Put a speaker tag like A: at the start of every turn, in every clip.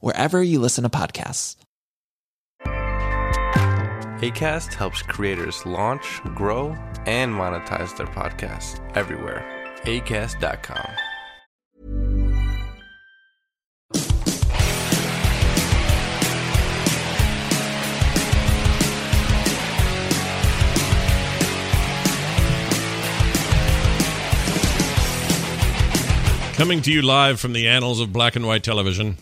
A: wherever you listen to podcasts.
B: ACAST helps creators launch, grow, and monetize their podcasts everywhere. ACAST.com.
C: Coming to you live from the annals of black and white television,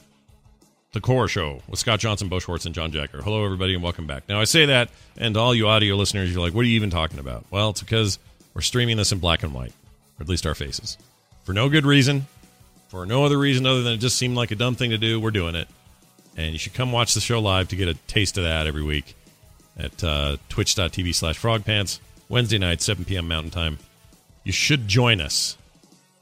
C: The Core Show with Scott Johnson, Bo Schwartz, and John Jacker. Hello, everybody, and welcome back. Now, I say that, and all you audio listeners, you're like, what are you even talking about? Well, it's because we're streaming this in black and white, or at least our faces. For no good reason, for no other reason other than it just seemed like a dumb thing to do, we're doing it. And you should come watch the show live to get a taste of that every week at uh, twitch.tv slash frogpants, Wednesday night, 7 p.m. Mountain Time. You should join us.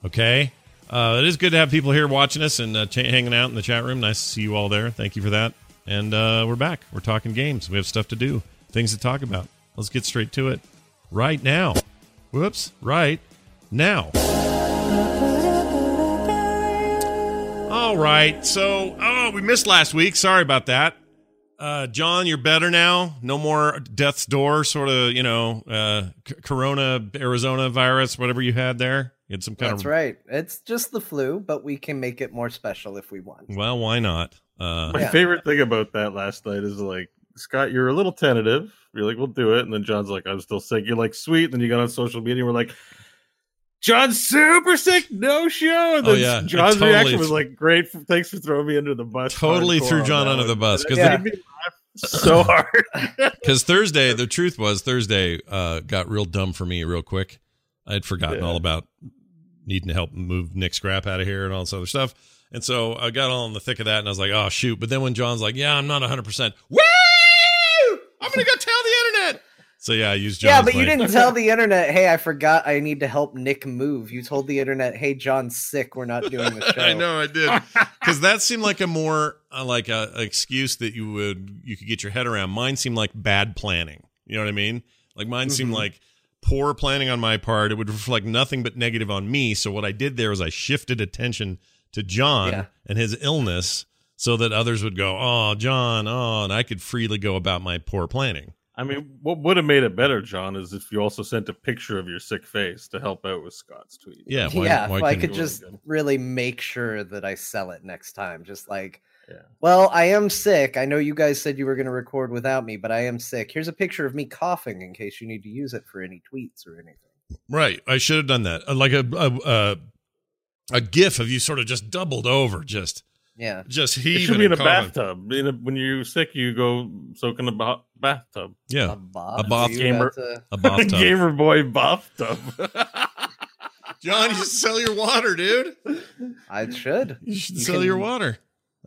C: Okay? Uh, it is good to have people here watching us and uh, ch- hanging out in the chat room. Nice to see you all there. Thank you for that. And uh, we're back. We're talking games. We have stuff to do, things to talk about. Let's get straight to it right now. Whoops. Right now. All right. So, oh, we missed last week. Sorry about that. Uh, John, you're better now. No more death's door, sort of, you know, uh, c- Corona, Arizona virus, whatever you had there. You had some kind
D: That's
C: of.
D: right. It's just the flu, but we can make it more special if we want.
C: Well, why not? Uh,
E: My
D: Yeah.
E: favorite thing about that last night is like Scott, you're a little tentative. You're like, we'll do it, and then John's like, I'm still sick. You're like, sweet. And then you got on social media, and we're like, John's super sick, no show. And
C: Oh, yeah.
E: John's
C: totally-
E: reaction was like, great. Thanks for throwing me under the bus.
C: Totally threw John under the bus, 'cause
E: That
D: the-
E: made me laugh so hard.
C: Because Thursday, the truth was Thursday uh, got real dumb for me real quick. I had forgotten
E: Yeah.
C: all about needing to help move Nick Scrap out of here and all this other stuff. And so I got all in the thick of that and I was like, oh, shoot. But then when John's like, yeah, I'm not 100%, woo! I'm going to go tell the internet. So yeah, I used John's
D: yeah, but you didn't tell the internet, hey, I forgot I need to help Nick move. You told the internet, hey, John's sick. We're not doing the show.
C: I know I did because that seemed like a more uh, like a, a excuse that you would you could get your head around. Mine seemed like bad planning. You know what I mean? Like mine seemed
D: Mhm.
C: like poor planning on my part. It would reflect nothing but negative on me. So what I did there was I shifted attention to John
D: Yeah.
C: and his illness, so that others would go, "Oh, John," oh, and I could freely go about my poor planning.
E: I mean, what would have made it better, John, is if you also sent a picture of your sick face to help out with Scott's tweet.
C: Yeah, why,
D: yeah,
C: why
D: if I
C: couldn't-
D: could
E: you-
D: just really make sure that I sell it next time. Just like,
E: Yeah.
D: well, I am sick. I know you guys said you were going to record without me, but I am sick. Here's a picture of me coughing in case you need to use it for any tweets or anything.
C: Right. I should have done that. Uh, Like a a, a a gif of you sort of just doubled over, just
D: Yeah.
C: just
E: It
C: heaving.
E: should be in a
C: coughing.
E: bathtub. In a, when you're sick, you go soak in a ba- bathtub.
C: Yeah,
D: A bath.
C: A bath
E: gamer.
D: got to-
C: a bathtub.
E: Gamer boy bathtub.
C: John, you should sell your water, dude.
D: I should.
C: You should
D: You
C: sell your water.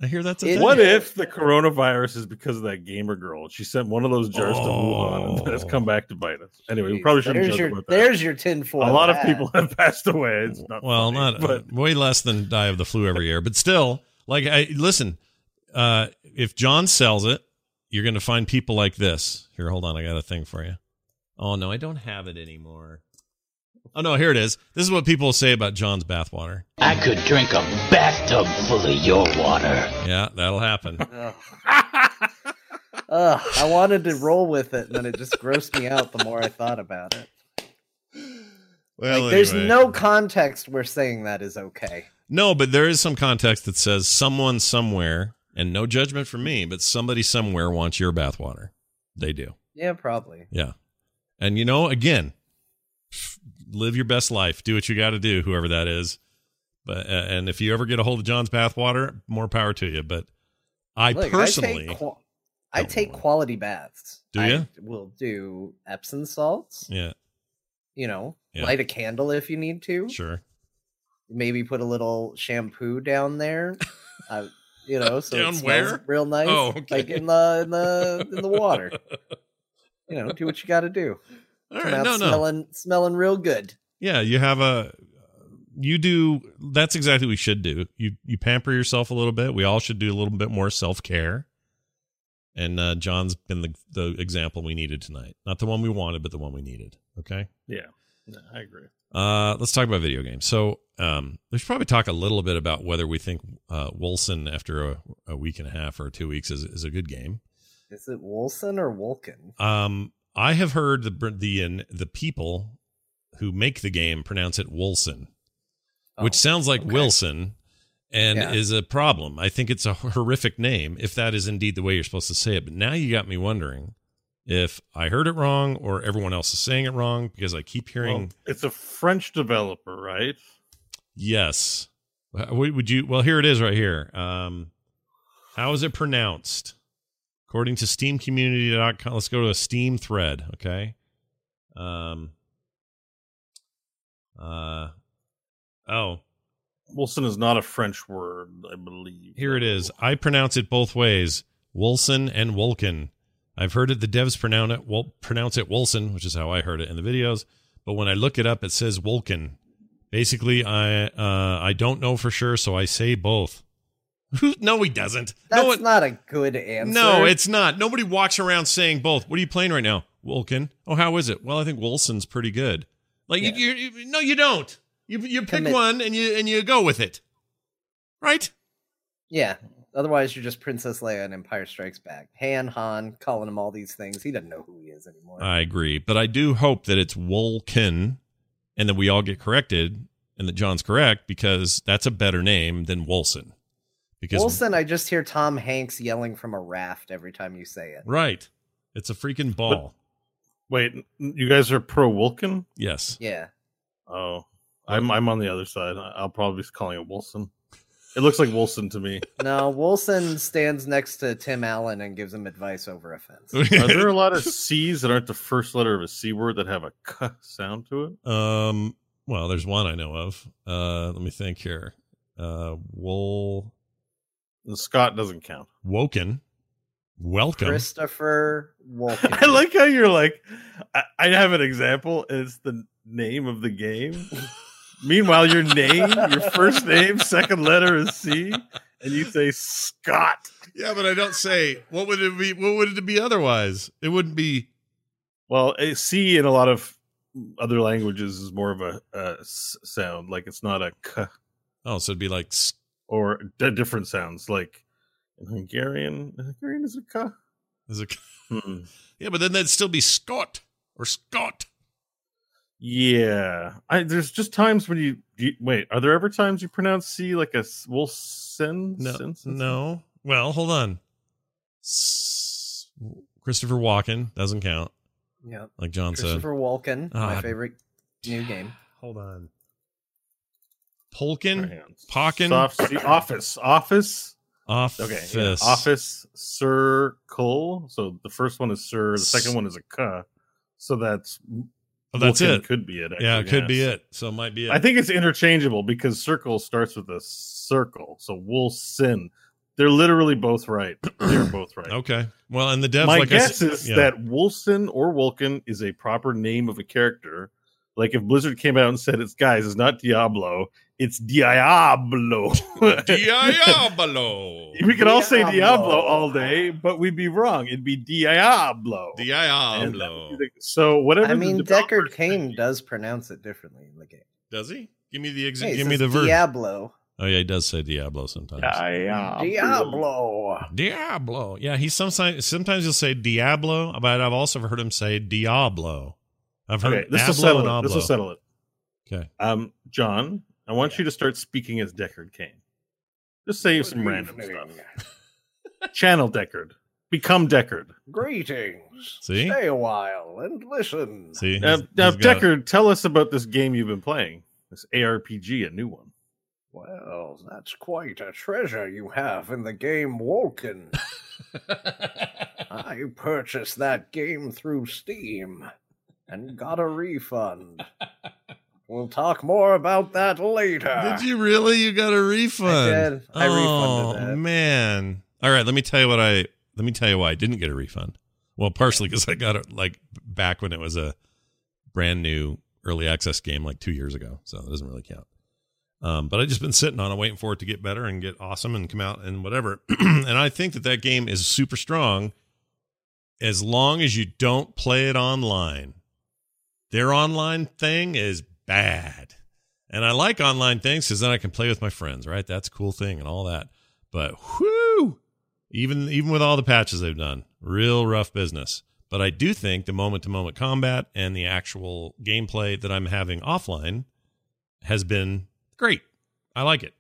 C: I hear that's a
D: It-
E: What if the coronavirus is because of that gamer girl? She sent one of those jars to Wuhan and it's
C: Oh.
E: come back to bite us. Anyway, we probably shouldn't
D: there's
E: joke
D: your
E: about that.
D: there's your tinfoil.
E: a lot of people have passed away. It's not
C: well,
E: funny,
C: not
E: but
C: way less than die of the flu every year, but still, like, I listen. Uh, if John sells it, you're going to find people like this. Here, hold on, I got a thing for you. Oh no, I don't have it anymore. Oh no, here it is. This is what people say about John's bathwater.
F: I could drink a bathtub full of your water.
C: Yeah, that'll happen.
D: Ugh. Ugh, I wanted to roll with it, and then it just grossed me out the more I thought about it.
C: Well,
D: Like, there's
C: anyway.
D: no context where saying that is okay.
C: No, but there is some context that says someone somewhere, and no judgment from me, but somebody somewhere wants your bathwater. They do.
D: Yeah, probably.
C: Yeah. And you know, again, f- live your best life. Do what you got to do, whoever that is. But uh, and if you ever get a hold of John's bathwater, more power to you. But I
D: Look,
C: personally,
D: I take, qua- I take quality baths.
C: Do
D: I
C: ya?
D: will do Epsom salts.
C: yeah,
D: You know,
C: Yeah.
D: light a candle if you need to.
C: sure.
D: Maybe put a little shampoo down there. uh, you know, so
C: Down
D: it smells
C: where?
D: real nice.
C: Oh, okay.
D: Like in the in the in the water. You know, do what you got to do.
C: All
D: Come
C: right,
D: out
C: no, no,
D: smelling smelling real good.
C: yeah. You have a, you do. That's exactly what we should do. You you pamper yourself a little bit. We all should do a little bit more self care. And uh, John's been the the example we needed tonight. Not the one we wanted, but the one we needed. Okay.
E: yeah, yeah, I agree.
C: Uh, let's talk about video games. So, um, we should probably talk a little bit about whether we think uh, Wolson after a, a week and a half or two weeks is, is a good game.
D: Is it Wolson or Wolken?
C: Um, I have heard the the the people who make the game pronounce it Wolson, which
D: Oh,
C: sounds like
D: okay.
C: Wilson, and
D: Yeah.
C: is a problem. I think it's a horrific name if that is indeed the way you're supposed to say it. But now you got me wondering if I heard it wrong or everyone else is saying it wrong because I keep hearing.
E: Well, it's a French developer, right?
C: Yes. Would would you? Well, here it is right here. Um, how is it pronounced? According to SteamCommunity.com, let's go to a Steam thread. Okay. Um. Uh. Oh,
E: Wilson is not a French word, I believe.
C: here it is. I pronounce it both ways: Wilson and Wolken. I've heard it. The devs pronounce it. Well, pronounce it Wilson, which is how I heard it in the videos. But when I look it up, it says Wolken. Basically, I uh, I don't know for sure, so I say both. No, he doesn't.
D: That's
C: no, one,
D: not a good answer.
C: no, it's not. Nobody walks around saying both. What are you playing right now, Wolken? Oh, how is it? Well, I think Wilson's pretty good. Like
D: Yeah.
C: you, you, no, you don't. You you pick
D: Commit.
C: one and you and you go with it, right?
D: Yeah. Otherwise, you're just Princess Leia and Empire Strikes Back. Han, Han, calling him all these things. He doesn't know who he is anymore.
C: I agree, but I do hope that it's Wolken, and that we all get corrected, and that John's correct because that's a better name than Wolson. Because
D: Wilson, I just hear Tom Hanks yelling from a raft every time you say it.
C: right, it's a freaking ball.
E: Wait, you guys are pro Wilkin?
C: yes,
D: Yeah.
E: Oh, I'm I'm on the other side. I- I'll probably be calling it Wilson. It looks like Wilson to me.
D: No, Wilson stands next to Tim Allen and gives him advice over a fence.
E: Are there a lot of C's that aren't the first letter of a C word that have a k sound to it?
C: um. Well, there's one I know of. Uh, let me think here. Uh, Wol
E: And Scott doesn't count.
C: Woken. Welcome.
D: Christopher Walken.
E: I like how you're like, I, I have an example. And it's the name of the game. Meanwhile, your name, your first name, second letter is C, and you say Scott.
C: Yeah, but I don't say what would it be. What would it be otherwise? It wouldn't be.
E: Well, a C in a lot of other languages is more of a, a s- sound, like it's not a k
C: Oh, so it'd be like s-
E: or d- different sounds. Like in Hungarian, Hungarian is a k.
C: is it?
E: Hmm.
C: Yeah, but then that'd still be Scott or Scott.
E: Yeah, I there's just times when you, you wait. Are there ever times you pronounce C like a s- Wilson?
C: No,
E: Sin- sin-
C: no. Well, hold on. S- Christopher Walken doesn't count,
D: yeah.
C: like John said.
D: Christopher Walken,
C: Ah.
D: my favorite new game.
C: Hold on. Polkin. Pocken?
E: Soft C, office, office.
C: office.
E: Okay, yeah. office circle. So the first one is sir. The second one is a k. So that's
C: Oh, that's
E: Wilkin
C: it.
E: Could be it.
C: yeah, it
E: actually,
C: could be it. So it might be it.
E: I think it's interchangeable because circle starts with a circle. So Wilson, They're literally both right. They're both right.
C: Okay. Well, and the devs.
E: My
C: like I
E: guess
C: said-
E: is
C: yeah.
E: that Wolfson or Vulcan is a proper name of a character. Like if Blizzard came out and said it's guys, it's not Diablo, it's Diablo.
C: Diablo.
E: we could all say
D: Diablo.
E: Diablo all day, but we'd be wrong. It'd be Diablo. And that would
C: Diablo.
E: the- so whatever.
D: I mean,
E: developer
D: Deckard Cain does pronounce it differently in the game.
C: Does he? Give me the ex-
D: Hey,
C: Give me the verse.
D: Diablo.
C: Oh yeah, he does say Diablo sometimes.
E: Diablo.
D: Diablo.
C: Diablo. Yeah, he sometimes sometimes he'll say Diablo, but I've also heard him say Diablo. I've heard
E: Okay, this will settle it. This will settle it.
C: Okay.
E: Um, John, I want you to start speaking as Deckard Cain. Just say some random stuff. Channel Deckard. Become Deckard.
D: Greetings.
C: See?
D: Stay a while and listen.
C: See,
E: Now,
C: he's-
E: now
C: he's got.
E: Deckard, tell us about this game you've been playing. This ARPG, a new one.
D: Well, that's quite a treasure you have in the game Woken. I purchased that game through Steam and got a refund. We'll talk more about that later.
C: Did you really? You got a refund?
D: I did. I
C: oh,
D: refunded it.
C: man. All right, let me tell you what I let me tell you why I didn't get a refund. Well, partially because I got it like back when it was a brand new early access game like two years ago, so it doesn't really count. Um, but I just been sitting on it, waiting for it to get better and get awesome and come out and whatever. and I think that that game is super strong as long as you don't play it online. Their online thing is bad. And I like online things because then I can play with my friends, right? That's a cool thing and all that. But whoo, even even with all the patches they've done, real rough business. But I do think the moment to moment combat and the actual gameplay that I'm having offline has been great. I like it.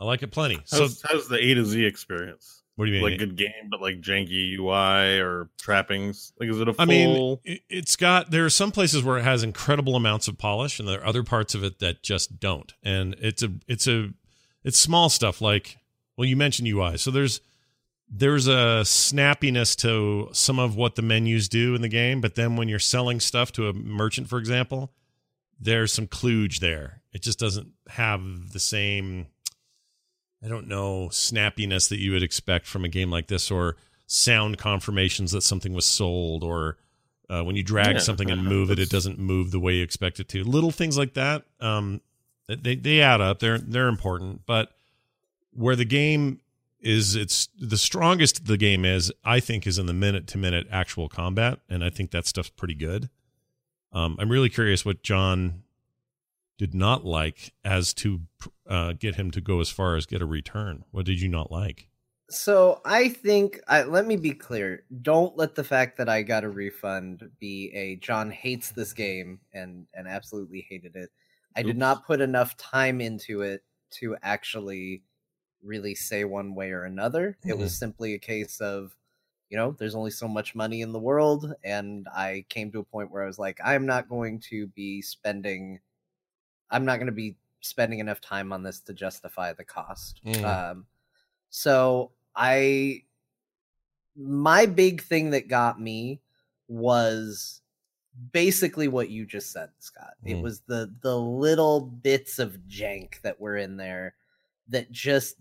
C: I like it plenty. So
E: How's, how's the A to Z experience?
C: What do you mean?
E: Like good game, but like janky UI or trappings. Like, is it a full?
C: I mean, it- it's got there are some places where it has incredible amounts of polish, and there are other parts of it that just don't. And it's a it's a it's small stuff like well, you mentioned UI, so there's there's a snappiness to some of what the menus do in the game, but then when you're selling stuff to a merchant, for example, there's some kludge there. It just doesn't have the same I don't know, snappiness that you would expect from a game like this, or sound confirmations that something was sold, or uh, when you drag
E: Yeah,
C: something and move it, it doesn't move the way you expect it to. Little things like that, um, they they add up. They're they're important, but where the game is, it's the strongest the game is. I think is in the minute to minute actual combat, and I think that stuff's pretty good. Um, I'm really curious what John did not like as to uh, get him to go as far as get a return. What did you not like?
D: So I think I, let me be clear. Don't let the fact that I got a refund be a John hates this game and and absolutely hated it. I did not put enough time into it to actually really say one way or another. It was simply a case of you know, there's only so much money in the world and I came to a point where I was like I'm not going to be spending I'm not going to be spending enough time on this to justify the cost.
C: Mm.
D: Um so I my big thing that got me was basically what you just said, Scott. It
C: Mm.
D: was the the little bits of jank that were in there that just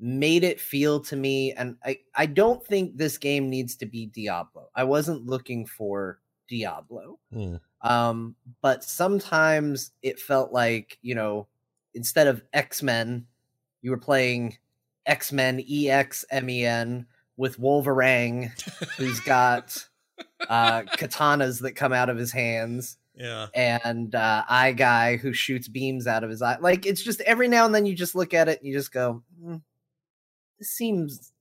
D: made it feel to me and I I don't think this game needs to be Diablo. I wasn't looking for Diablo.
C: Hmm.
D: Um, but sometimes it felt like, you know, instead of X Men, you were playing X Men E X M E N with Wolverine, who's got uh, katanas that come out of his hands,
C: Yeah.
D: and uh, Eye Guy who shoots beams out of his eye. Like it's just every now and then you just look at it and you just go, "Hmm, "This seems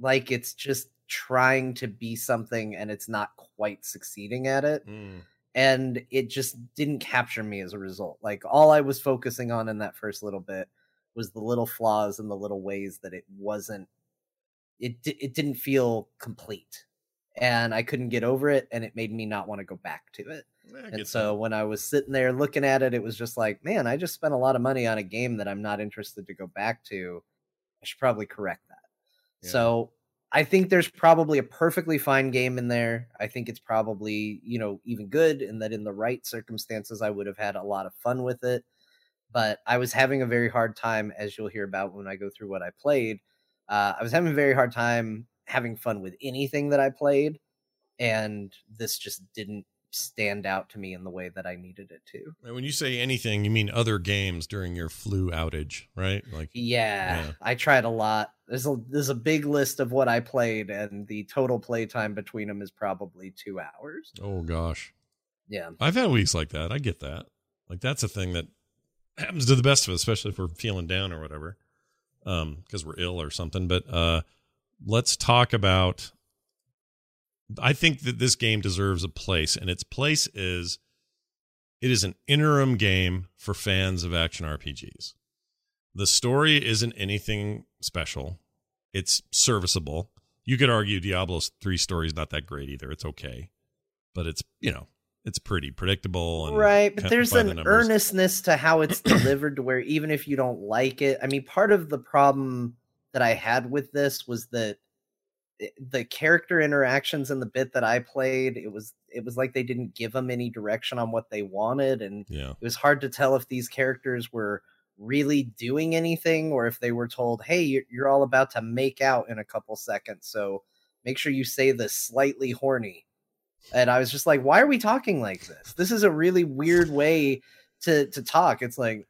D: like it's just trying to be something and it's not quite succeeding at it."
C: Hmm.
D: And it just didn't capture me as a result. Like all I was focusing on in that first little bit was the little flaws and the little ways that it wasn't it it didn't feel complete. And I couldn't get over it and it made me not want to go back to it. And so when I was sitting there looking at it it was just like, man, I just spent a lot of money on a game that I'm not interested to go back to. I should probably correct that.
C: Yeah.
D: So I think there's probably a perfectly fine game in there. I think it's probably, you know, even good and that in the right circumstances I would have had a lot of fun with it. But I was having a very hard time as you'll hear about when I go through what I played uh, I was having a very hard time having fun with anything that I played, and this just didn't stand out to me in the way that I needed it to.
C: And when you say anything, you mean other games during your flu outage, right? Like
D: Yeah,
C: Yeah.
D: I tried a lot. There's a there's a big list of what I played, and the total play time between them is probably two hours.
C: oh gosh.
D: Yeah,
C: I've had weeks like that. I get that. Like that's a thing that happens to the best of us, especially if we're feeling down or whatever, um, because we're ill or something. But uh, let's talk about. I think that this game deserves a place, and its place is it is an interim game for fans of action RPGs. The story isn't anything special. It's serviceable. You could argue Diablo's three story is not that great either. It's okay, but it's you know it's pretty predictable and
D: right. But there's
C: by the
D: an earnestness to how it's delivered, to where even if you don't like it, I mean, part of the problem that I had with this was that Eh, the character interactions in the bit that I played, it was it was like they didn't give them any direction on what they wanted, and
C: Yeah.
D: it was hard to tell if these characters were really doing anything or if they were told, "Hey, you're, you're all about to make out in a couple seconds, so make sure you say the slightly horny." And I was just like, "Why are we talking like this? This is a really weird way to to talk." It's like,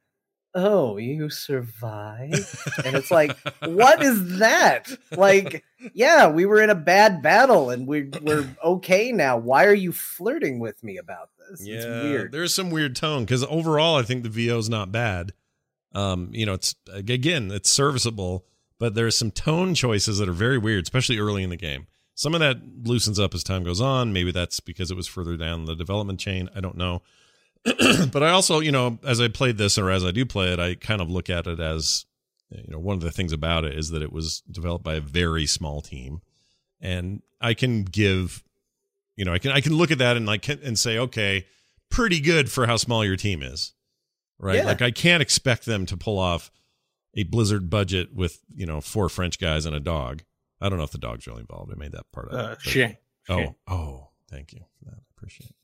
D: "Oh, you survived," and it's like, "What is that?" Like, yeah, we were in a bad battle and we we're okay now. Why are you flirting with me about this? it's
C: Yeah,
D: weird.
C: there's some weird tone because overall, I think the VO is not bad. Um, you know, it's again, it's serviceable, but there's some tone choices that are very weird, especially early in the game. Some of that loosens up as time goes on. Maybe that's because it was further down the development chain. I don't know. but I also, you know, as I played this or as I do play it, I kind of look at it as, you know, one of the things about it is that it was developed by a very small team, and I can give, you know, I can I can look at that and like and say, okay, pretty good for how small your team is, right?
D: Yeah.
C: Like I can't expect them to pull off a Blizzard budget with you know four French guys and a dog. I don't know if the dog's really involved. I made that part of it.
E: Uh,
C: but-
E: Shane.
C: Oh, oh, thank you for that. I appreciate it.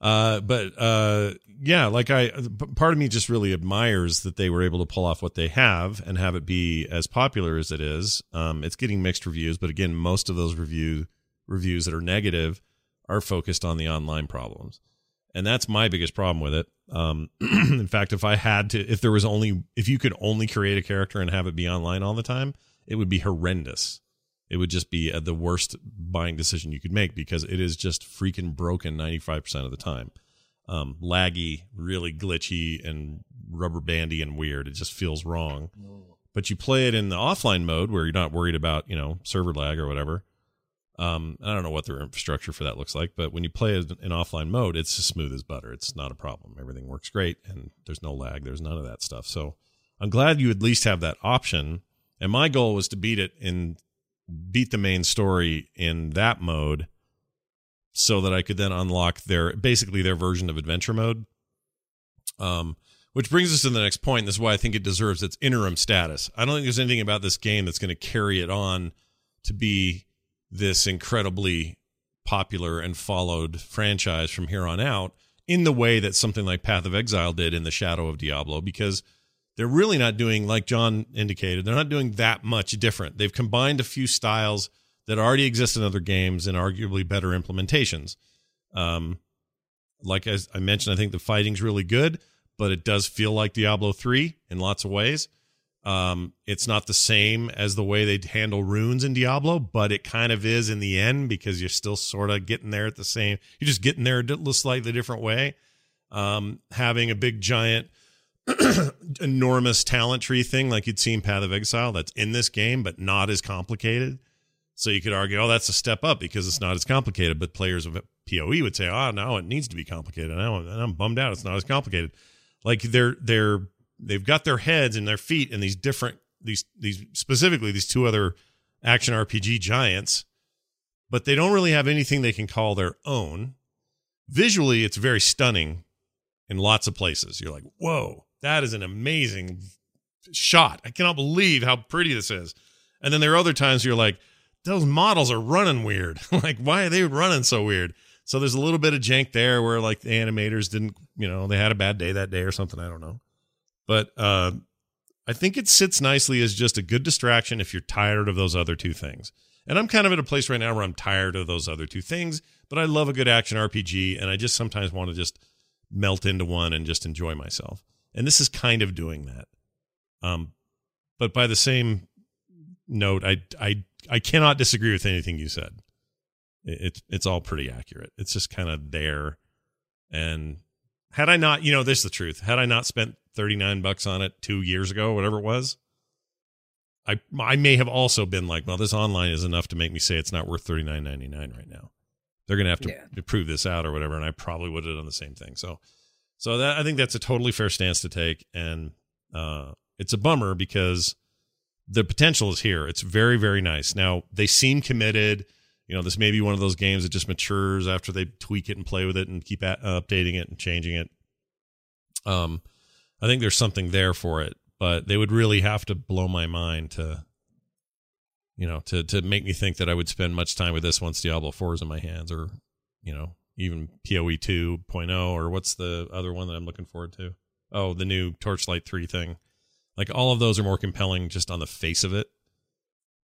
C: Uh, but uh, yeah, like I, part of me just really admires that they were able to pull off what they have and have it be as popular as it is. Um, it's getting mixed reviews, but again, most of those review reviews that are negative are focused on the online problems, and that's my biggest problem with it. Um, in fact, if I had to, if there was only, if you could only create a character and have it be online all the time, it would be horrendous it would just be uh, the worst buying decision you could make because it is just freaking broken 95% of the time. Um, laggy really glitchy and rubber bandy and weird. It just feels wrong. But you play it in the offline mode where you're not worried about you know server lag or whatever. Um, i don't know what their infrastructure for that looks like but when you play it in offline mode it's as smooth as butter. It's not a problem. Everything works great and there's no lag. There's none of that stuff. So i'm glad you at least have that option. And my goal was to beat it in beat the main story in that mode so that I could then unlock their basically their version of adventure mode. Um, which brings us to the next point. This is why I think it deserves its interim status. I don't think there's anything about this game that's going to carry it on to be this incredibly popular and followed franchise from here on out in the way that something like Path of Exile did in the shadow of Diablo, because they're really not doing, like John indicated, they're not doing that much different. They've combined a few styles that already exist in other games and arguably better implementations. Um, like as I mentioned, I think the fighting's really good, but it does feel like Diablo 3 in lots of ways. Um, it's not the same as the way they handle runes in Diablo, but it kind of is in the end because you're still sort of getting there at the same. You're just getting there a slightly different way. Um, having a big giant, enormous talent tree thing like you'd see in Path of Exile that's in this game, but not as complicated. So you could argue, oh, that's a step up because it's not as complicated. But players of PoE would say, ah, oh, no, it needs to be complicated. And I'm, and I'm bummed out. It's not as complicated. Like they're they're they've got their heads and their feet in these different these these specifically these two other action RPG giants, but they don't really have anything they can call their own. Visually, it's very stunning in lots of places. You're like, whoa, that is an amazing shot. I cannot believe how pretty this is. And then there are other times you're like, those models are running weird. like, why are they running so weird? So there's a little bit of jank there where like the animators didn't, you know, they had a bad day that day or something. I don't know. But uh, I think it sits nicely as just a good distraction if you're tired of those other two things. And I'm kind of at a place right now where I'm tired of those other two things, but I love a good action RPG and I just sometimes want to just melt into one and just enjoy myself. And this is kind of doing that. Um but by the same note, I I I cannot disagree with anything you said. It's it's all pretty accurate. It's just kind of there. And had I not, you know, this is the truth. Had I not spent 39 bucks on it 2 years ago, whatever it was, I I may have also been like, well, this online is enough to make me say it's not worth 39.99 right now. They're going to have to
D: Yeah.
C: to prove this out or whatever and I probably would have done the same thing. So so that I think that's a totally fair stance to take and uh it's a bummer because the potential is here. It's very very nice. Now, they seem committed. You know, this may be one of those games that just matures after they tweak it and play with it and keep at, uh, updating it and changing it. Um, I think there's something there for it, but they would really have to blow my mind to, you know, to to make me think that I would spend much time with this once Diablo Four is in my hands, or you know, even Poe 2.0, or what's the other one that I'm looking forward to? Oh, the new Torchlight Three thing. Like all of those are more compelling just on the face of it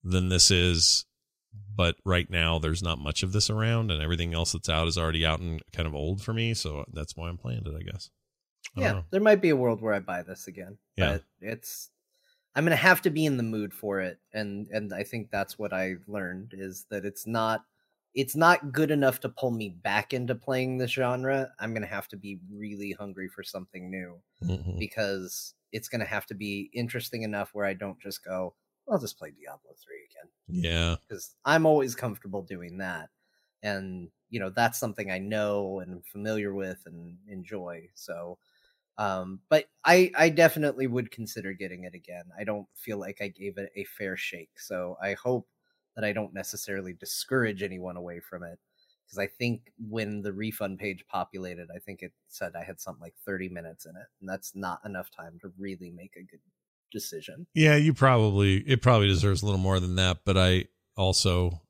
C: than this is. But right now, there's not much of this around, and everything else that's out is already out and kind of old for me. So that's why I'm playing it, I guess. I
D: Yeah,
C: know.
D: there might be a world where I buy this again.
C: Yeah.
D: But it's I'm gonna have to be in the mood for it. And and I think that's what I learned is that it's not it's not good enough to pull me back into playing the genre. I'm gonna have to be really hungry for something new
C: Mhm.
D: because it's gonna have to be interesting enough where I don't just go, I'll just play Diablo 3 again.
C: Yeah.
D: Because I'm always comfortable doing that. And, you know, that's something I know and am familiar with and enjoy. So um but I I definitely would consider getting it again. I don't feel like I gave it a fair shake. So I hope that I don't necessarily discourage anyone away from it because I think when the refund page populated, I think it said I had something like 30 minutes in it, and that's not enough time to really make a good decision.
C: Yeah, you probably it probably deserves a little more than that, but I also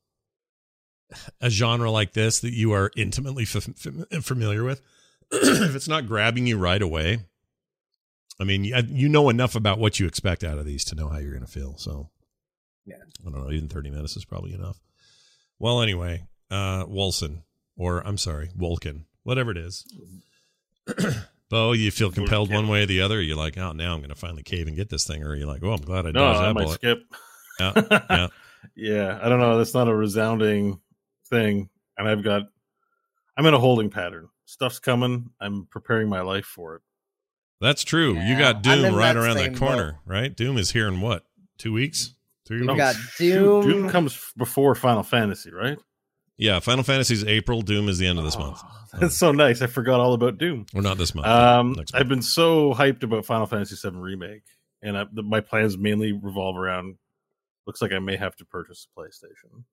C: a genre like this that you are intimately f- familiar with, if it's not grabbing you right away, I mean, you know enough about what you expect out of these to know how you're going to feel. So,
D: Yeah.
C: I don't know, even 30 minutes is probably enough. Well, anyway, uh Wolson or I'm sorry, Wolken, whatever it is. Bo, you feel compelled one way or the other. You're like, oh, now I'm going to finally cave and get this thing, or you're like, oh, I'm glad I
E: No,
C: dodged
E: I
C: that
E: might
C: bullet.
E: skip.
C: Yeah, yeah.
E: yeah, I don't know. That's not a resounding thing, and I've got. I'm in a holding pattern. Stuff's coming. I'm preparing my life for it.
C: That's true. you got Doom right around
D: same
C: the corner, right? Doom is here in what? Two weeks? Three
D: We
C: weeks?
D: got
E: Shoot,
D: Doom.
E: Doom comes before Final Fantasy, right?
C: Yeah, Final Fantasy's April. Doom is the end of this month.
E: Oh, that's so nice. I forgot all about Doom.
C: Or not this month.
E: Um,
C: month.
E: I've been so hyped about Final Fantasy VII remake, and I, the, my plans mainly revolve around. Looks like I may have to purchase a PlayStation,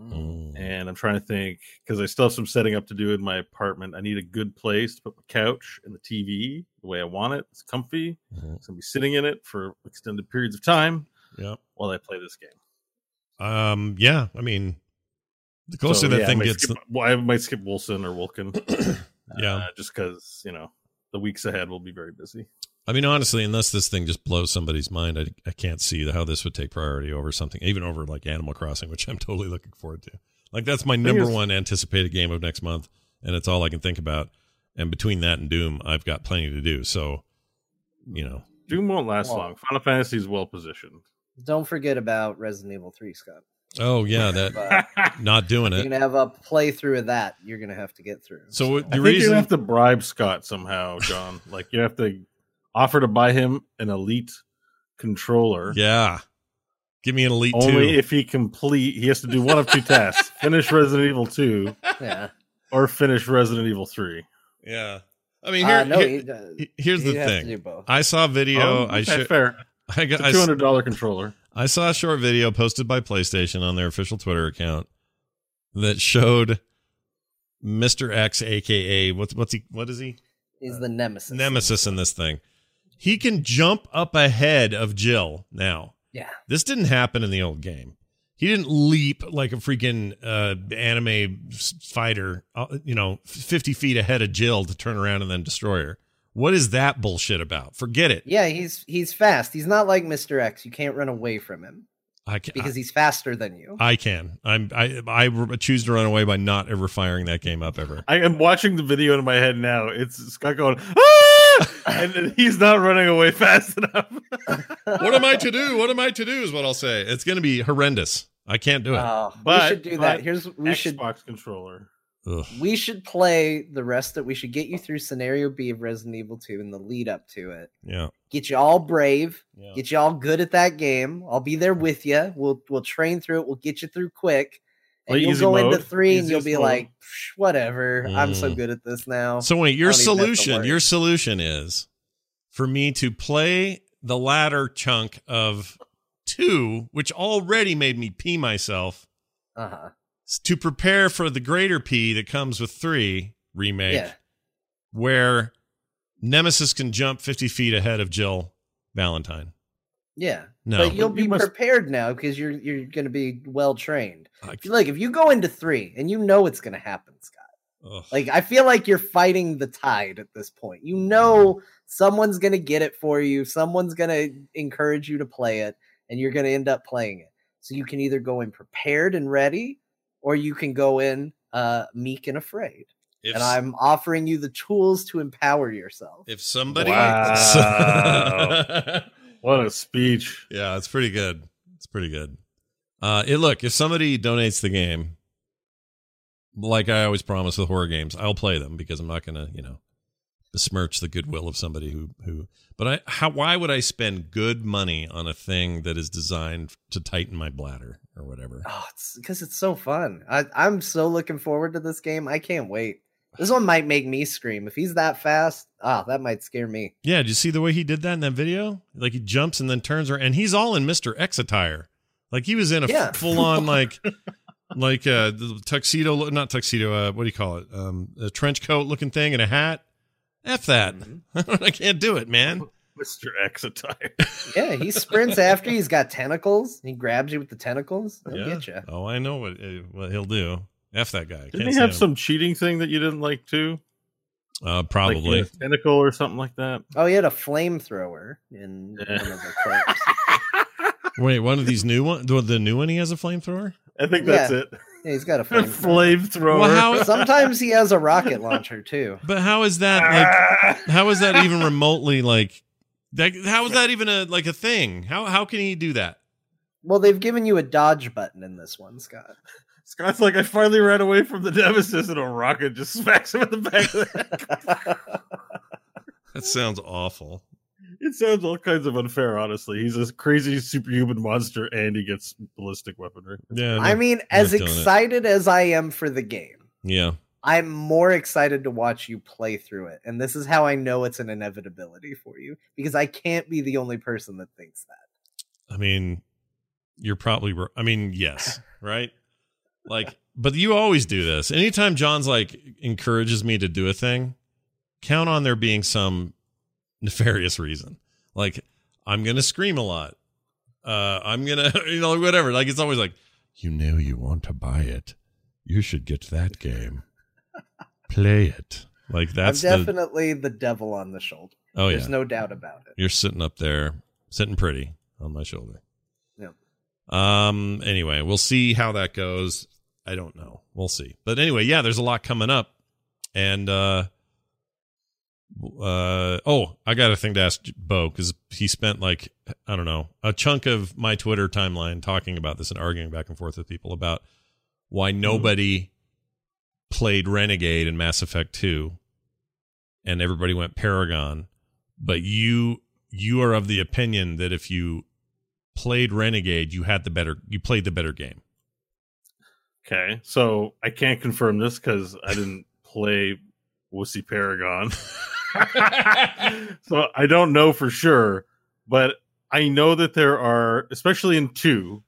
C: Mm.
E: and I'm trying to think because I still have some setting up to do in my apartment. I need a good place to put my couch and the TV the way I want it. It's comfy.
C: Mhm.
E: It's gonna be sitting in it for extended periods of time
C: Yep.
E: while I play this game.
C: Um. Yeah. I mean, the closer
E: So,
C: that
E: yeah,
C: thing
E: might
C: gets,
E: skip, well, I might skip Wilson or Wilkin.
C: Yeah.
E: uh, just because you know the weeks ahead will be very busy.
C: I mean, honestly, unless this thing just blows somebody's mind, I, I can't see how this would take priority over something, even over like Animal Crossing, which I'm totally looking forward to. Like that's my number
E: is-
C: one anticipated game of next month, and it's all I can think about. And between that and Doom, I've got plenty to do. So, you know,
E: Doom won't last
D: Well-
E: long. Final Fantasy is well positioned.
D: Don't forget about Resident Evil 3, Scott.
C: oh yeah, that
D: But
C: not doing it.
D: you're gonna have a playthrough of that. You're gonna have to get through.
C: So what-
E: I
C: the
E: think you have to bribe Scott somehow, John. like you have to offer to buy him an elite controller.
C: yeah, give me an elite
E: Only
C: two.
E: if he complete, he has to do one of two tasks: finish Resident Evil Two
D: yeah.
E: or finish Resident Evil Three.
C: yeah, I mean, here,
D: Uh, no,
C: here-
D: he, uh,
C: here's the
D: he'd have to
C: thing. I saw a video.
E: Oh,
C: I
E: okay,
C: should.
E: fair.
C: I got.
E: It's a
C: I
E: two
C: s-
E: hundred dollar controller.
C: I saw a short video posted by PlayStation on their official Twitter account that showed Mr. X, aka what's what's he what is he?
D: He's the nemesis.
C: Nemesis in this thing. He can jump up ahead of Jill now.
D: Yeah.
C: This didn't happen in the old game. He didn't leap like a freaking uh, anime fighter, uh, you know, 50 feet ahead of Jill to turn around and then destroy her. What is that bullshit about? Forget it.
D: Yeah, he's he's fast. He's not like Mr. X. You can't run away from him
C: I can.
D: because he's faster than you.
C: I, I can. I'm. I. I choose to run away by not ever firing that game up ever.
E: I am watching the video in my head now. It's Scott going, ah! and he's not running away fast enough.
C: what am I to do? What am I to do? Is what I'll say. It's going to be horrendous. I can't do it.
D: Oh,
E: But-
D: we should do that. Here's we
E: Xbox
D: should Xbox
E: controller.
C: Ugh.
D: we should play the rest that we should get you through scenario B of Resident Evil 2 and the lead up to it.
C: Yeah.
D: Get you all brave,
C: Yeah.
D: get you all good at that game. I'll be there with you. We'll we'll train through it. We'll get you through quick. And
E: Play
D: you'll go into
E: mode,
D: 3 and you'll be
E: mode.
D: like, "Psh, whatever. I'm so
C: Mm.
D: good at this now.
C: So wait, your
D: I don't even have to
C: solution, your solution is for me to play the latter chunk of two, which already made me pee myself,
D: uh-huh.
C: S- to prepare for the greater P that comes with three remake,
D: Yeah.
C: where Nemesis can jump 50 feet ahead of Jill Valentine.
D: Yeah.
C: No.
D: But you'll
E: You
D: be
E: must-
D: prepared now because you're you're going to be well trained.
C: I-
D: Like if you go into 3 and you know it's going to happen, Scott.
C: ugh.
D: Like I feel like you're fighting the tide at this point. You know someone's gonna get it for you. Someone's gonna encourage you to play it, and you're gonna end up playing it. So you can either go in prepared and ready, or you can go in uh, meek and afraid.
C: if,
D: and I'm offering you the tools to empower yourself.
C: if somebody.
E: Wow. What a speech.
C: Yeah, it's pretty good. It's pretty good. Uh, it look if somebody donates the game, like I always promise with horror games, I'll play them because I'm not gonna, you know, besmirch the goodwill of somebody who who. But I, how? Why would I spend good money on a thing that is designed to tighten my bladder or whatever?
D: Oh, it's because it's so fun. I, I'm so looking forward to this game. I can't wait. This one might make me scream. If he's that fast, ah, that might scare me.
C: Yeah, did you see the way he did that in that video? Like he jumps and then turns around, and he's all in Mister X attire. Like he was in a
D: Yeah.
C: full on like like uh the tuxedo, not tuxedo. Uh, what do you call it? Um, a trench coat looking thing and a hat. F that. I can't do it, man.
E: Mr. X attire.
D: Yeah, he sprints after you. He's got tentacles. He grabs you with the tentacles. He'll
C: yeah.
D: get you.
C: Oh, I know what uh, what he'll do. F that guy.
E: Didn't
C: Can't
E: he have
C: him.
E: some cheating thing that you didn't like too?
C: Uh,
E: Like
C: probably.
E: a tentacle or something like that?
D: Oh, he had a flamethrower in
E: Yeah.
D: one of the clips.
C: Wait, one of these new one. The, the new one he has a flamethrower.
E: I think that's
D: Yeah.
E: it.
D: Yeah, he's got a
E: A
D: flamethrower.
E: flamethrower.
C: Well, how-
D: Sometimes he has a rocket launcher too.
C: But how is that like? how is that even remotely like? That, how is that even a like a thing? How how can he do that?
D: Well, they've given you a dodge button in this one, Scott.
E: Scott's like, I finally ran away from the nemesis, and a rocket just smacks him in the back of the head.
C: That sounds awful.
E: It sounds all kinds of unfair, honestly. He's a crazy superhuman monster, and he gets ballistic weaponry.
C: Yeah,
D: I mean, as
C: not doing it.
D: excited as I am for the game,
C: yeah.
D: I'm more excited to watch you play through it. And this is how I know it's an inevitability for you because I can't be the only person that thinks that.
C: I mean, you're probably. I mean, yes, right. Like, but you always do this. Anytime John's like encourages me to do a thing, count on there being some nefarious reason. Like, I'm gonna scream a lot. Uh, I'm gonna, you know, whatever. Like, it's always like, you know, you want to buy it. You should get that game. Play it. Like that's
D: I'm definitely the devil on the shoulder.
C: Oh yeah.
D: There's no doubt about it.
C: You're sitting up there, sitting pretty on my shoulder.
D: Yep.
C: Um. Anyway, we'll see how that goes. I don't know. We'll see. But anyway, yeah, there's a lot coming up, and uh, uh, oh, I got a thing to ask Bo because he spent like I don't know a chunk of my Twitter timeline talking about this and arguing back and forth with people about why nobody played Renegade in Mass Effect Two, and everybody went Paragon, but you you are of the opinion that if you played Renegade, you had the better you played the better game.
E: Okay, so I can't confirm this because I didn't play Wussy Paragon. so I don't know for sure, but I know that there are, especially in two,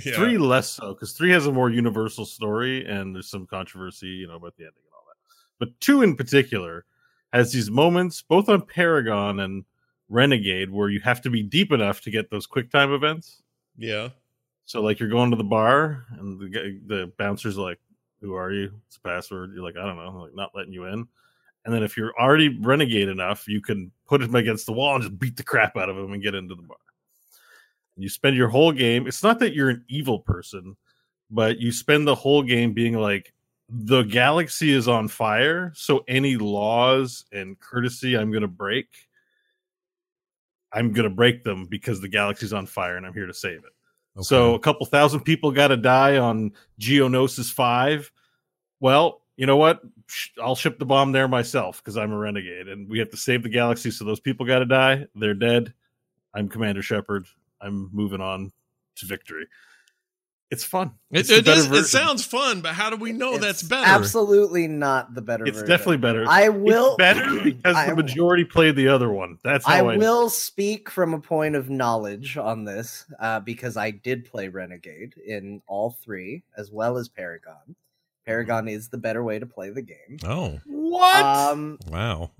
E: three less so, because three has a more universal story and there's some controversy, you know, about the ending and all that. But two in particular has these moments, both on Paragon and Renegade, where you have to be deep enough to get those quick time events.
C: Yeah.
E: So like you're going to the bar and the the bouncer's like, "Who are you? It's a password." You're like, "I don't know." Like not letting you in, And then if you're already renegade enough, you can put him against the wall and just beat the crap out of him and get into the bar. You spend your whole game. It's not that you're an evil person, but you spend the whole game being like, the galaxy is on fire. So any laws and courtesy I'm going to break, I'm going to break them because the galaxy's on fire and I'm here to save it. So a couple thousand people got to die on Geonosis 5. Well, you know what? I'll ship the bomb there myself because I'm a renegade and we have to save the galaxy. So those people got to die. They're dead. I'm Commander Shepard. I'm moving on to victory. It's fun.
C: It,
E: It's
C: it,
E: better
C: is, it sounds fun, but how do we know that's better?
D: Absolutely not the better.
E: It's
D: version.
E: definitely better.
D: I
E: It's
D: will
E: better because
D: I
E: the majority played the other one. That's how
D: I
E: I,
D: will speak from a point of knowledge on this uh, because I did play Renegade in all three as well as Paragon. Paragon is the better way to play the game.
C: Oh,
E: What?
D: Um,
C: wow.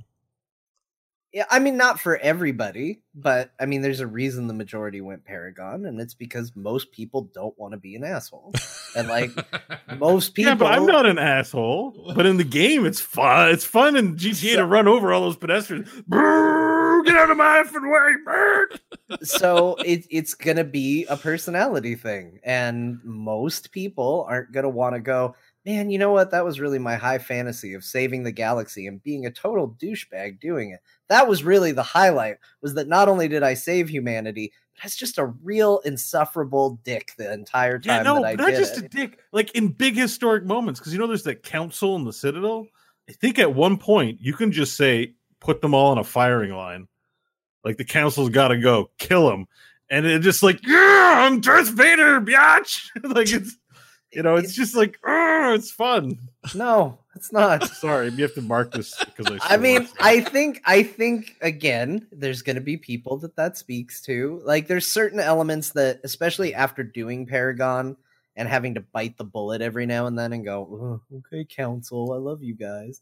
D: yeah, I mean, not for everybody, but I mean, there's a reason the majority went Paragon, and it's because most people don't want to be an asshole, and like most people.
E: yeah, but I'm not an asshole. But in the game, it's fun. It's fun in GTA to run over all those pedestrians. Brrr, get out of my effing way, bird.
D: so it, it's gonna be a personality thing and most people aren't gonna want to go man you know what that was really my high fantasy of saving the galaxy and being a total douchebag doing it that was really the highlight was that not only did i save humanity but i was just a real insufferable dick the entire time
E: Yeah, no,
D: that i
E: but not just
D: it.
E: a dick. Like in big historic moments, because you know there's the council and the Citadel. I think at one point you can just say, put them all in a firing line. Like the council's got to go, kill them, and it just like, yeah, I'm Darth Vader, biatch. like it's, you know, it's just like, it's fun.
D: no it's not
E: Sorry, you have to mark this because I.
D: I mean. I think, I think again, there's going to be people that that speaks to. Like, there's certain elements that, especially after doing Paragon and having to bite the bullet every now and then and go, "Ugh, okay, Council, I love you guys.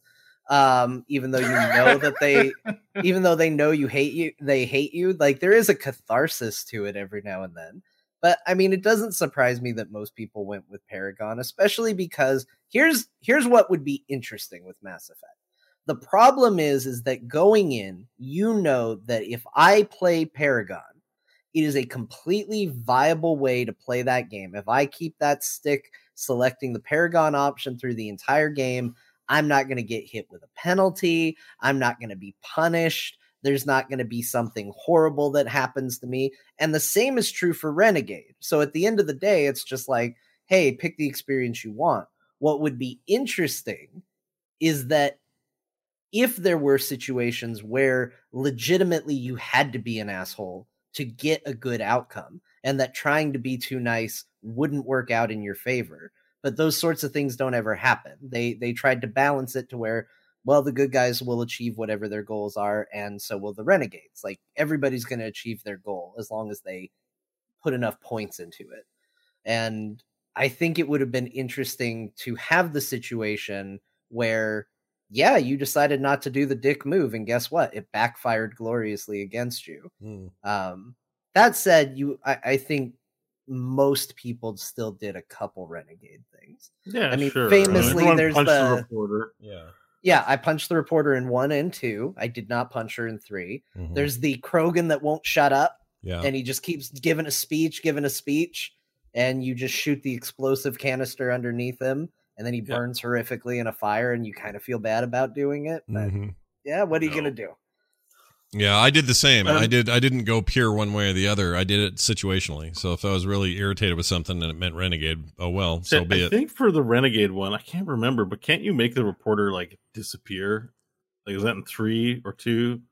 D: Um, even though you know that they, even though they know you hate you, they hate you. Like, there is a catharsis to it every now and then. But I mean, it doesn't surprise me that most people went with Paragon, especially because here's here's what would be interesting with Mass Effect. The problem is is that going in, you know that if I play Paragon, it is a completely viable way to play that game. If I keep that stick selecting the Paragon option through the entire game, I'm not going to get hit with a penalty. I'm not going to be punished. There's not going to be something horrible that happens to me. And the same is true for Renegade. So at the end of the day, it's just like, hey, pick the experience you want. What would be interesting is that if there were situations where legitimately you had to be an asshole to get a good outcome and that trying to be too nice wouldn't work out in your favor but those sorts of things don't ever happen they they tried to balance it to where well the good guys will achieve whatever their goals are and so will the renegades like everybody's going to achieve their goal as long as they put enough points into it and i think it would have been interesting to have the situation where yeah you decided not to do the dick move and guess what it backfired gloriously against you
C: Hmm.
D: um that said you i, I think most people still did a couple renegade things
E: yeah,
D: I mean,
E: sure.
D: famously,
E: Everyone
D: there's
E: punched
D: the-
E: reporter.
C: Yeah.
D: Yeah i punched the reporter in one and two i did not punch her in 3
C: Mhm.
D: there's the krogan that won't shut up
C: yeah.
D: and he just keeps giving a speech giving a speech and you just shoot the explosive canister underneath him and then he
C: Yeah.
D: burns horrifically in a fire and you kind of feel bad about doing it but
C: Mhm.
D: yeah what are you gonna do
C: Yeah, I did the same.
E: Um,
C: I did. I didn't go pure one way or the other. I did it situationally. So if I was really irritated with something and it meant renegade, oh well, so
E: I
C: be it.
E: think for the Renegade one, I can't remember, but can't you make the reporter like disappear? Like is that in three or two?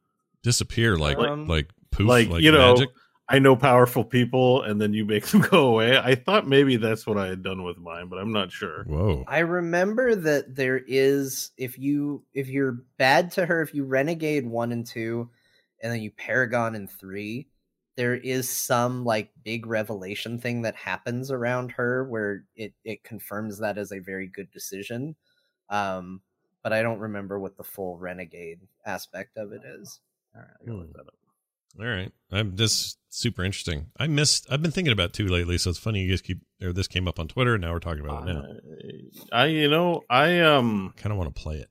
C: Disappear like
D: Um,
C: like poof,
E: like,
C: like,
E: you know. I know powerful people, and then you make them go away. I thought maybe that's what I had done with mine, but I'm not sure.
C: Whoa.
D: I remember that there is if you if you're bad to her, if you renegade one and two, and then you paragon in three, there is some like big revelation thing that happens around her where it it confirms that as a very good decision. Um, but I don't remember what the full renegade aspect of it is.
E: All right, I gotta look that up.
C: All right. I'm just super interesting. I missed. I've been thinking about two lately, so it's funny you guys keep. Or this came up on Twitter, and now we're talking about it now.
E: I, I, you know, I um,
C: kind of want to play it.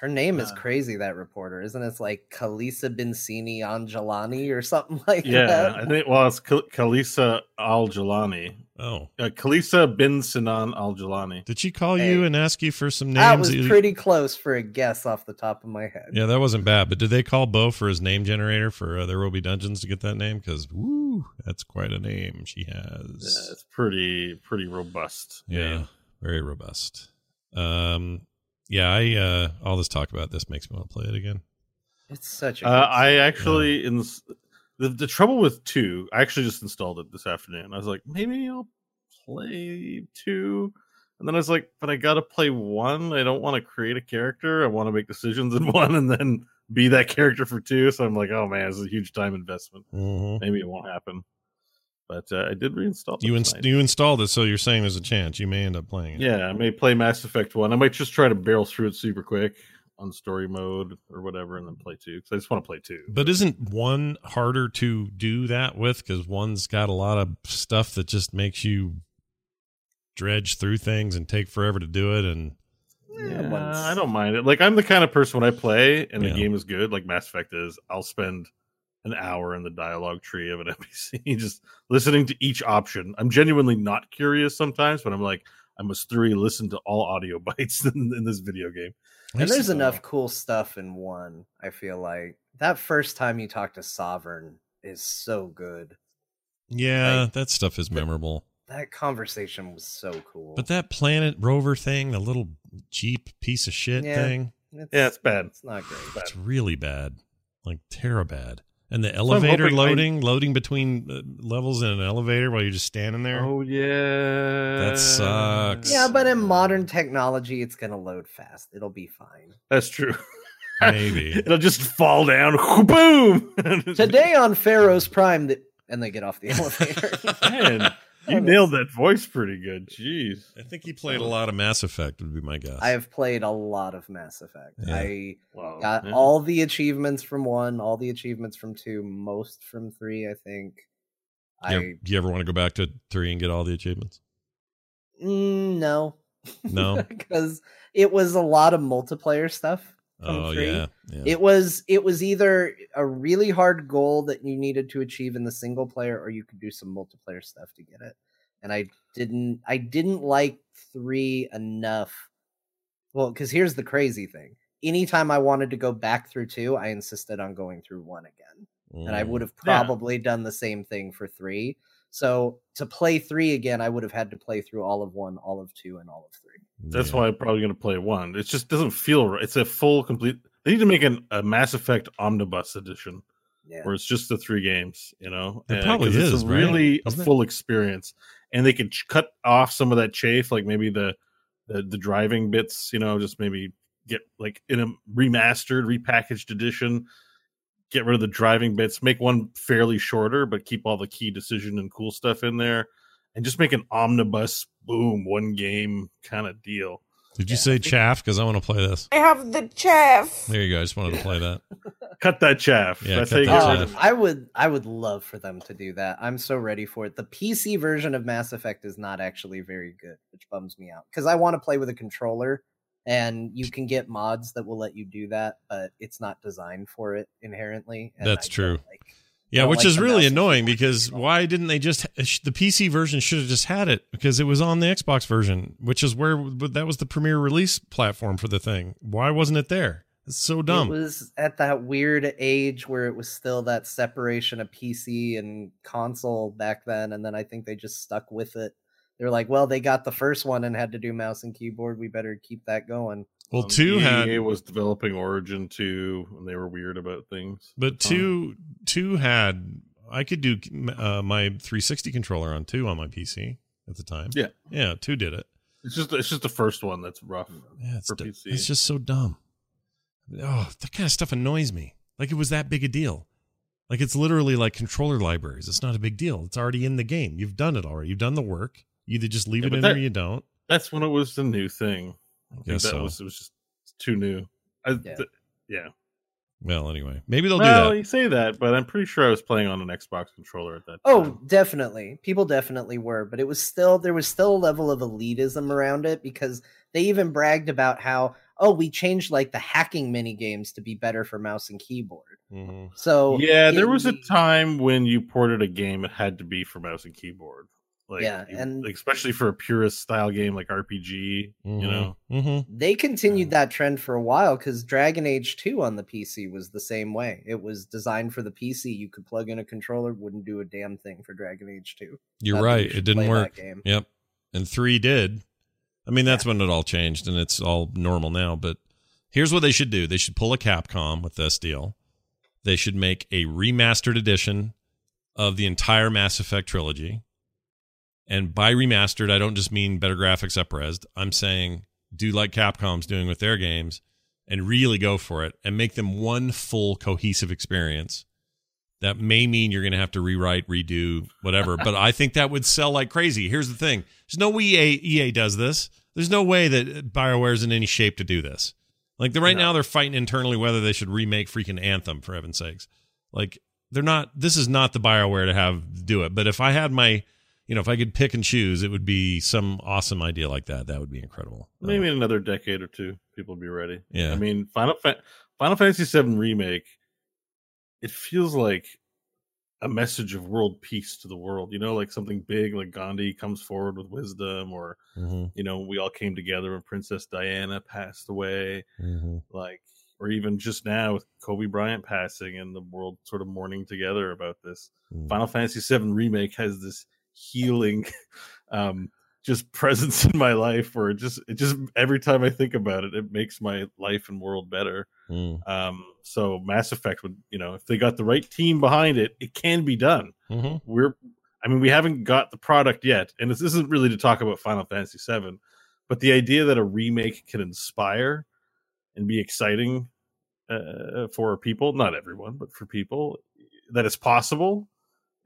D: Her name is
E: Uh,
D: crazy. That reporter, isn't it? It's like Kalisa Bincini Angelani or something like
E: Yeah,
D: that.
E: I think. Well, it's Khal- Khalisa Al Jalani.
C: Oh,
E: Uh, Khalisa bin Sinan Al Jalani.
C: did she call
D: Hey.
C: you and ask you for some names?
D: That was
C: You-
D: pretty close for a guess off the top of my head.
C: Yeah, that wasn't bad. But did they call Bo for his name generator for uh, There Will Be Dungeons to get that name? Because woo, that's quite a name she has.
E: Yeah,
C: has.
E: it's pretty pretty robust.
C: Yeah,
E: name.
C: very robust. Um, yeah, I uh, all this talk about this makes me want to play it again.
D: It's such a.
E: Uh, I
D: song.
E: actually in the the trouble with two. I actually just installed it this afternoon. I was like, maybe I'll play two, and then I was like, but I gotta play one. I don't want to create a character. I want to make decisions in one, and then be that character for two. So I'm like, oh man, it's a huge time investment.
C: Mhm.
E: Maybe it won't happen. But uh, I did reinstall.
C: You
E: it
C: ins- you installed it, so you're saying there's a chance you may end up playing it.
E: Yeah, I may play Mass Effect one. I might just try to barrel through it super quick on story mode or whatever, and then play two because I just want to play two.
C: But isn't one harder to do that with? Because one's got a lot of stuff that just makes you dredge through things and take forever to do it. And
E: Yeah, I don't mind it. Like I'm the kind of person when I play and
C: Yeah.
E: the game is good, like Mass Effect is, I'll spend an hour in the dialogue tree of an NPC just listening to each option. I'm genuinely not curious sometimes, but I'm like, I must thoroughly listen to all audio bites in, in this video game.
D: and there's
E: so-
D: enough cool stuff in one. I feel like that first time you talk to Sovereign is so good.
C: yeah,
D: Like-
C: that stuff is memorable.
D: That conversation was so cool.
C: But that planet rover thing, the little cheap piece of shit
D: Yeah.
C: thing,
D: it's,
E: Yeah, it's bad.
D: it's not great.
C: it's really bad, like terror bad. And the
E: I'm
C: elevator
E: I-
C: loading, loading between uh, levels in an elevator while you're just standing there.
E: Oh yeah,
C: That sucks.
D: Yeah, but in modern technology, it's gonna load fast. It'll be fine.
E: That's true.
C: Maybe.
E: It'll just fall down. Boom.
D: Today on Pharaoh's Prime, that and they get off the elevator.
E: Man, you nailed that voice pretty good. Jeez.
C: I think he played a lot of Mass Effect. Would be my guess.
D: I have played a lot of Mass Effect.
C: Yeah.
D: I
E: Wow.
D: got
E: Yeah.
D: all the achievements from one, all the achievements from two, most from three. I think.
C: You
D: I
C: ever, do you ever want to go back to three and get all the achievements?
D: mm, no,
C: No.
D: because it was a lot of multiplayer stuff. From
C: oh
D: three.
C: yeah, yeah.
D: It was it was either a really hard goal that you needed to achieve in the single player, or you could do some multiplayer stuff to get it. And I didn't I didn't like three enough. Well, because here's the crazy thing. Anytime I wanted to go back through two, I insisted on going through one again. And I
C: Mm.
D: would have
E: Yeah.
D: probably done the same thing for three. So to play three again, I would have had to play through all of one, all of two, and all of three.
E: That's
C: Yeah.
E: why I'm probably going to play one. It just doesn't feel right. It's a full complete. They need to make an, a Mass Effect omnibus edition
D: Yeah.
E: where it's just the three games. You know,
C: It
E: Uh,
C: probably
E: 'cause it's
C: is,
E: a
C: right?
E: really a
C: Isn't it?
E: full experience, and they could ch- cut off some of that chafe, like maybe the, the the driving bits. You know, just maybe get like in a remastered, repackaged edition. Get rid of the driving bits, make one fairly shorter, but keep all the key decision and cool stuff in there, and just make an omnibus, boom, one game kind of deal.
C: Did you say chaff? Because I want to play this.
G: I have the chaff.
C: There you go. I just wanted to play that.
E: Cut that chaff.
C: Yeah,
E: That's
C: cut that
E: get rid
C: chaff.
D: I would I would love for them to do that. I'm so ready for it. The PC version of Mass Effect is not actually very good, which bums me out because I want to play with a controller and you can get mods that will let you do that, but it's not designed for it inherently.
C: That's
D: I
C: true.
D: like-
C: Yeah, which
D: like
C: is really annoying because why didn't they just the PC version should have just had it because it was on the Xbox version, which is where that was the premier release platform for the thing. Why wasn't it there? It's so dumb.
D: It was at that weird age where it was still that separation of PC and console back then, and then I think they just stuck with it. They're like, well, they got the first one and had to do mouse and keyboard. We better keep that going.
C: well,
E: Um,
C: two had
E: was developing Origin 2, and they were weird about things.
C: But
E: at the time.
C: two two had I could do uh, my 360 controller on two on my PC at the time.
E: Yeah.
C: yeah, two did it.
E: It's just it's just the first one that's rough
C: Yeah, it's,
E: for
C: du-
E: PC.
C: it's just so dumb. Oh, that kind of stuff annoys me. Like it was that big a deal. Like it's literally like controller libraries. It's not a big deal. It's already in the game. You've done it already. You've done the work. You either just leave
E: Yeah,
C: it in
E: that-
C: or you don't.
E: that's when it was the new thing. I
C: Guess
E: that
C: so.
E: was it was just too new. I,
D: Yeah.
E: th- yeah.
C: Well, anyway, maybe they'll
E: well,
C: do that.
E: you say that, but I'm pretty sure I was playing on an Xbox controller at that
D: Oh,
E: time.
D: definitely. People definitely were, but it was still there was still a level of elitism around it because they even bragged about how oh, we changed like the hacking mini games to be better for mouse and keyboard.
C: Mhm.
D: So
E: yeah, there
D: in
E: was a time when you ported a game, it had to be for mouse and keyboard. Like,
D: Yeah, and-
E: like, especially for a purist style game like RPG,
C: Mhm.
E: you know.
C: Mhm.
D: They continued that trend for a while because Dragon Age 2 on the PC was the same way. It was designed for the PC. You could plug in a controller, wouldn't do a damn thing for Dragon Age 2.
C: You're
D: Not that you
C: right. It didn't work.
D: game.
C: Yep. And three did. I mean, that's when it all changed and it's all normal now. But here's what they should do they should pull a Capcom with this deal. They should make a remastered edition of the entire Mass Effect trilogy. And by remastered, I don't just mean better graphics upresed. I'm saying do like Capcom's doing with their games and really go for it and make them one full cohesive experience. That may mean you're going to have to rewrite, redo, whatever. but I think that would sell like crazy. Here's the thing: there's no way EA, EA does this. There's no way that Bioware's in any shape to do this. Like the, right now, they're fighting internally whether they should remake freaking Anthem for heaven's sakes. Like they're not. This is not the Bioware to have do it. But if I had my, you know, if I could pick and choose, it would be some awesome idea like that. That would be incredible.
E: Maybe in another decade or two, people will be ready.
C: Yeah.
E: I mean, Final Fa- Final Fantasy VII remake. It feels like a message of world peace to the world. You know, like something big, like Gandhi comes forward with wisdom, or
C: Mhm,
E: you know, we all came together when Princess Diana passed away.
C: mhm.
E: Like, or even just now with Kobe Bryant passing and the world sort of mourning together about this.
C: Mm.
E: Final Fantasy VII remake has this healing, um, just presence in my life or just it just every time I think about it, it makes my life and world better.
C: Mm.
E: Um, so Mass Effect would, you know, if they got the right team behind it, it can be done.
C: Mhm.
E: We're, I mean, we haven't got the product yet, and this isn't really to talk about Final Fantasy VII, but the idea that a remake can inspire and be exciting uh, for people, not everyone, but for people, that it's possible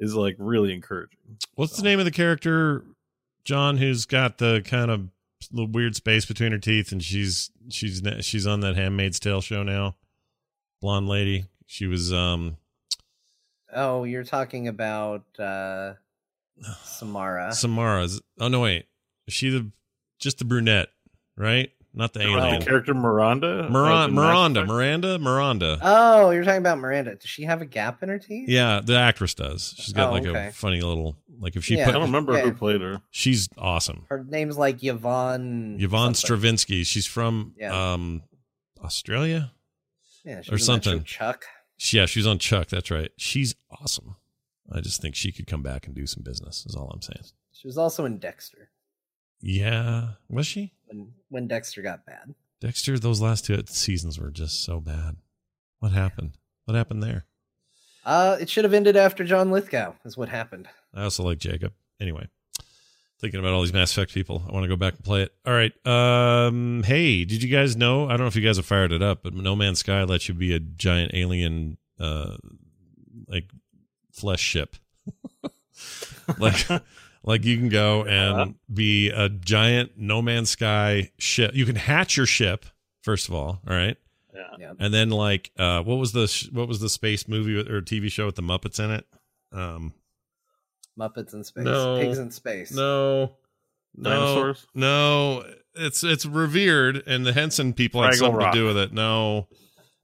E: is like really encouraging.
C: What's the name of the character, John, who's got the kind of little weird space between her teeth, and she's she's she's on that Handmaid's Tale show now. Blonde lady. She was um
D: Oh, you're talking about uh Samara.
C: Samara's. Oh no, wait. Is she the just the brunette, right? Not the
E: You know,
C: alien.
E: the character Miranda,
C: Miran-
E: the
C: Miranda, Miranda, Miranda.
D: Oh, you're talking about Miranda. Does she have a gap in her teeth?
C: yeah, the actress does. She's got
D: Oh,
C: like
D: okay.
C: a funny little like if she
D: Yeah.
E: I don't remember
D: Yeah.
E: who played her.
C: She's awesome.
D: Her name's like Yvonne.
C: Yvonne
D: something.
C: Strahovski. She's from
D: Yeah.
C: um Australia.
D: Yeah, she
C: or
D: was in that show
C: something.
D: Chuck.
C: Yeah, she's on Chuck. That's right. She's awesome. I just think she could come back and do some business. Is all I'm saying.
D: She was also in Dexter
C: Yeah, was she
D: when when Dexter got bad.
C: Dexter? Those last two seasons were just so bad. What happened? What happened there?
D: Uh, it should have ended after John Lithgow. Is what happened.
C: I also like Jacob. Anyway, thinking about all these Mass Effect people, I want to go back and play it. All right. Um. Hey, did you guys know? I don't know if you guys have fired it up, but No Man's Sky lets you be a giant alien, uh, like flesh ship. like, like you can go and be a giant No Man's Sky ship. You can hatch your ship first of all. All right.
E: Yeah.
D: Yeah.
C: And then like, uh, what was the sh- what was the space movie with- or TV show with the Muppets in it? Um.
D: Muppets in space.
C: No.
D: Pigs in space.
C: No. No,
E: Dinosaurs?
C: No, it's it's revered, and the Henson people had
E: Fraggle
C: something
E: Rock.
C: to do with it. No,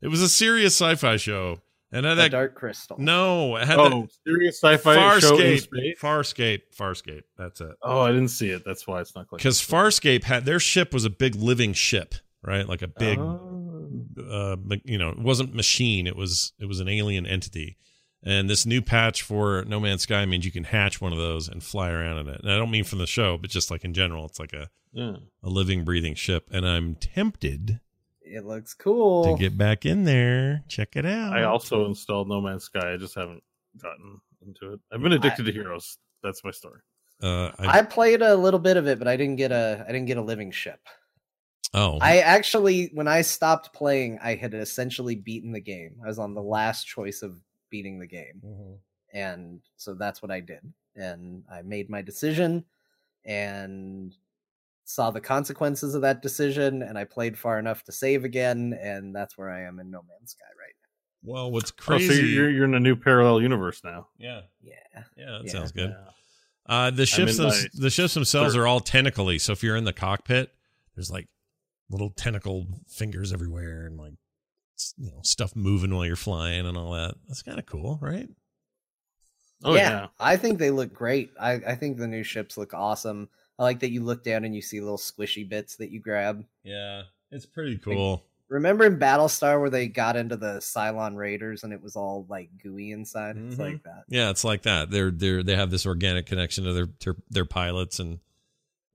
C: it was a serious sci-fi show, and it
D: The
C: that
D: Dark Crystal.
C: no, it had
E: Oh, serious sci-fi
C: that
E: show in
C: Farscape,
E: space.
C: Farscape, Farscape. That's it.
E: Oh, I didn't see it. That's why it's not clicking.
C: Because Farscape had their ship was a big living ship, right? Like a big,
E: Oh.
C: uh, you know, it wasn't machine. It was it was an alien entity. And this new patch for No Man's Sky means you can hatch one of those and fly around in it. And I don't mean from the show, but just like in general, it's like a
E: Yeah.
C: a living, breathing ship. And I'm tempted
D: It looks cool.
C: to get back in there. Check it out.
E: I also installed No Man's Sky. I just haven't gotten into it. I've been addicted to Heroes. That's my story.
C: Uh, I,
D: I played a little bit of it, but I didn't get a I didn't get a living ship.
C: oh,
D: I actually when I stopped playing, I had essentially beaten the game. I was on the last choice of beating the game.
C: Mhm.
D: And so that's what I did. And I made my decision and saw the consequences of that decision and I played far enough to save again and that's where I am in No Man's Sky right now.
C: well, what's
E: Oh,
C: crazy?
E: so you're you're in a new parallel universe now.
C: yeah.
D: Yeah.
C: yeah, that
D: Yeah.
C: sounds good.
E: Yeah.
C: Uh, the ships,
E: in
C: them- the ships themselves
E: third-
C: are all tentacly. So if you're in the cockpit, there's like little tentacle fingers everywhere and like you know stuff moving while you're flying and all that. That's kind of cool, right?
E: Oh yeah.
D: I think they look great. I, I think the new ships look awesome. I like that you look down and you see little squishy bits that you grab.
C: Yeah, it's pretty cool.
D: Remember in Battlestar where they got into the Cylon Raiders and it was all like gooey inside? It's
C: Mhm.
D: like that.
C: Yeah, it's like that. They're they're they have this organic connection to their their, their pilots, and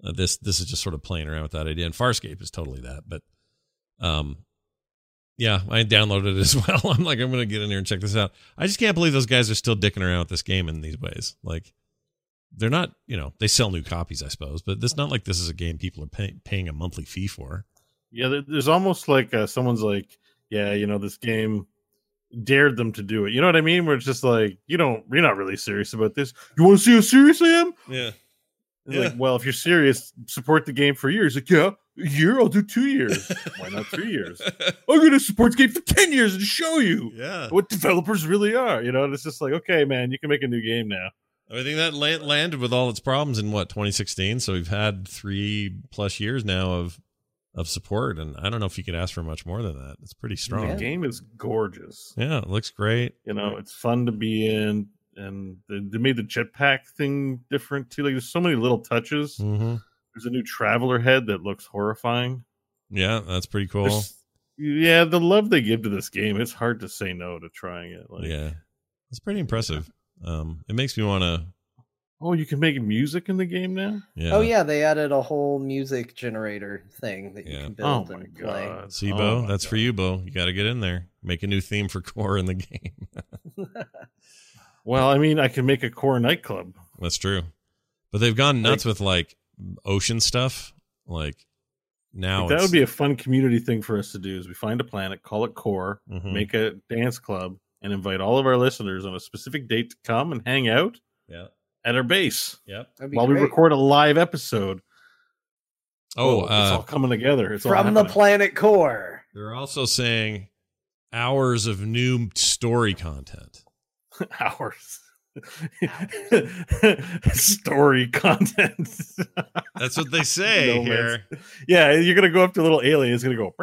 C: uh, this this is just sort of playing around with that idea. And Farscape is totally that. But um, yeah, I downloaded it as well. I'm like, I'm gonna get in here and check this out. I just can't believe those guys are still dicking around with this game in these ways. Like, they're not, you know, they sell new copies, I suppose, but it's not like this is a game people are pay, paying a monthly fee for.
E: Yeah, there's almost like uh, someone's like, yeah, you know, this game dared them to do it. You know what I mean? Where it's just like, you don't, you're not really serious about this. You want to see how serious I am?
C: Yeah.
E: It's like, well, if you're serious, support the game for years. Like, yeah, a year, I'll do two years. Why not three years? I'm going to support the game for 10 years and show you
C: Yeah.
E: what developers really are. You know, and it's just like, okay, man, you can make a new game now.
C: I think that land, landed with all its problems in what 2016. So we've had three plus years now of of support, and I don't know if you could ask for much more than that. It's pretty strong.
E: The game is gorgeous.
C: Yeah, it looks great.
E: You know, it's fun to be in. And they, they made the jetpack thing different too. Like, there's so many little touches.
C: hmm
E: There's a new traveler head that looks horrifying.
C: Yeah, that's pretty cool.
E: There's- yeah, the love they give to this game, it's hard to say no to trying it. Like,
C: yeah, it's pretty impressive. Um, it makes me want to.
E: oh, you can make music in the game now.
C: Yeah.
D: Oh yeah, they added a whole music generator thing that you
C: Yeah.
D: can
E: Oh
D: build
E: my
D: and play.
E: god!
C: See,
E: Oh
C: Bo,
E: my
C: that's for
E: God.
C: you, Bo. You got to get in there. Make a new theme for core in the game.
E: Well, I mean, I can make a core nightclub.
C: that's true. But they've gone nuts with like ocean stuff. Like now,
E: Like, that would be a fun community thing for us to do. Is we find a planet, call it core,
C: Mhm.
E: make a dance club, and invite all of our listeners on a specific date to come and hang out
C: yeah.
E: at our base
C: Yep.
D: That'd be
E: while we record a live episode.
C: Oh,
E: it's
C: uh,
E: all coming together. It's
D: from the planet core.
C: they're also saying hours of new story content.
E: hours. Story content.
C: That's what they say
E: No
C: here.
E: man's- yeah, you're gonna go up to a little alien. It's gonna go,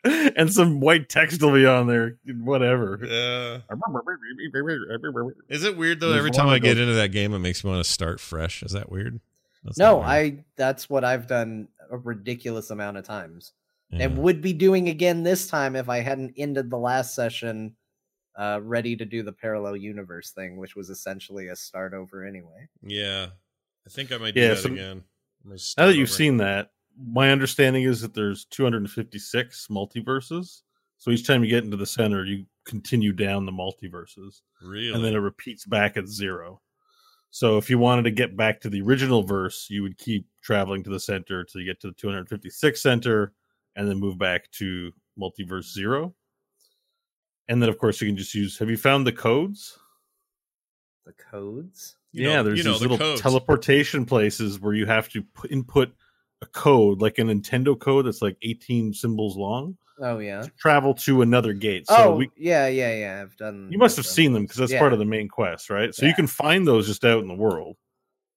E: and some white text will be on there. Whatever.
C: Yeah. Is it weird though?
E: There's
C: Every time I get into that game, it makes me want to start fresh. Is that weird? That's
D: No,
C: weird.
D: I that's what I've done a ridiculous amount of times.
C: Yeah.
D: And would be doing again this time if I hadn't ended the last session uh ready to do the parallel universe thing, which was essentially a start over anyway.
C: Yeah, I think I might do
E: Yeah,
C: that
E: so-
C: again.
E: Now that you've
C: over.
E: seen that, my understanding is that there's 256 multiverses. So each time you get into the center, you continue down the multiverses.
C: really,
E: and then it repeats back at zero. So if you wanted to get back to the original verse, you would keep traveling to the center till you get to the 256 center, and then move back to multiverse zero. And then, of course, you can just use. Have you found the codes?
D: The codes?
C: You
E: yeah,
C: know-
E: there's
C: you know,
E: these
C: the
E: little
C: codes.
E: teleportation places where you have to put, input a code, like a Nintendo code that's like 18 symbols long,
D: Oh yeah.
E: to travel to another gate. So
D: oh
E: we,
D: yeah, yeah, yeah. I've done
E: you must
D: I've
E: seen them because that's
D: Yeah.
E: part of the main quest, right? So you can find those just out in the world.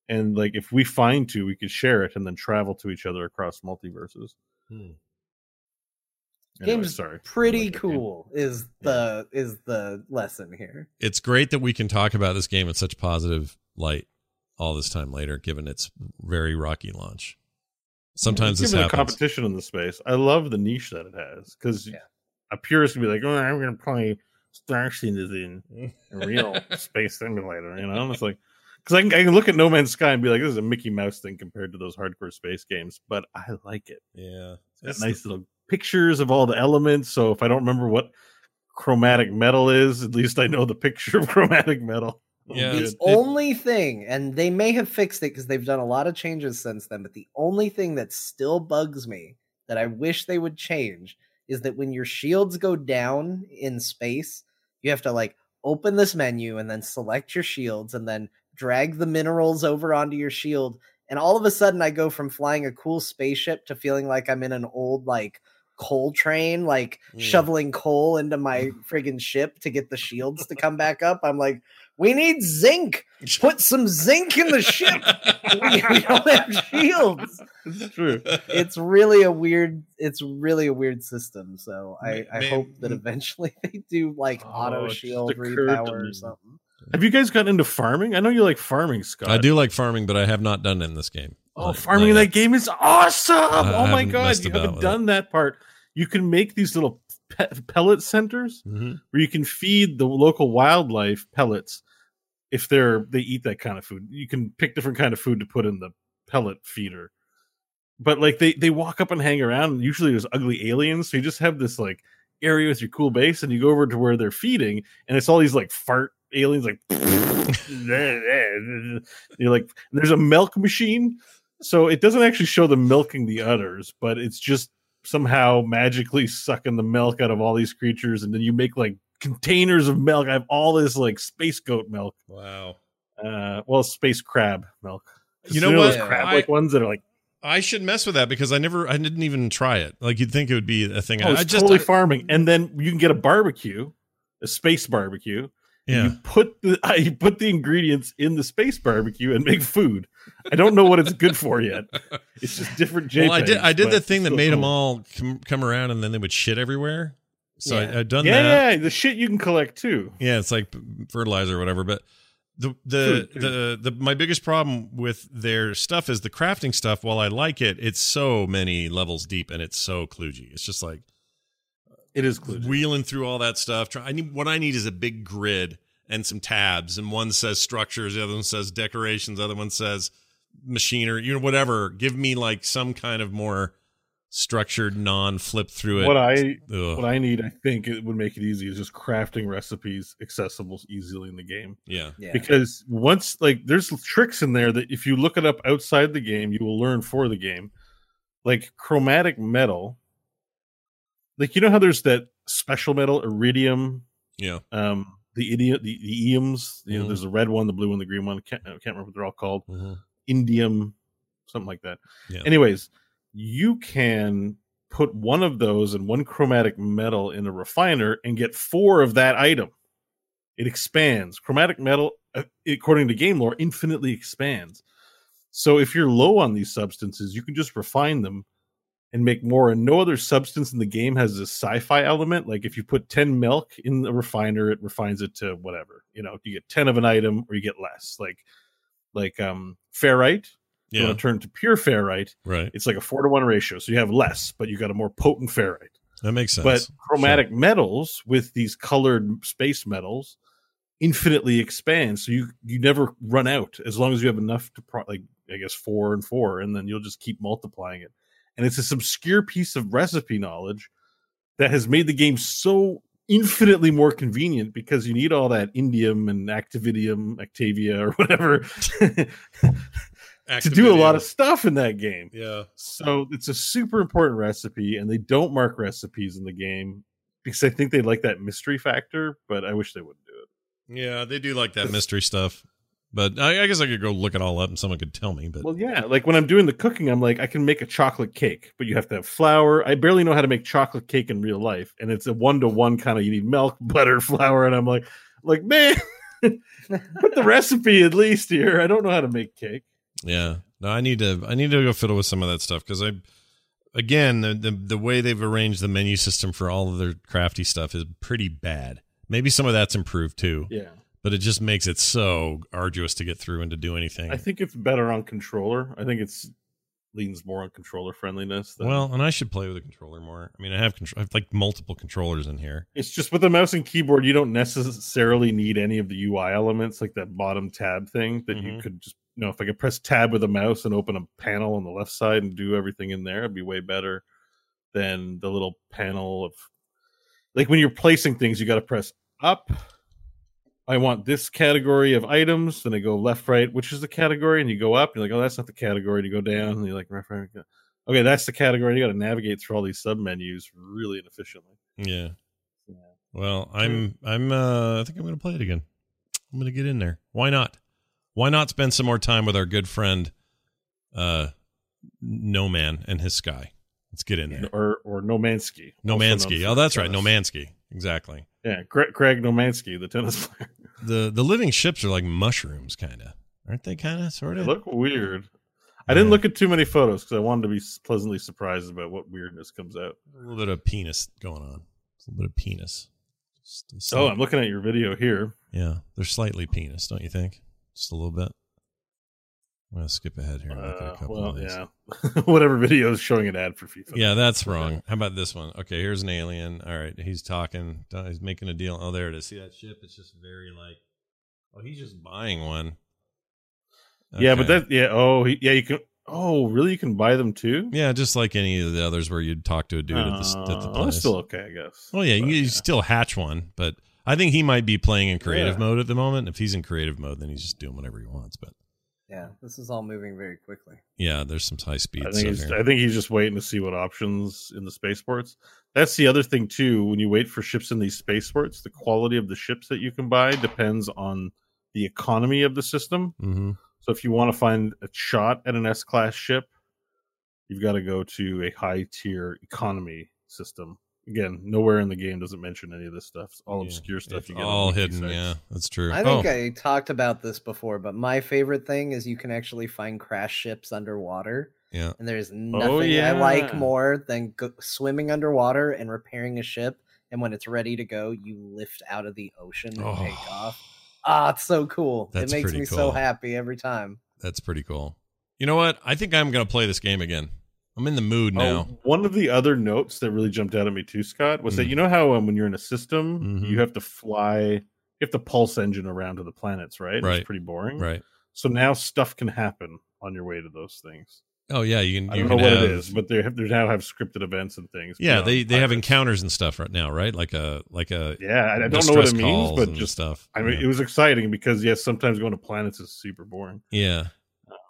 E: And like if we find two, we could share it and then travel to each other across multiverses.
C: Hmm.
E: Anyway,
D: Game's
E: sorry.
D: Pretty
E: like that game.
D: cool is the is the lesson here.
C: it's great that we can talk about this game in such positive light all this time later, given its very rocky launch. Sometimes this
E: Given the
C: happens.
E: competition in the space, I love the niche that it has because
D: Yeah.
E: a purist would be like, "Oh, I'm going to play Star Citizen, a real space simulator," you know. And it's like because I can, I can look at No Man's Sky and be like, "This is a Mickey Mouse thing compared to those hardcore space games," but I like it.
C: Yeah,
E: It's got nice little pictures of all the elements. So if I don't remember what chromatic metal is, at least I know the picture of chromatic metal.
C: Yeah,
D: the only thing, and they may have fixed it because they've done a lot of changes since then, but the only thing that still bugs me that I wish they would change is that when your shields go down in space, you have to like open this menu and then select your shields and then drag the minerals over onto your shield. And all of a sudden, I go from flying a cool spaceship to feeling like I'm in an old, like, coal train, like
C: Mm.
D: shoveling coal into my friggin' ship to get the shields to come back up. I'm like, We need zinc. Put some zinc in the ship. we, we don't have shields.
E: It's true.
D: It's really a weird. It's really a weird system. So I, I
C: May-
D: hope that eventually they do like
E: Oh,
D: auto shield
E: occurred
D: repower or something.
E: Have you guys gotten into farming? I know you like farming, Scott.
C: I do like farming, but I have not done it in this game.
E: Oh,
C: Not-
E: farming in that game is awesome!
C: I
E: oh my god, you haven't
C: with it.
E: done that part. You can make these little pe- pellet centers
C: Mhm.
E: where you can feed the local wildlife pellets if they're they eat that kind of food. You can pick different kind of food to put in the pellet feeder. But like they they walk up and hang around. And usually there's ugly aliens, so you just have this like area with your cool base, and you go over to where they're feeding, and it's all these like fart aliens, like you're like there's a milk machine, so it doesn't actually show them milking the udders, but it's just somehow magically sucking the milk out of all these creatures, and then you make like containers of milk. I have all this like space goat milk,
C: Wow.
E: uh, well, space crab milk.
C: You know
E: those
C: what?
E: crab like ones that are like
C: I should mess with that because I never, I didn't even try it. Like you'd think it would be a thing.
E: oh, it's
C: I just,
E: totally
C: I-
E: farming, and then you can get a barbecue, a space barbecue. and
C: yeah.
E: You put the I put the ingredients in the space barbecue and make food. I don't know what it's good for yet. It's just different JPEGs.
C: Well, I did. I did the thing that made them all come, come around, and then they would shit everywhere. So
D: Yeah.
C: I, I'd done
E: Yeah,
C: that.
E: yeah, the shit you can collect too.
C: Yeah, it's like fertilizer or whatever. But the the
E: Food,
C: the the my biggest problem with their stuff is the crafting stuff. While I like it, it's so many levels deep and it's so kludgy. It's just like
E: It is kludgy.
C: wheeling through all that stuff. Try, I need what I need is a big grid and some tabs. And one says structures, the other one says decorations, the other one says machinery. You know, whatever. Give me like some kind of more structured, non flip through it.
E: What I
C: Ugh.
E: what I need, I think it would make it easy is just crafting recipes accessible easily in the game.
C: yeah.
D: Yeah.
E: Because once like there's tricks in there that if you look it up outside the game, you will learn for the game. Like chromatic metal. Like you know how there's that special metal iridium,
C: Yeah.
E: um, the idiot, the, the eums. You know,
C: Mhm.
E: there's the red one, the blue one, the green one. Can't, I can't remember what they're all called.
C: Mhm.
E: indium, something like that.
C: Yeah.
E: Anyways, you can put one of those and one chromatic metal in a refiner and get four of that item. It expands. Chromatic metal, uh, according to game lore, infinitely expands. So if you're low on these substances, you can just refine them and make more. And no other substance in the game has this sci-fi element. Like if you put 10 milk in the refiner, it refines it to whatever. You know, you get 10 of an item or you get less. Like like um ferrite. You
C: Yeah.
E: want to turn to pure ferrite.
C: Right.
E: It's like a four to one ratio. So you have less, but you got a more potent ferrite.
C: That makes sense.
E: But chromatic metals with these colored space metals infinitely expand. So you you never run out as long as you have enough to pro- like I guess four and four, and then you'll just keep multiplying it. And it's this obscure piece of recipe knowledge that has made the game so infinitely more convenient because you need all that indium and actividium, Actavia or whatever to do a lot of stuff in that game.
C: Yeah.
E: So it's a super important recipe, and they don't mark recipes in the game because I think they like that mystery factor, but I wish they wouldn't do it.
C: Yeah, they do like that mystery stuff. But I, I guess I could go look it all up and someone could tell me. But
E: Well, yeah, like when I'm doing the cooking, I'm like, I can make a chocolate cake, but you have to have flour. I barely know how to make chocolate cake in real life, and it's a one to one kind of. You need milk, butter, flour, and I'm like, like man, put the recipe at least here. I don't know how to make cake.
C: Yeah, no, I need to I need to go fiddle with some of that stuff because I, again, the, the the way they've arranged the menu system for all of their crafty stuff is pretty bad. Maybe some of that's improved too,
E: Yeah,
C: but it just makes it so arduous to get through and to do anything.
E: I think it's better on controller. I think it's leans more on controller friendliness. Than,
C: well, and I should play with the controller more. I mean, I have control. I have like multiple controllers in here.
E: It's just with the mouse and keyboard, you don't necessarily need any of the UI elements, like that bottom tab thing that you
C: Mhm.
E: could just, you know, if I could press tab with a mouse and open a panel on the left side and do everything in there, it'd be way better than the little panel of, like when you're placing things, you got to press up. I want this category of items. Then I go left, right, which is the category, and you go up. And you're like, oh, that's not the category. And you go down, and you're like, right, right, right. okay, that's the category. And you got to navigate through all these sub menus really inefficiently.
C: Yeah. Well, I'm I'm uh I think I'm gonna play it again. I'm gonna get in there. Why not? Why not spend some more time with our good friend uh No Man and his sky? Let's get in there.
E: or or Nomansky.
C: No Mansky. Oh, that's right.
E: Tennis.
C: No Mansky. Exactly.
E: Yeah, Craig, Craig Nomansky, the tennis player.
C: The the living ships are like mushrooms, kind of, aren't they? Kind of, sort of.
E: look weird. I didn't look at too many photos because I wanted to be pleasantly surprised about what weirdness comes out.
C: A little bit of penis going on. A little bit of penis.
E: Oh, I'm looking at your video here.
C: yeah, they're slightly penis, don't you think? Just a little bit. I'm gonna skip ahead here. and look at a
E: Uh,
C: couple
E: well,
C: of these.
E: yeah. Whatever video is showing an ad for FIFA.
C: Yeah, that's wrong. How about this one? Okay, here's an alien. All right, he's talking. He's making a deal. Oh, there it is. See that ship? It's just very like. Oh, he's just buying one.
E: Yeah, but that yeah. Oh, he, yeah. You can. Oh, really? You can buy them too.
C: Yeah, just like any of the others where you'd talk to a dude at the, at the
E: Oh,
C: place.
E: that's still okay, I guess.
C: Well, yeah, you,
E: But,
C: you still hatch one, but I think he might be playing in creative
E: Yeah.
C: mode at the moment. If he's in creative mode, then he's just doing whatever he wants. But
D: Yeah, this is all moving very quickly.
C: yeah, there's some high speed
E: I
C: stuff
E: think he's.
C: here.
E: I think he's just waiting to see what options in the spaceports. That's the other thing too. When you wait for ships in these spaceports, the quality of the ships that you can buy depends on the economy of the system.
C: hmm
E: So if you want to find a shot at an S class ship, you've got to go to a high tier economy system. Again, nowhere in the game does it mention any of this stuff. It's all
C: Yeah,
E: obscure stuff
C: It's
E: you get.
C: all hidden.
E: sites.
C: Yeah, that's true.
D: I think
C: oh,
D: I talked about this before, but my favorite thing is you can actually find crash ships underwater.
C: yeah.
D: And there's nothing I like more than go- swimming underwater and repairing a ship. And when it's ready to go, you lift out of the ocean and take
C: Oh.
D: off. Ah, it's so cool.
C: That's
D: it makes me
C: cool.
D: so happy every time.
C: That's pretty cool. You know what? I think I'm gonna play this game again. I'm in the mood now.
E: Oh, one of the other notes that really jumped out at me too, Scott, was that
C: Mm.
E: you know how um, when you're in a system,
C: Mhm.
E: you have to fly, you have to pulse engine around to the planets, right?
C: Right.
E: It's pretty boring.
C: Right.
E: So now stuff can happen on your way to those things.
C: Oh yeah, you can.
E: I
C: you
E: don't know what
C: have,
E: it is, but they have, they now have scripted events and things.
C: yeah, they they have encounters and stuff right now, right? Like a like a
E: Yeah, I I don't know what it means, but just
C: stuff.
E: I mean,
C: yeah.
E: it was exciting because yes, sometimes going to planets is super boring.
C: Yeah.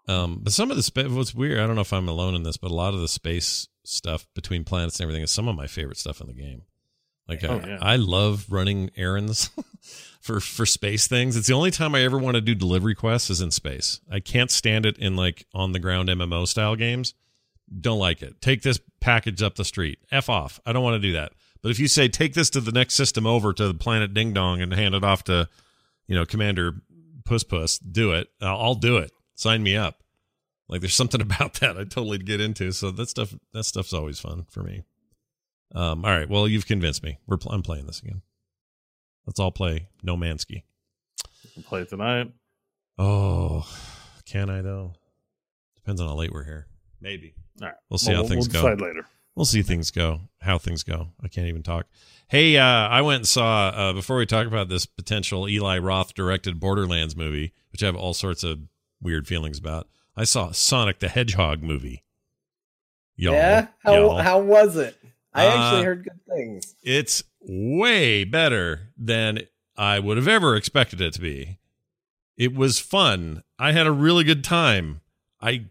C: Um, but some of the space, what's weird, I don't know if I'm alone in this, but a lot of the space stuff between planets and everything is some of my favorite stuff in the game. Like
E: Oh,
C: I,
E: yeah.
C: I love running errands for for space things. It's the only time I ever want to do delivery quests is in space. I can't stand it in like on the ground MMO style games. Don't like it. Take this package up the street. F off. I don't want to do that. But if you say take this to the next system over to the planet Ding Dong and hand it off to, you know, Commander Puss Puss, do it. I'll, I'll do it. Sign me up. Like there's something about that I totally get into. So that stuff that stuff's always fun for me. Um, all right. Well, you've convinced me. We're pl- I'm playing this again. Let's all play No Mansky.
E: Play it tonight.
C: Oh, can I though? Depends on how late we're here. Maybe.
E: All right,
C: We'll see how things
E: we'll
C: go.
E: decide later.
C: We'll see things go, how things go. I can't even talk. Hey, uh, I went and saw, uh, before we talk about this potential Eli Roth directed Borderlands movie, which I have all sorts of weird feelings about, I saw Sonic the Hedgehog movie. Y'all,
D: yeah? How,
C: y'all.
D: how was it? I actually
C: Uh,
D: heard good things.
C: It's way better than I would have ever expected it to be. It was fun. I had a really good time. I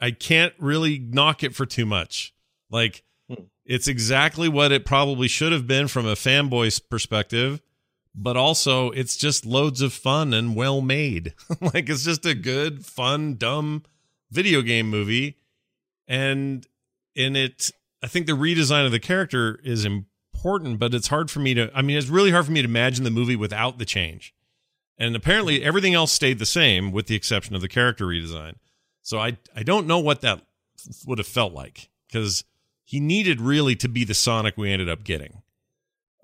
C: I can't really knock it for too much. Like
E: Hmm.
C: it's exactly what it probably should have been from a fanboy's perspective, but also it's just loads of fun and well made. like it's just a good, fun, dumb video game movie. And in it i think the redesign of the character is important but it's hard for me to i mean it's really hard for me to imagine the movie without the change. And apparently everything else stayed the same with the exception of the character redesign. So i i don't know what that would have felt like because he needed really to be the sonic we ended up getting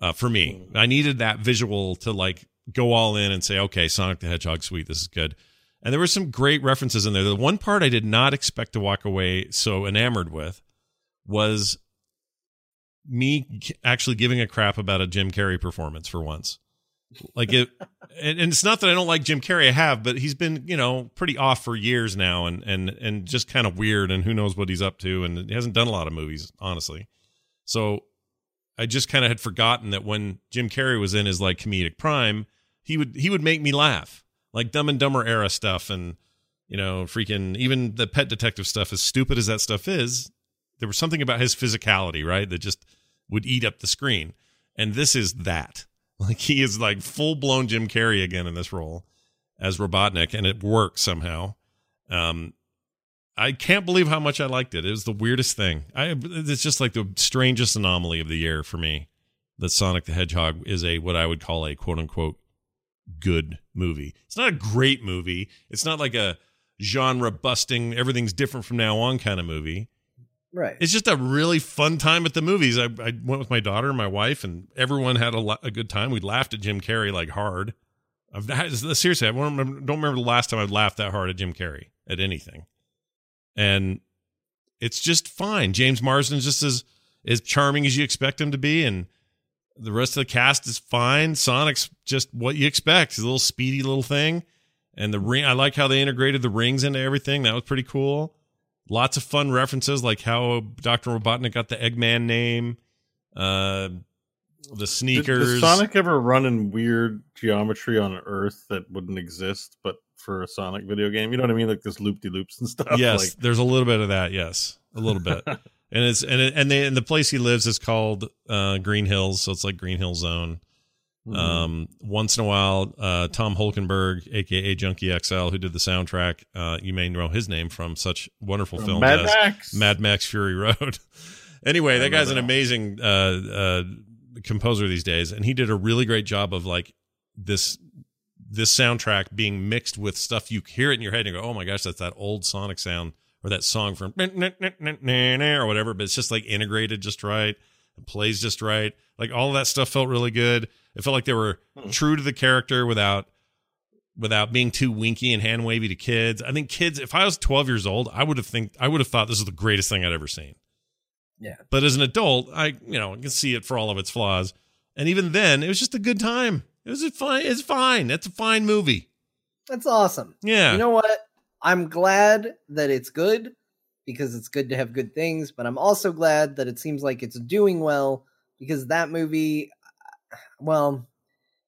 C: uh, for me i needed that visual to like go all in and say okay sonic the hedgehog sweet this is good and there were some great references in there. The one part I did not expect to walk away so enamored with was me actually giving a crap about a Jim Carrey performance for once. Like it, and, and it's not that I don't like Jim Carrey. I have, but he's been you know pretty off for years now, and and and just kind of weird, and who knows what he's up to, and he hasn't done a lot of movies, honestly. So I just kind of had forgotten that when Jim Carrey was in his like comedic prime, he would he would make me laugh, like Dumb and Dumber era stuff, and you know, freaking even the Pet Detective stuff. As stupid as that stuff is, there was something about his physicality, right, that just would eat up the screen. And this is that. Like he is like full blown Jim Carrey again in this role as Robotnik, and it works somehow. Um, I can't believe how much I liked it. It was the weirdest thing. I it's just like the strangest anomaly of the year for me. that Sonic the Hedgehog is a what I would call a quote unquote good movie. It's not a great movie. It's not like a genre busting everything's different from now on kind of movie.
D: Right.
C: It's just a really fun time at the movies. I, I went with my daughter and my wife, and everyone had a, lo- a good time. We laughed at Jim Carrey like hard. I've seriously, I don't remember, don't remember the last time I laughed that hard at Jim Carrey at anything. And it's just fine. James Marsden's just as as charming as you expect him to be, and the rest of the cast is fine. Sonic's just what you expect. He's a little speedy little thing. And the ring, I like how they integrated the rings into everything. That was pretty cool. Lots of fun references, like how Dr. Robotnik got the Eggman name, uh, the
E: Did,
C: sneakers.
E: Sonic ever run in weird geometry on Earth that wouldn't exist, but for a Sonic video game? You know what I mean? Like this loop de loops and stuff.
C: yes,
E: Like,
C: there's a little bit of that. Yes, a little bit. and it's and it, and, they, and the place he lives is called uh, Green Hills, so it's like Green Hill Zone.
E: Mhm.
C: Um, once in a while, uh, Tom Holkenborg, aka Junkie XL, who did the soundtrack, uh, you may know his name from such wonderful
E: From
C: films
E: Mad
C: as
E: Max.
C: Mad Max Fury Road. anyway,
E: I
C: that guy's an amazing uh, uh, composer these days, and he did a really great job of like this this soundtrack being mixed with stuff you hear it in your head and you go, oh my gosh, that's that old Sonic sound or that song from or whatever, but it's just like integrated just right. It plays just right. Like all of that stuff felt really good. It felt like they were hmm. true to the character without without being too winky and hand wavy to kids. I think kids, if I was 12 years old, I would have think I would have thought this is the greatest thing I'd ever seen.
D: Yeah.
C: But as an adult, I you know, I can see it for all of its flaws. And even then, it was just a good time. It was fine it's fine. That's a fine movie.
D: That's awesome.
C: Yeah.
D: You know what? I'm glad that it's good because it's good to have good things, but I'm also glad that it seems like it's doing well because that movie, well,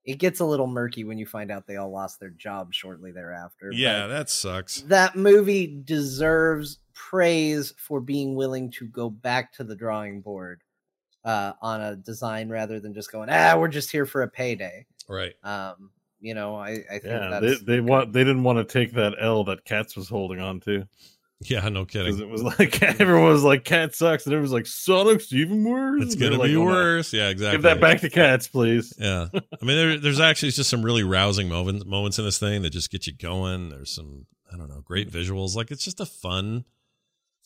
D: it gets a little murky when you find out they all lost their jobs shortly thereafter.
C: Yeah, that sucks.
D: that movie deserves praise for being willing to go back to the drawing board uh, on a design rather than just going, ah, we're just here for a payday.
C: Right.
D: Um, you know, I, I think
E: yeah, they
D: that's
E: they want they didn't want to take that L that Cats was holding on to
C: Yeah, no kidding.
E: it was like everyone was like Cat sucks and everyone was like Sonic's even worse.
C: It's
E: And
C: gonna
E: like,
C: be
E: "Oh,
C: worse. Yeah, exactly.
E: Give that back to Cats, please.
C: Yeah, I mean, there, there's actually just some really rousing moments moments in this thing that just get you going. There's some I don't know, great visuals. Like it's just a fun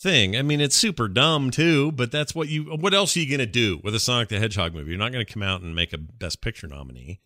C: thing. I mean, it's super dumb too, but that's what you. What else are you gonna do with a Sonic the Hedgehog movie? You're not gonna come out and make a Best Picture nominee,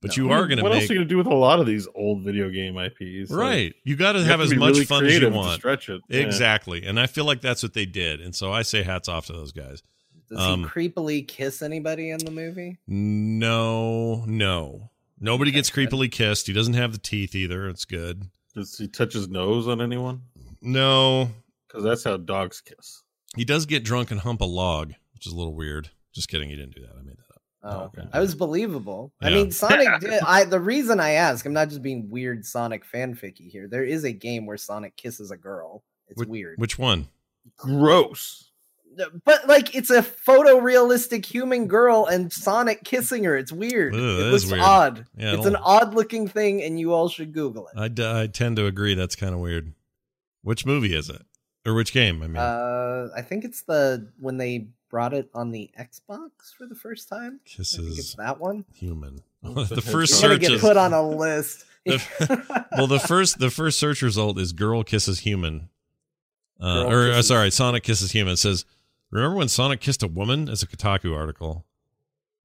C: but you are gonna
E: What
C: make
E: else are you gonna do with a lot of these old video game IPs? Like,
C: right. You got to have, as much
E: really
C: fun as you
E: creative to
C: want.
E: Stretch it Yeah.
C: Exactly, and I feel like that's what they did, and so I say hats off to those guys.
D: Does
C: Um,
D: he creepily kiss anybody in the movie?
C: No, no, nobody gets creepily kissed. He doesn't have the teeth either. It's good.
E: Does he touch his nose on anyone?
C: No,
E: Because that's how dogs kiss.
C: He does get drunk and hump a log, which is a little weird. Just kidding, he didn't do that. I made that up.
D: Oh,
E: okay.
D: I was believable. I mean, Sonic. did, I the reason I ask, I'm not just being weird Sonic fanficky here. There is a game where Sonic kisses a girl. It's
C: Which-
D: weird,
C: Which one?
E: Gross.
D: but like it's a photorealistic human girl and Sonic kissing her. It's weird.
C: Ugh,
D: it
C: that
D: looks
C: weird.
D: odd.
C: Yeah,
D: it's an odd looking thing, and you all should Google it.
C: I, d- I tend to agree. That's kind of weird. Which movie is it? Or which game? I mean,
D: Uh, I think it's the when they brought it on the Xbox for the first time. I think
C: kisses
D: it's that one.
C: human.
E: the
C: the first
E: is
D: It's
C: search
D: get
C: is
D: put on a list.
C: The- well, the first the first search result is girl kisses human. Uh,
D: Girl
C: or uh, sorry, Sonic kisses human. It says, remember when Sonic kissed a woman? It's a Kotaku article.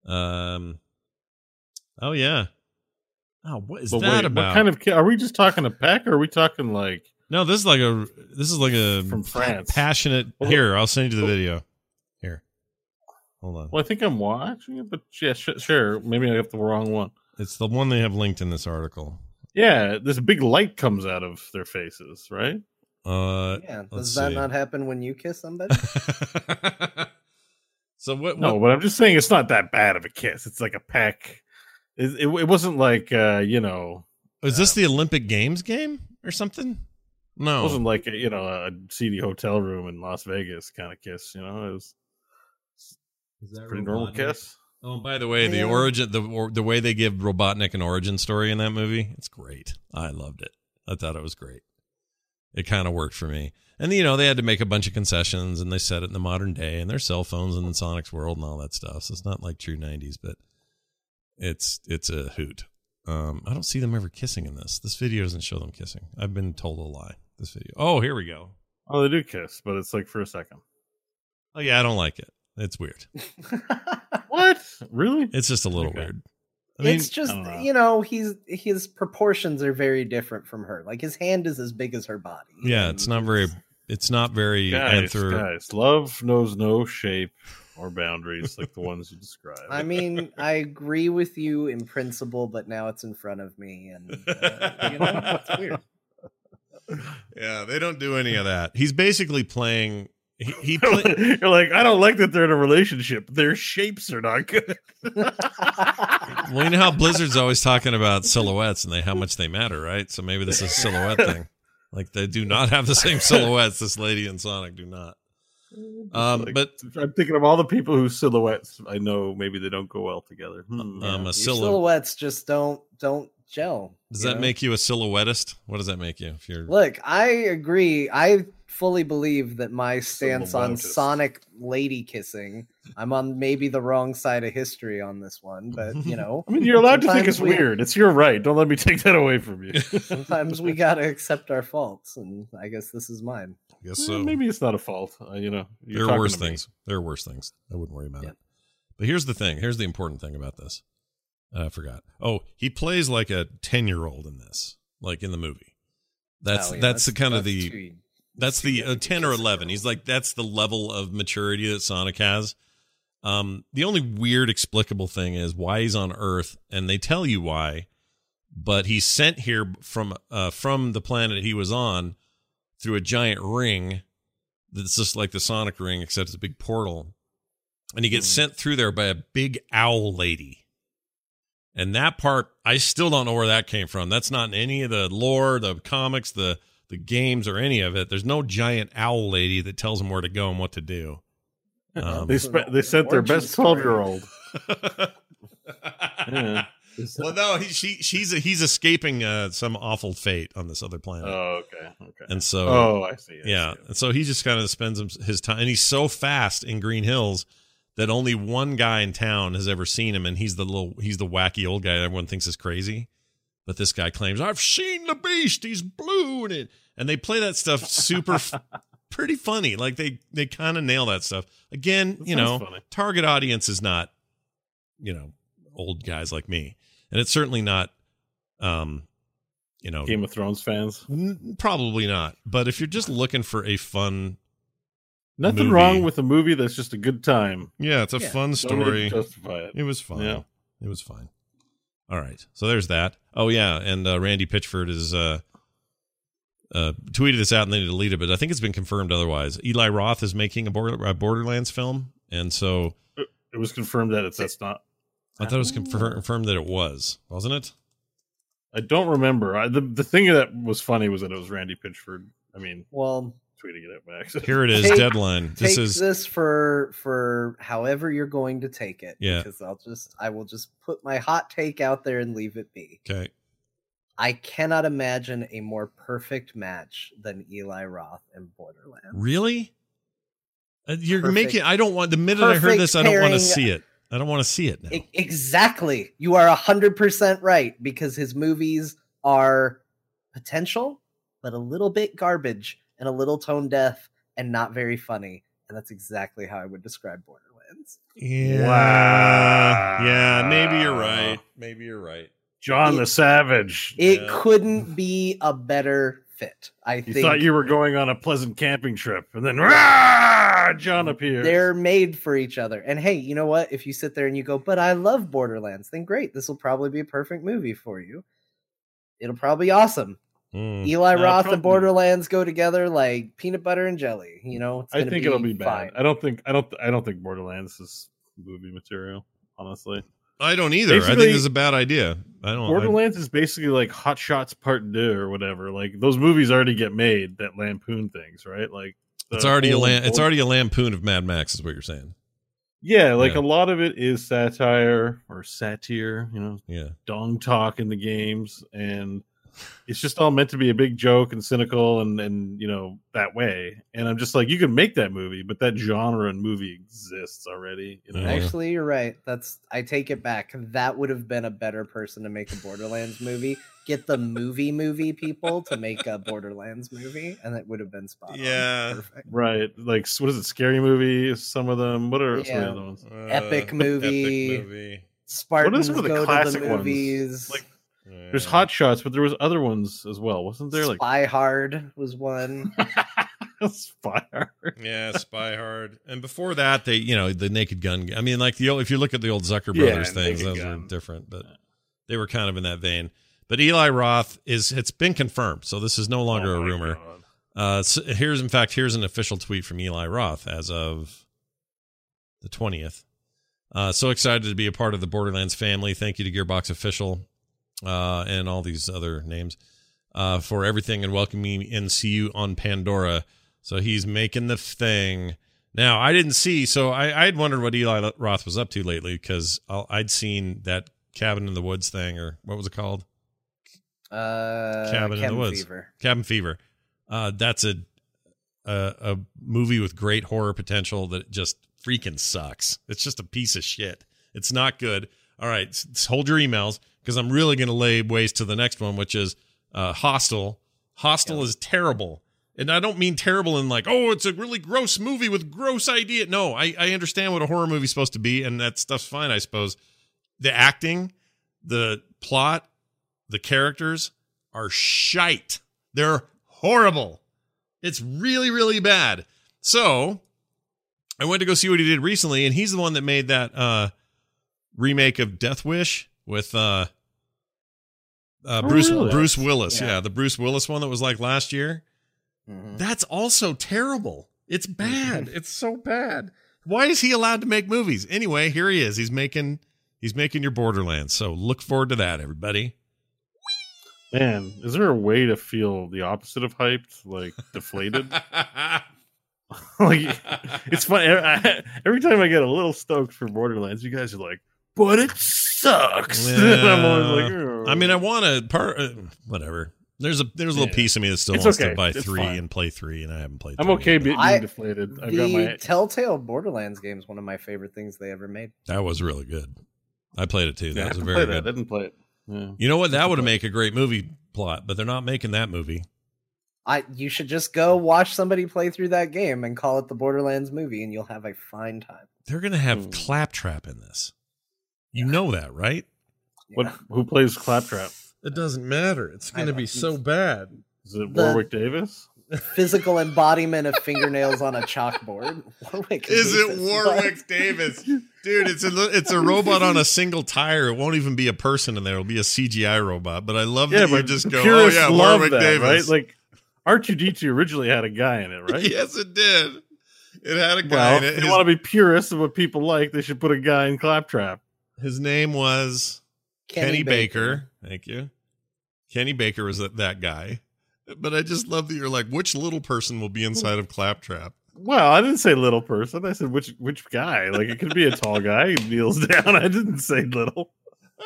C: Um. Oh yeah. Oh, what is
E: But
C: that
E: wait,
C: about?
E: what kind of are we just talking a peck or are we talking like
C: No, this is like a this is like a
E: From France.
C: passionate.
E: Well,
C: Here, I'll send you the video. Here, hold on.
E: well I think I'm watching it, but yeah, sh- sure. Maybe I got the wrong one.
C: It's the one they have linked in this article.
E: Yeah, this big light comes out of their faces, right?
C: Uh,
D: yeah, does that
C: see.
D: not happen when you kiss somebody?
C: so what?
E: No, but I'm just saying it's not that bad of a kiss. It's like a peck. It, it, it wasn't like uh, you know,
C: is this the Olympic Games game or something?
E: No, it
C: No,
E: wasn't like a, you know a seedy hotel room in Las Vegas kind of kiss. You know, it was
C: Is that
E: pretty normal kiss.
C: Oh, by the way, the
D: Yeah.
C: origin, the or, the way they give Robotnik an origin story in that movie, it's great. I loved it. I thought it was great. it kind of worked for me. And you know, they had to make a bunch of concessions, and they set it in the modern day, and their cell phones and in Sonic's world and all that stuff. So it's not like true '90s, but it's it's a hoot. Um, I don't see them ever kissing in this. This video doesn't show them kissing. I've been told a lie. This video. Oh, here we go.
E: Oh, they do kiss, but it's like for a second.
C: Oh yeah, I don't like it. It's weird.
E: What? Really?
C: It's just a little
E: Okay.
C: weird. I mean,
D: it's just
E: know.
D: you know he's his proportions are very different from her. Like his hand is as big as her body.
C: yeah, it's not very. It's not very.
E: Guys,
C: anther-
E: guys, love knows no shape or boundaries like the ones you described.
D: I mean, I agree with you in principle, but now it's in front of me, and uh, you know, it's weird.
C: yeah, they don't do any of that. He's basically playing. He, he play,
E: You're like, I don't like that they're in a relationship. Their shapes are not good.
C: well, you know how Blizzard's always talking about silhouettes and they how much they matter, right? So maybe this is a silhouette thing. Like they do not have the same silhouettes. This lady and Sonic do not. Um,
E: Like,
C: but
E: I'm thinking of all the people whose silhouettes I know maybe they don't go well together. Hmm.
C: um,
D: Your
C: a silhouette.
D: silhouettes just don't don't gel.
C: Does that
D: know?
C: make you a silhouettist? What does that make you? If you're
D: Look, I agree. I fully believe that my stance on Sonic lady kissing, I'm on maybe the wrong side of history on this one, but you know,
E: I mean, you're allowed to think it's
D: we-
E: weird. It's your right. Don't let me take that away from you.
D: Sometimes we gotta accept our faults, and I guess this is mine.
C: I guess
E: Eh,
C: so.
E: Maybe it's not a fault. Uh, you know, you're
C: there are worse things. There are worse things. I wouldn't worry about
D: Yeah.
C: it. But here's the thing. Here's the important thing about this. I forgot. Oh, he plays like a ten year old in this, like in the movie. That's
D: Oh, yeah,
C: that's, the kind of the
D: too-
C: that's the uh, 10 or 11 he's like that's the level of maturity that sonic has. Um the only weird explicable thing is why he's on earth and they tell you why but he's sent here from uh from the planet he was on through a giant ring that's just like the sonic ring except it's a big portal. And he gets sent through there by a big owl lady. And that part i still don't know where that came from. That's not in any of the lore the comics the the games or any of it there's no giant owl lady that tells him where to go and what to do um,
E: They spe- they sent their best twelve year old. Yeah.
C: well no he, she she's he's escaping uh, some awful fate on this other planet
E: Oh, okay, okay.
C: and so
E: oh, I see. I
C: yeah
E: see.
C: and so he just kind of spends his- his time and he's so fast in green hills that only one guy in town has ever seen him and he's the little he's the wacky old guy that everyone thinks is crazy but this guy claims i've seen the beast he's blue and it and they play that stuff super f- pretty funny like they they kind of nail that stuff again
E: That
C: you know
E: funny.
C: target audience is not you know old guys like me and it's certainly not um you know
E: Game of Thrones fans.
C: N- Probably not. But if you're just looking for a fun,
E: Nothing
C: movie.
E: wrong with a movie that's just a good time.
C: yeah, it's a
D: Yeah.
C: fun
E: Don't need to
C: story.
E: justify it.
C: It was fun.
E: Yeah.
C: It was fine. All right. So there's that. Oh yeah, and uh, Randy Pitchford is uh, uh, tweeted this out and then deleted it, but I think it's been confirmed otherwise. Eli Roth is making a, Border- a Borderlands film, and so
E: It was confirmed that it's that's not.
C: I thought it was confir- confirmed that it was, wasn't it?
E: I don't remember. I, the the thing that was funny was that it was Randy Pitchford. I mean,
D: Well,
E: tweeting it at Max.
C: Here it is.
D: Take-
C: deadline. This is
D: this for for however you're going to take it.
C: Yeah.
D: because I'll just I will just put my hot take out there and leave it be.
C: okay.
D: I cannot imagine a more perfect match than Eli Roth and Borderlands.
C: Really? Uh, You're
D: Perfect-
C: making. I don't want. The minute I heard this, I don't want to see it. I don't want to see it now.
D: Exactly. You are 100% right because his movies are potential, but a little bit garbage and a little tone deaf and not very funny. And that's exactly how I would describe Borderlands.
C: Yeah.
E: Wow.
C: Yeah, maybe you're right. Maybe you're right.
E: John
D: It-
E: the Savage.
D: It
C: Yeah.
D: couldn't be a better fit. I
E: You
D: think
E: thought you were going on a pleasant camping trip, and then rah, John appears.
D: they're made for each other. And hey, you know what? If you sit there and you go, but I love Borderlands, then great. This will probably be a perfect movie for you. It'll probably be awesome.
C: Mm.
D: Eli Roth
E: probably-
D: and Borderlands go together like peanut butter and jelly. You know, it's
E: I think it'll be bad.
D: fine.
E: I don't think. I don't. I don't think Borderlands is movie material. Honestly,
C: I don't either. I think
E: Basically-
C: this is a bad idea. I don't. I,
E: Borderlands is basically like Hot Shots Part Two or whatever. Like those movies already get made that lampoon things, right? Like
C: it's already a
E: old-
C: lam- It's already a lampoon of Mad Max, is what you're saying.
E: yeah. Like
C: Yeah.
E: a lot of it is satire or satire. You know,
C: Yeah.
E: dong talk in the games, and it's just all meant to be a big joke and cynical and and you know that way. And I'm just like, you can make that movie, but that genre and movie exists already. You know?
D: Actually, you're right. That's I take it back. That would have been a better person to make a Borderlands movie. Get the movie movie people to make a Borderlands movie, and it would have been spot on.
C: Yeah.
E: Right. Like what is it? Scary movie, some of them. What are some of the other ones?
D: Uh, Epic movie.
C: Epic movie.
D: Spartans
E: some of the
D: go to
E: classic
D: the
E: ones?
D: movies.
E: Like there's Hot Shots, but there was other ones as well, wasn't there? Like
D: Spy Hard was one.
E: Spy Hard.
C: Yeah, Spy Hard. And before that, they, you know, the Naked Gun. I mean, like the old, if you look at the old Zucker
E: Yeah,
C: Brothers things, those
E: Gun.
C: are different, but they were kind of in that vein. But Eli Roth is, it's been confirmed. So this is no longer
E: Oh
C: a rumor.
E: God.
C: Uh, so here's, in fact, here's an official tweet from Eli Roth as of the 20th. Uh, so excited to be a part of the Borderlands family. Thank you to Gearbox Official uh, and all these other names uh, for everything and welcoming me and see you on Pandora. So he's making the thing. Now, I didn't see, so I, I'd wondered what Eli Roth was up to lately because I'd seen that Cabin in the Woods thing, or what was it called?
D: Uh,
C: Cabin in the Woods.
D: Fever.
C: Cabin Fever. Uh, that's a, a a movie with great horror potential that just freaking sucks. It's just a piece of shit. It's not good. All right, hold your emails because I'm really going to lay waste to the next one, which is uh, Hostel. Hostel is terrible. And I don't mean terrible in like, oh, it's a really gross movie with gross idea. No, I, I understand what a horror movie's supposed to be, and that stuff's fine, I suppose. The acting, the plot, the characters are shite. They're horrible. It's really, really bad. So I went to go see what he did recently, and he's the one that made that uh remake of Death Wish with uh uh
E: Oh,
C: Bruce
E: really?
C: Bruce Willis.
D: Yeah.
C: Yeah, the Bruce Willis one that was like last year.
D: Mhm.
C: That's also terrible. It's bad. It's so bad. Why is he allowed to make movies? Anyway, here he is. He's making he's making your Borderlands. So look forward to that, everybody.
E: Man, is there a way to feel the opposite of hyped, like deflated? like it's funny. Every time I get a little stoked for Borderlands, you guys are like, "But it sucks." and I'm always like, "Oh."
C: I mean, I want to part uh, whatever. There's a there's a little
E: Yeah.
C: piece of me that still
E: It's
C: wants
E: okay.
C: to buy
E: It's
C: three
E: fine.
C: and play three, and I haven't played.
E: I'm
C: three
E: okay
C: yet.
E: being
D: I-
E: deflated. I've
D: the
E: got my
D: Telltale Borderlands game is one of my favorite things they ever made.
C: That was really good. I played it too. That
E: I
C: was
E: didn't
C: very good.
E: I didn't play it. Yeah.
C: You know what? That would have make a great movie plot, but they're not making that movie.
D: I you should just go watch somebody play through that game and call it the Borderlands movie, and you'll have a fine time.
C: They're gonna have
E: Hmm.
C: Claptrap in this. You know that, right?
E: What? Who plays Claptrap?
C: It doesn't matter. It's gonna be so bad.
E: Is it
D: The-
E: Warwick Davis?
D: Physical embodiment of fingernails on a chalkboard. Warwick
C: Is it
D: Davis.
C: Warwick Davis? Dude, it's a it's a robot on a single tire. It won't even be a person in there. It'll be a CGI robot. But I love
E: Yeah,
C: that you just go, oh
E: purists
C: yeah,
E: love
C: Warwick
E: that,
C: Davis.
E: right? Like R2D2 originally had a guy in it, right?
C: Yes, it did. It had a guy
E: Well,
C: in
E: if
C: it.
E: they
C: His,
E: want to be purists of what people like, they should put a guy in Claptrap.
C: His name was Kenny, Baker. Thank you. Kenny Baker was that, that guy. But I just love that you're like, which little person will be inside of Claptrap?
E: Well, I didn't say little person. I said which which guy. Like it could be a tall guy who kneels down. I didn't say little.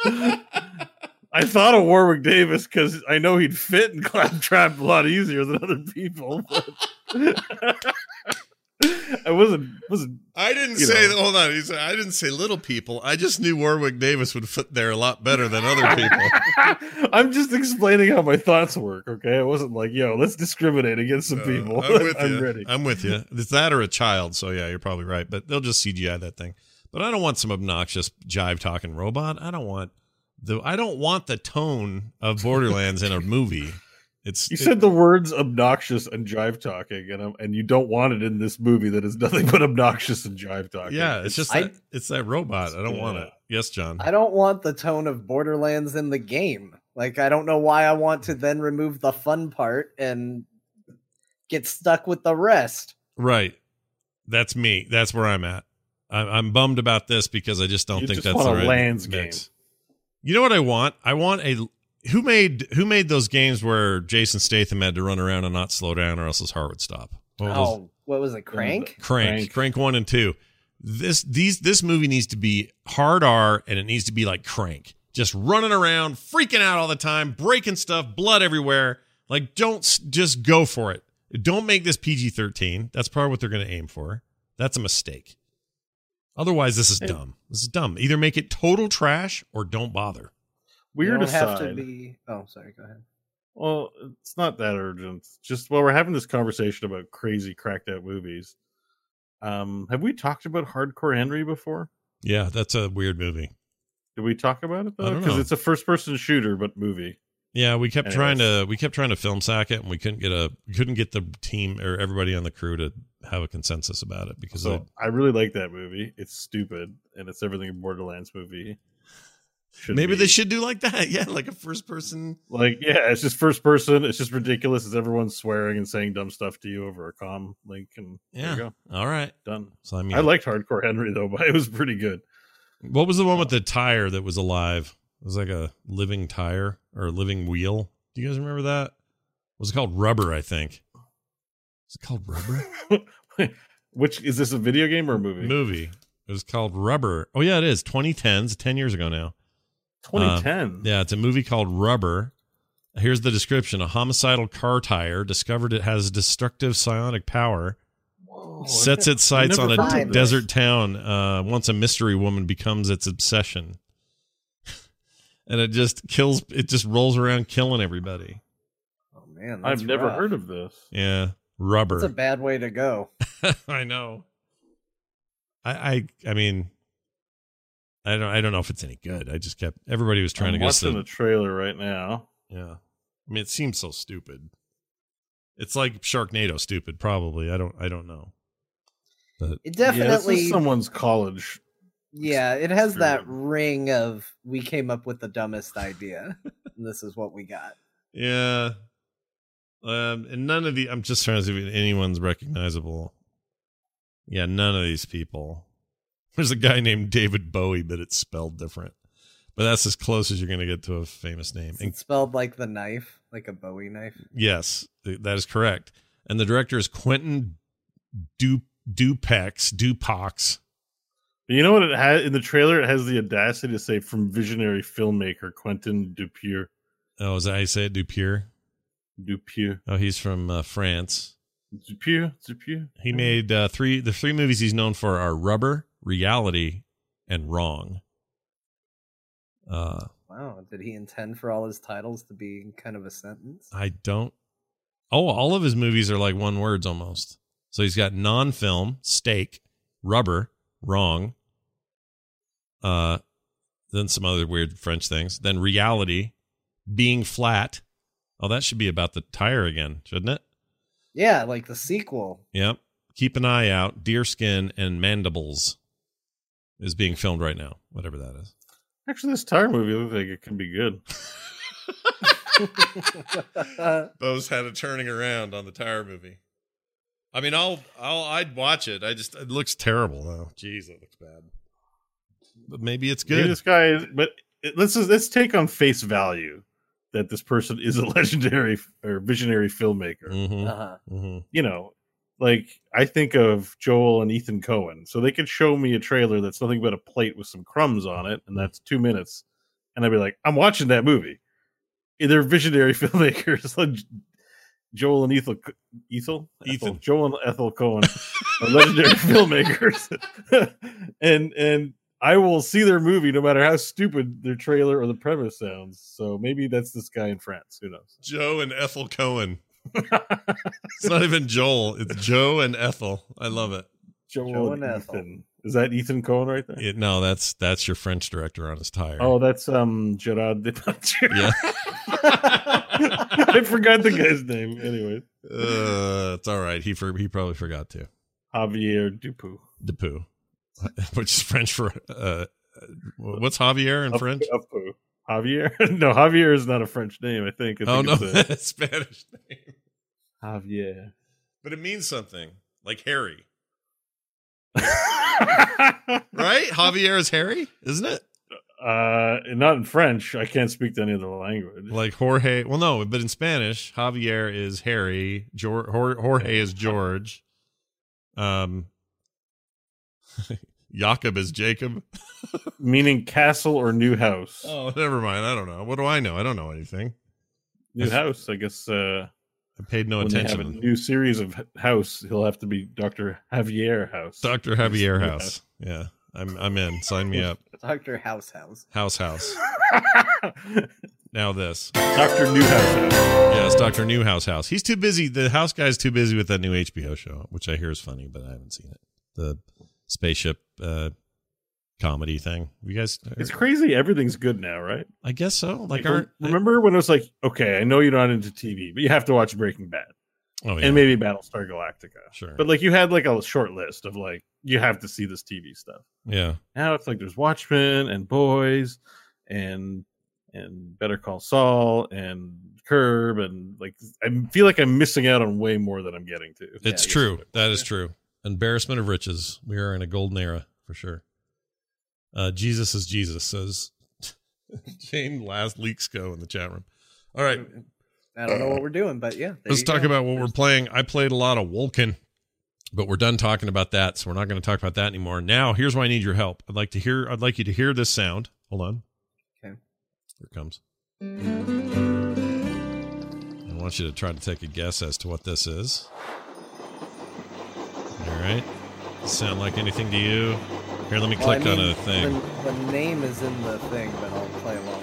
E: I thought of Warwick Davis because I know he'd fit in Claptrap a lot easier than other people. But I wasn't wasn't.
C: I didn't say
E: know.
C: Hold on. He said, I didn't say little people. I just knew Warwick Davis would fit there a lot better than other people.
E: I'm just explaining how my thoughts work. Okay, I wasn't like, yo, let's discriminate against some
C: Uh,
E: people.
C: I'm with
E: I'm
C: you.
E: ready.
C: I'm with you. It's that or a child. So yeah, you're probably right. But they'll just CGI that thing. But I don't want some obnoxious jive talking robot. I don't want the. I don't want the tone of Borderlands in a movie. It's
E: You
C: it-
E: said the words obnoxious and jive talking, and um, and you don't want it in this movie that is nothing but obnoxious and jive talking.
C: yeah. It's just
D: I-
C: that, it's that robot. I don't want it. Yes, John.
D: I don't want the tone of Borderlands in the game. Like I don't know why I want to then remove the fun part and get stuck with the rest.
C: Right. That's me. That's where I'm at. I, I'm bummed about this because I just don't
E: You
C: think
E: just
C: that's
E: want
C: the
E: a
C: right
E: lands
C: mix. You know what I want? I want a who made who made those games where Jason Statham had to run around and not slow down or else his heart would stop. What were those?
D: Oh, what was it? Crank?
C: Crank,
E: Crank.
C: Crank one and two. This these this movie needs to be hard R and it needs to be like Crank. just running around, freaking out all the time, breaking stuff, blood everywhere. Like, don't just go for it. Don't make this PG 13. That's probably what they're going to aim for. That's a mistake. Otherwise, this is dumb. This is dumb. Either make it total trash or don't bother.
E: Weird
D: you don't have
E: aside.
D: to be. Oh, sorry. Go ahead.
E: Well, it's not that urgent. Just while we're having this conversation about crazy cracked out movies, um, have we talked about Hardcore Henry before?
C: Yeah, that's a weird movie.
E: Did we talk about it though? Because it's a first person shooter, but movie.
C: Yeah, we kept trying to we kept trying to film sack it, and we couldn't get a we couldn't get the team or everybody on the crew to have a consensus about it because
E: So I really like that movie. It's stupid and it's everything a Borderlands movie. Should
C: maybe
E: be.
C: they should do like that. Yeah, like a first person.
E: Like, yeah, it's just first person. It's just ridiculous. It's everyone swearing and saying dumb stuff to you over a com link, and
C: Yeah.
E: there you go,
C: All right.
E: done.
C: So I mean,
E: I liked Hardcore Henry though, but it was pretty good.
C: what was the one with uh, the tire that was alive? It was like a living tire or a living wheel. Do you guys remember that? Was it called Rubber? I think. Is it called Rubber?
E: Which is this a video game or a movie?
C: Movie. It was called Rubber. Oh yeah, it is. 2010s, 10 years ago now.
E: 2010.
C: Yeah, it's a movie called Rubber. Here's the description: A homicidal car tire discovered it has destructive psionic power. sets its sights on
E: never
C: a
D: heard
C: d-
D: of this.
C: desert town. Uh, once a mystery woman becomes its obsession, and it just kills. It just rolls around killing everybody.
D: Oh man,
E: I've
D: that's
E: never
D: rough.
E: heard of this.
C: Yeah, Rubber.
D: That's a bad way to go.
C: I know. I, I I mean, I don't I don't know if it's any good. I just kept everybody was trying
E: I'm
C: to get us
E: watching
C: to
E: the trailer right now.
C: Yeah. I mean, it seems so stupid. It's like Sharknado stupid, probably. I don't I don't know. But
D: It
E: Yeah, this
D: definitely.
E: is someone's college.
D: Yeah, it has that ring of we came up with the dumbest idea. and this is what we got.
C: yeah. Um and none of the I'm just trying to see if anyone's recognizable. Yeah, none of these people. There's a guy named David Bowie, but it's spelled different. But that's as close as you're going to get to a famous name. And
D: It's spelled like the knife, like a Bowie knife.
C: Yes, that is correct. And the director is Quentin du- Dupex, Dupox.
E: You know what it has in the trailer? It has the audacity to say from visionary filmmaker Quentin Dupieux.
C: Oh, is that how you say it? Dupieux?
E: Dupieux.
C: Oh, he's from uh, France.
E: Dupieux. Dupieux.
C: He made uh, three. The three movies he's known for are Rubber, Reality, and Wrong. Uh,
D: Wow, did he intend for all his titles to be kind of a sentence?
C: I don't. Oh, all of his movies are like one words almost. So he's got non-film, Steak, Rubber, Wrong. Uh, then some other weird French things. Then Reality, Being Flat. Oh, that should be about the tire again, shouldn't it?
D: Yeah, like the sequel.
C: Yep. Keep an eye out. Deerskin and Mandibles is being filmed right now. Whatever that is.
E: Actually, this tire movie looks like it could be good.
C: Bose had a turning around on the tire movie. I mean, I'll, I'll, I'd watch it. I just, it looks terrible though. Jeez, it looks bad. But maybe it's
E: Maybe
C: good.
E: this guy is, but it- let's let's take on face value that this person is a legendary or visionary filmmaker.
C: Mm-hmm,
D: Uh-huh.
C: mm-hmm.
E: You know, like I think of Joel and Ethan Coen, so they could show me a trailer that's nothing but a plate with some crumbs on it, and that's two minutes, and I'd be like, I'm watching that movie. They're visionary filmmakers. like Joel and Ethel, Ethel,
C: Ethan.
E: Ethel, Joel and Ethel Coen are legendary filmmakers, and and I will see their movie no matter how stupid their trailer or the premise sounds. So maybe that's this guy in France. Who knows?
C: Joe and Ethel Coen. It's not even Joel. It's Joe and Ethel. I love it.
E: Joel,
D: Joe
E: and
D: and Ethel.
E: Ethan. Is that Ethan Coen right there?
C: It- no, that's that's your French director on his tire.
E: Oh, that's um Gerard Depardieu.
C: yeah.
E: I forgot the guy's name. Anyway,
C: uh, it's all right. He for, he probably forgot to.
E: Javier Dupu.
C: Depew, which is French for uh, what's Javier in French?
E: Apu. Javier? no, Javier is not a French name. I think. I
C: Oh no,
E: it's a-
C: Spanish name,
E: Javier.
C: but it means something like Harry, right? Javier is Harry, isn't it?
E: Uh, not in French. I can't speak to any other language.
C: Like Jorge. Well, no, but in Spanish, Javier is Harry. Jor- Jor- Jorge is George. Um, Jacob is Jacob.
E: meaning castle or new house.
C: Oh, never mind. I don't know. What do I know? I don't know anything.
E: New house, I guess. Uh,
C: I paid no
E: when they have a new series of House, he'll have to be Doctor Javier House.
C: Doctor Javier
E: New
C: House. Yeah, I'm I'm in. Sign me up.
D: Doctor House House.
C: House House. Now this.
E: Doctor Newhouse House.
C: Yes, Doctor Newhouse House. He's too busy. The house guy's too busy with that new HBO show, which I hear is funny, but I haven't seen it. The spaceship uh, comedy thing. You guys?
E: It's crazy. Everything's good now, right?
C: I guess so. Like,
E: remember when it was like, okay, I know you're not into TV, but you have to watch Breaking Bad
C: oh yeah,
E: and maybe Battlestar Galactica.
C: Sure.
E: But like, you had like a short list of like, you have to see this TV stuff.
C: yeah.
E: Now it's like there's Watchmen and Boys and and Better Call Saul and Curb and like I feel like I'm missing out on way more than I'm getting to.
C: It's
E: Yeah, I
C: true. That true. Embarrassment of riches. We are in a golden era for sure. Uh, Jesus is Jesus, says Jane Last Leaks go in the chat room. All right,
D: I don't know what we're doing, but yeah.
C: let's talk
D: go.
C: about what we're playing. I played a lot of Wolcen, but we're done talking about that, so we're not going to talk about that anymore. Now, here's why I need your help. I'd like to hear. I'd like you to hear this sound. Hold on.
D: Okay.
C: Here it comes. I want you to try to take a guess as to what this is. All right. Sound like anything to you? Here, let me
D: Well, I
C: click on
D: mean,
C: a thing.
D: The, the name is in the thing, but I'll play along.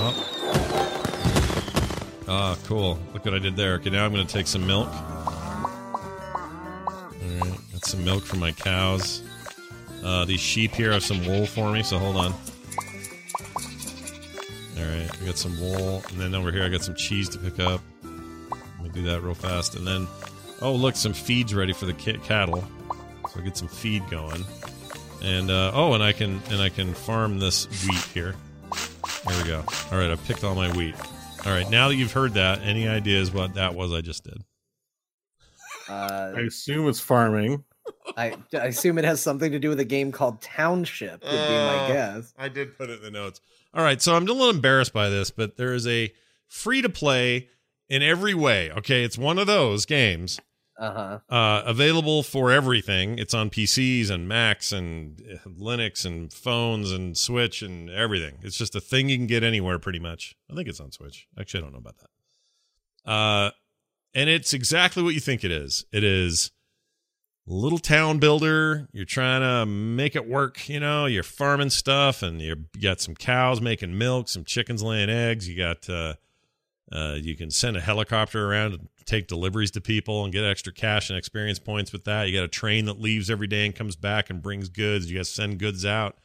C: Oh. Ah, cool. Look what I did there. Okay, now I'm going to take some milk. All right, got some milk for my cows. Uh, these sheep here have some wool for me, so hold on. All right, I got some wool, and then over here I got some cheese to pick up. Let me do that real fast, and then oh look, some feed's ready for the cattle, so I get some feed going. And uh, oh, and I can and I can farm this wheat here. There we go. All right, I picked all my wheat. All right, now that you've heard that, any ideas what that was I just did?
D: Uh,
E: I assume it's farming.
D: I, I assume it has something to do with a game called Township. Would be my
C: Oh.
D: guess.
C: I did put it in the notes. All right, so I'm a little embarrassed by this, but there is a free to play in every way. Okay, it's one of those games
D: Uh huh.
C: uh, available for everything. It's on PCs and Macs and uh, Linux and phones and Switch and everything. It's just a thing you can get anywhere pretty much. I think it's on Switch. Actually, I don't know about that. Uh, and it's exactly what you think it is. It is little town builder. You're trying to make it work. You know, you're farming stuff, and you got some cows making milk, some chickens laying eggs. You got uh, uh, you can send a helicopter around and take deliveries to people and get extra cash and experience points with that. You got a train that leaves every day and comes back and brings goods. You got to send goods out,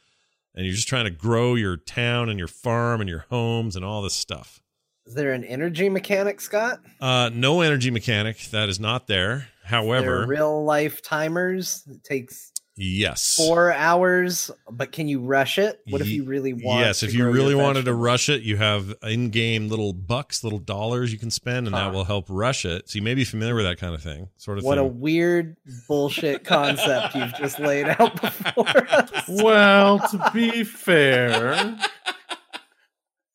C: and you're just trying to grow your town and your farm and your homes and all this stuff.
D: Is there an energy mechanic, Scott?
C: Uh, no energy mechanic that is not there. However,
D: real life timers. It takes
C: yes,
D: four hours, but can you rush it? What if you really want?
C: Yes,
D: to
C: if you really wanted to rush it, you have in-game little bucks, little dollars you can spend, and that will help rush it. So you may be familiar with that kind of thing, sort of
D: What a weird bullshit concept you've just laid out before us.
E: Well, to be fair,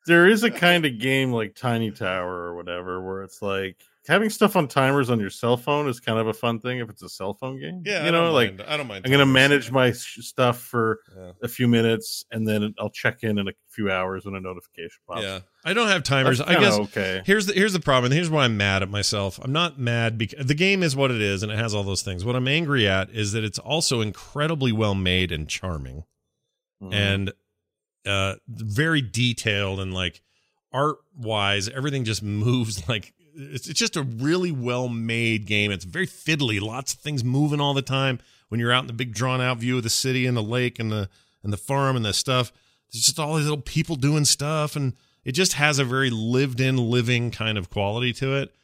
E: there is a kind of game like Tiny Tower or whatever where it's like having stuff on timers on your cell phone is kind of a fun thing if it's a cell phone game.
C: yeah,
E: you know, like
C: mind. I don't mind.
E: I'm going to manage my sh- stuff for
C: Yeah.
E: a few minutes and then I'll check in in a few hours when a notification pops.
C: Yeah, I don't have timers. I guess
E: okay.
C: Here's the here's the problem. and Here's why I'm mad at myself. I'm not mad because the game is what it is, and it has all those things. What I'm angry at is that it's also incredibly well made and charming,
E: Mhm.
C: and uh, very detailed and like art wise, everything just moves like it's, it's just a really well made game. It's very fiddly, lots of things moving all the time. When you're out in the big drawn out view of the city and the lake and the and the farm and the stuff, there's just all these little people doing stuff, and it just has a very lived in, living kind of quality to it,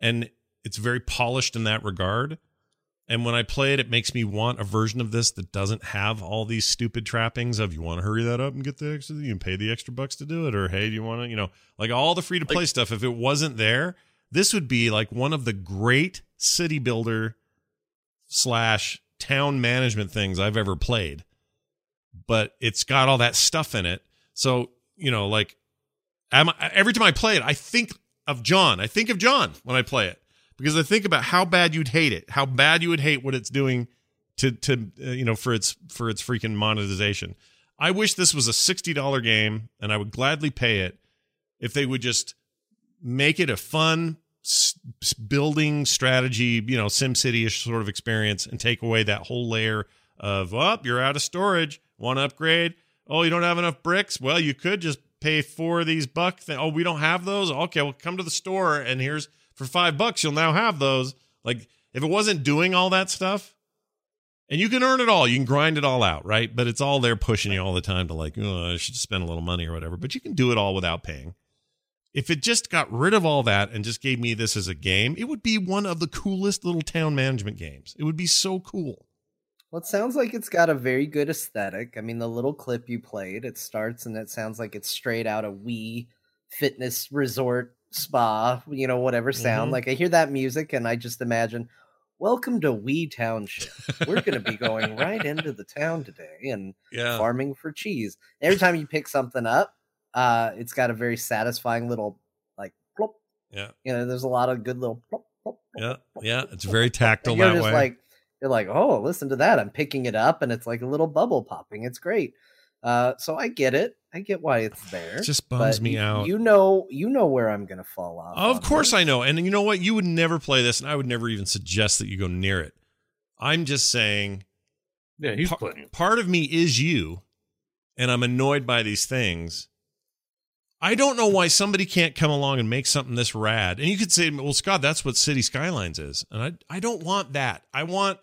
C: and it's very polished in that regard. And when I play it, it makes me want a version of this that doesn't have all these stupid trappings of you want to hurry that up and get the extra, you can pay the extra bucks to do it, or hey, do you want to, you know, like all the free to play stuff. If it wasn't there, this would be like one of the great city builder slash town management things I've ever played. But it's got all that stuff in it. So, you know, like am every time I play it, I think of John. I think of John when I play it because I think about how bad you'd hate it, how bad you would hate what it's doing to to uh, you know for its for its freaking monetization. I wish this was a sixty dollar game, and I would gladly pay it if they would just make it a fun building strategy, you know, Sim City-ish sort of experience, and take away that whole layer of, well, you're out of storage, want to upgrade? Oh, you don't have enough bricks? Well, you could just pay for these buck. Th- oh, we don't have those. Okay, well, come to the store, and here's for five bucks, you'll now have those. Like, if it wasn't doing all that stuff, and you can earn it all, you can grind it all out, right? But it's all there pushing you all the time to like, oh, I should spend a little money or whatever. But you can do it all without paying. If it just got rid of all that and just gave me this as a game, it would be one of the coolest little town management games. It would be so cool.
D: Well, it sounds like it's got a very good aesthetic. I mean, the little clip you played, it starts and it sounds like it's straight out of Wii fitness resort spa, you know, whatever sound.
C: Mhm.
D: Like I hear that music and I just imagine, welcome to Wii Township. We're going to be going right into the town today and
C: Yeah.
D: farming for cheese. Every time you pick something up, uh, it's got a very satisfying little like plop.
C: Yeah.
D: You know, there's a lot of good little plop, plop,
C: Yeah. Yeah. It's very tactile
D: and you're
C: that
D: just
C: way.
D: like you're like, oh, listen to that. I'm picking it up and it's like a little bubble popping. It's great. Uh, so I get it. I get why it's there.
C: It just bums
D: but
C: me
D: you-
C: out.
D: You know, you know where I'm gonna fall off.
C: Of course
D: this.
C: I know. And you know what? You would never play this, and I would never even suggest that you go near it. I'm just saying
E: Yeah, he's
C: pa-
E: playing
C: part of me is you, and I'm annoyed by these things. I don't know why somebody can't come along and make something this rad. And you could say, well, Scott, that's what City Skylines is. And I, I don't want that. I want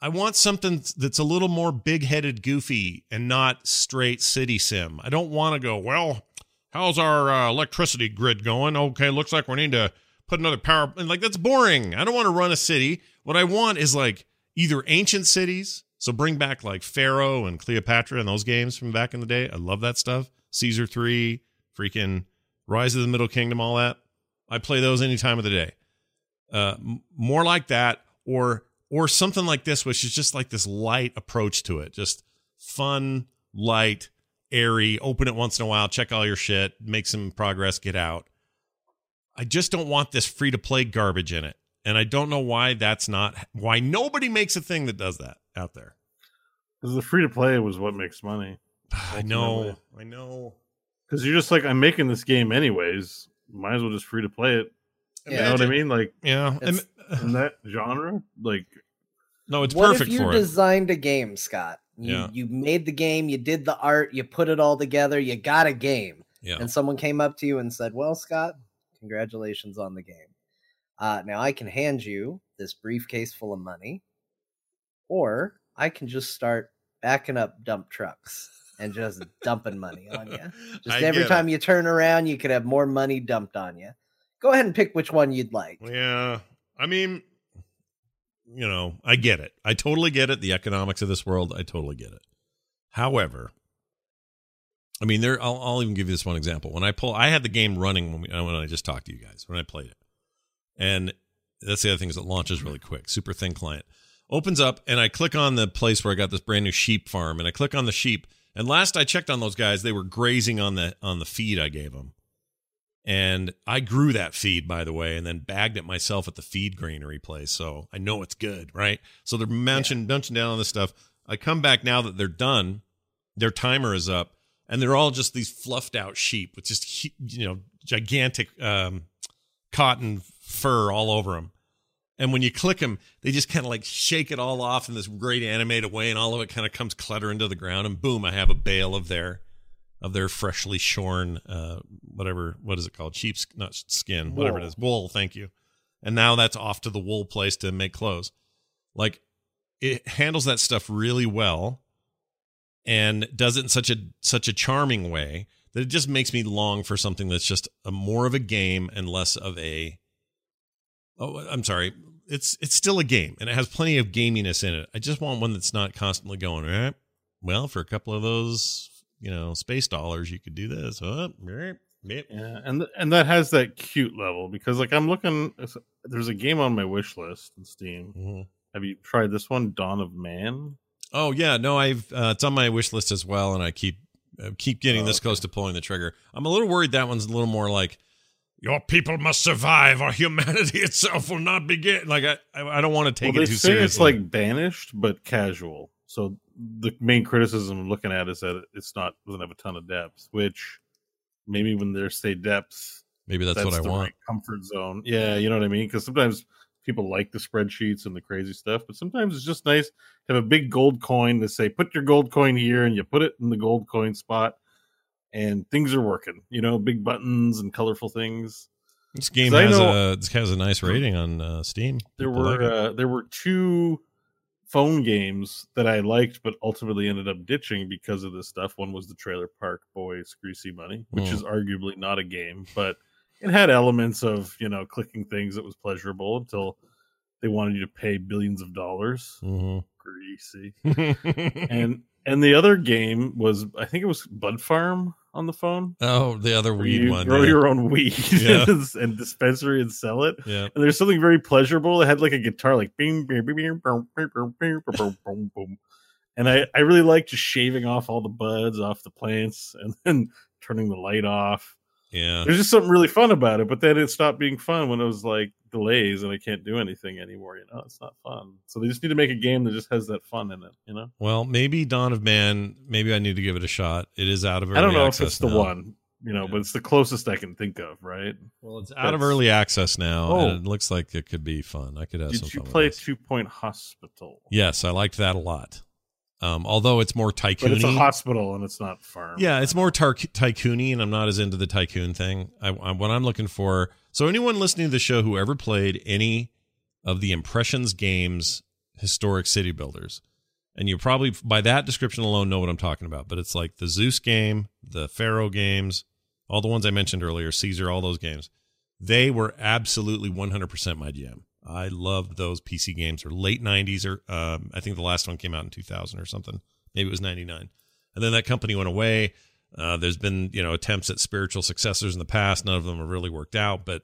C: I want something that's a little more big-headed, goofy, and not straight city sim. I don't want to go, well, how's our uh, electricity grid going? Okay, looks like we need to put another power. And like that's boring. I don't want to run a city. What I want is like either ancient cities. So bring back like Pharaoh and Cleopatra and those games from back in the day. I love that stuff. Caesar three, freaking Rise of the Middle Kingdom, all that. I play those any time of the day. Uh, m- more like that, or or something like this, which is just like this light approach to it, just fun, light, airy. Open it once in a while, check all your shit, make some progress, get out. I just don't want this free to play garbage in it, and I don't know why that's not why nobody makes a thing that does that out there.
E: Because the free to play was what makes money.
C: I know, I know.
E: Because you're just like, I'm making this game anyways. Might as well just free to play it. You know what I mean? Like,
C: Yeah,
D: It's-
E: in that genre, like,
C: no, it's
D: what
C: perfect
D: if you
C: for it.
D: You designed a game, Scott? You,
C: Yeah.
D: you made the game, you did the art, you put it all together, you got a game.
C: Yeah.
D: And someone came up to you and said, Well, Scott, congratulations on the game. Uh, now I can hand you this briefcase full of money, or I can just start backing up dump trucks and just dumping money on you. Just
C: I
D: every time
C: it.
D: you turn around, you could have more money dumped on you. Go ahead and pick which one you'd like.
C: Yeah. I mean, you know, I get it. I totally get it. The economics of this world, I totally get it. However, I mean, there. I'll, I'll even give you this one example. When I pull, I had the game running when, we, uh, when I just talked to you guys when I played it, and that's the other thing is it launches really quick. Super thin client opens up, and I click on the place where I got this brand new sheep farm, and I click on the sheep. And last I checked on those guys, they were grazing on the on the feed I gave them. And I grew that feed, by the way, and then bagged it myself at the feed granary place. So I know it's good, right? So they're munching, munching down on this stuff. I come back now that they're done, their timer is up, and they're all just these fluffed out sheep with just, you know, gigantic um, cotton fur all over them. And when you click them, they just kind of like shake it all off in this great animated way, and all of it kind of comes cluttering to the ground. And boom, I have a bale of their of their freshly shorn, uh, whatever, what is it called? Sheep's not skin, whatever it is, wool. Thank you. And now that's off to the wool place to make clothes. Like it handles that stuff really well, and does it in such a such a charming way that it just makes me long for something that's just a more of a game and less of a. Oh, I'm sorry. It's it's still a game and it has plenty of gaminess in it. I just want one that's not constantly going. Eh, well, for a couple of those, you know, space dollars, you could do this. Oh, eh, eh.
E: yeah, and th- and that has that cute level because, like, I'm looking. There's a game on my wish list in Steam.
C: Mhm.
E: Have you tried this one, Dawn of Man?
C: Oh yeah, no, I've uh, it's on my wish list as well, and I keep uh, keep getting
E: Oh,
C: this close to pulling the trigger. I'm a little worried that one's a little more like your people must survive, or humanity itself will not begin. Like I, I, I don't want to take
E: well,
C: it
E: they
C: too
E: say
C: seriously.
E: it's like banished but casual. So the main criticism I'm looking at is that it's not doesn't have a ton of depth, which maybe when they say depth,
C: maybe that's, what I want.
E: right comfort zone. Yeah, you know what I mean? Because sometimes people like the spreadsheets and the crazy stuff, but sometimes it's just nice to have a big gold coin to say, put your gold coin here, and you put it in the gold coin spot, and things are working. You know, big buttons and colorful things.
C: This game has
E: know-
C: a this has a nice rating on uh, Steam.
E: There
C: People
E: were
C: like
E: uh, there were two phone games that I liked, but ultimately ended up ditching because of this stuff. One was the Trailer Park Boys Greasy Money, which
C: Mm.
E: is arguably not a game, but it had elements of you know clicking things that was pleasurable until they wanted you to pay billions of dollars.
C: Mhm.
E: Greasy. and and the other game was I think it was Bud Farm on the phone.
C: oh, the other weed
E: you
C: one.
E: grow
C: yeah.
E: your own weed
C: Yeah.
E: and dispensary and sell it.
C: Yeah.
E: And there's something very pleasurable. It had like a guitar, like bing, bing, bing, bing, boom, boom, boom, boom, boom, boom, boom. And I, I really like just shaving off all the buds off the plants and then turning the light off.
C: Yeah.
E: There's just something really fun about it. But then it stopped being fun when it was like delays and I can't do anything anymore. You know, it's not fun. So they just need to make a game that just has that fun in it. You know,
C: Well, maybe Dawn of Man. Maybe I need to give it a shot. It is out of early
E: I don't know if
C: access
E: it's the one. You know,
C: Yeah.
E: but it's the closest I can think of. Right?
C: Well, it's out of early access now,
E: Oh.
C: and it looks like it could be fun. I could have some
E: Did you
C: fun
E: play
C: with.
E: Two Point Hospital?
C: Yes, I liked that a lot. Um, although it's more tycoon.
E: But it's a hospital and it's not farm.
C: Yeah, it's more tar- tycoony, and I'm not as into the tycoon thing. I, I, what I'm looking for. So, anyone listening to the show who ever played any of the Impressions games, historic city builders, and you probably by that description alone know what I'm talking about. But it's like the Zeus game, the Pharaoh games, all the ones I mentioned earlier, Caesar, all those games. They were absolutely 100% my jam. I loved those PC games, or late 90s, or um, I think the last one came out in 2000 or something. Maybe it was 99. And then that company went away. Uh, there's been you know attempts at spiritual successors in the past. None of them have really worked out, but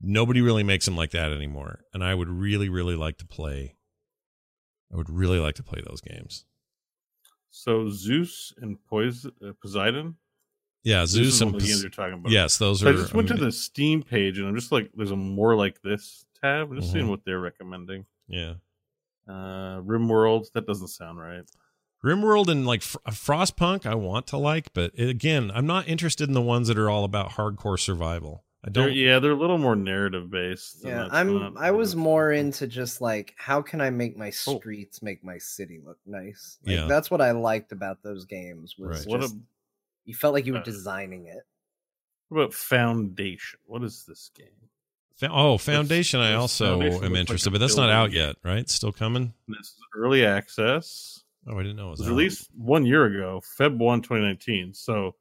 C: nobody really makes them like that anymore. And I would really, really like to play. I would really like to play those games.
E: So Zeus and uh, Poseidon.
C: Yeah,
E: This
C: Zeus and
E: one of the games you're talking about.
C: yes, those are.
E: I just went to the Steam page and I'm just like, there's a more like this tab. I'm just
C: Mhm.
E: seeing what they're recommending.
C: Yeah,
E: Uh, RimWorld. That doesn't sound right.
C: RimWorld and like Fr- Frostpunk, I want to like, but it, again, I'm not interested in the ones that are all about hardcore survival. I
E: They're,
C: don't.
E: yeah, they're a little more narrative based.
D: Yeah, I'm. I was more into just like how can I make my
E: Oh.
D: streets make my city look nice. Like,
C: Yeah.
D: that's what I liked about those games. Was
C: Right.
E: What
D: just
E: a-
D: you felt like you were
E: uh,
D: designing it.
E: What about Foundation? What is this game?
C: Fa- oh, Foundation, I also
E: Foundation
C: am
E: looks like
C: interested, but that's not out yet, right? Still coming.
E: This is early access.
C: Oh, I didn't know it
E: It
C: was,
E: was
C: out.
E: released one year ago, Feb 1, 2019. So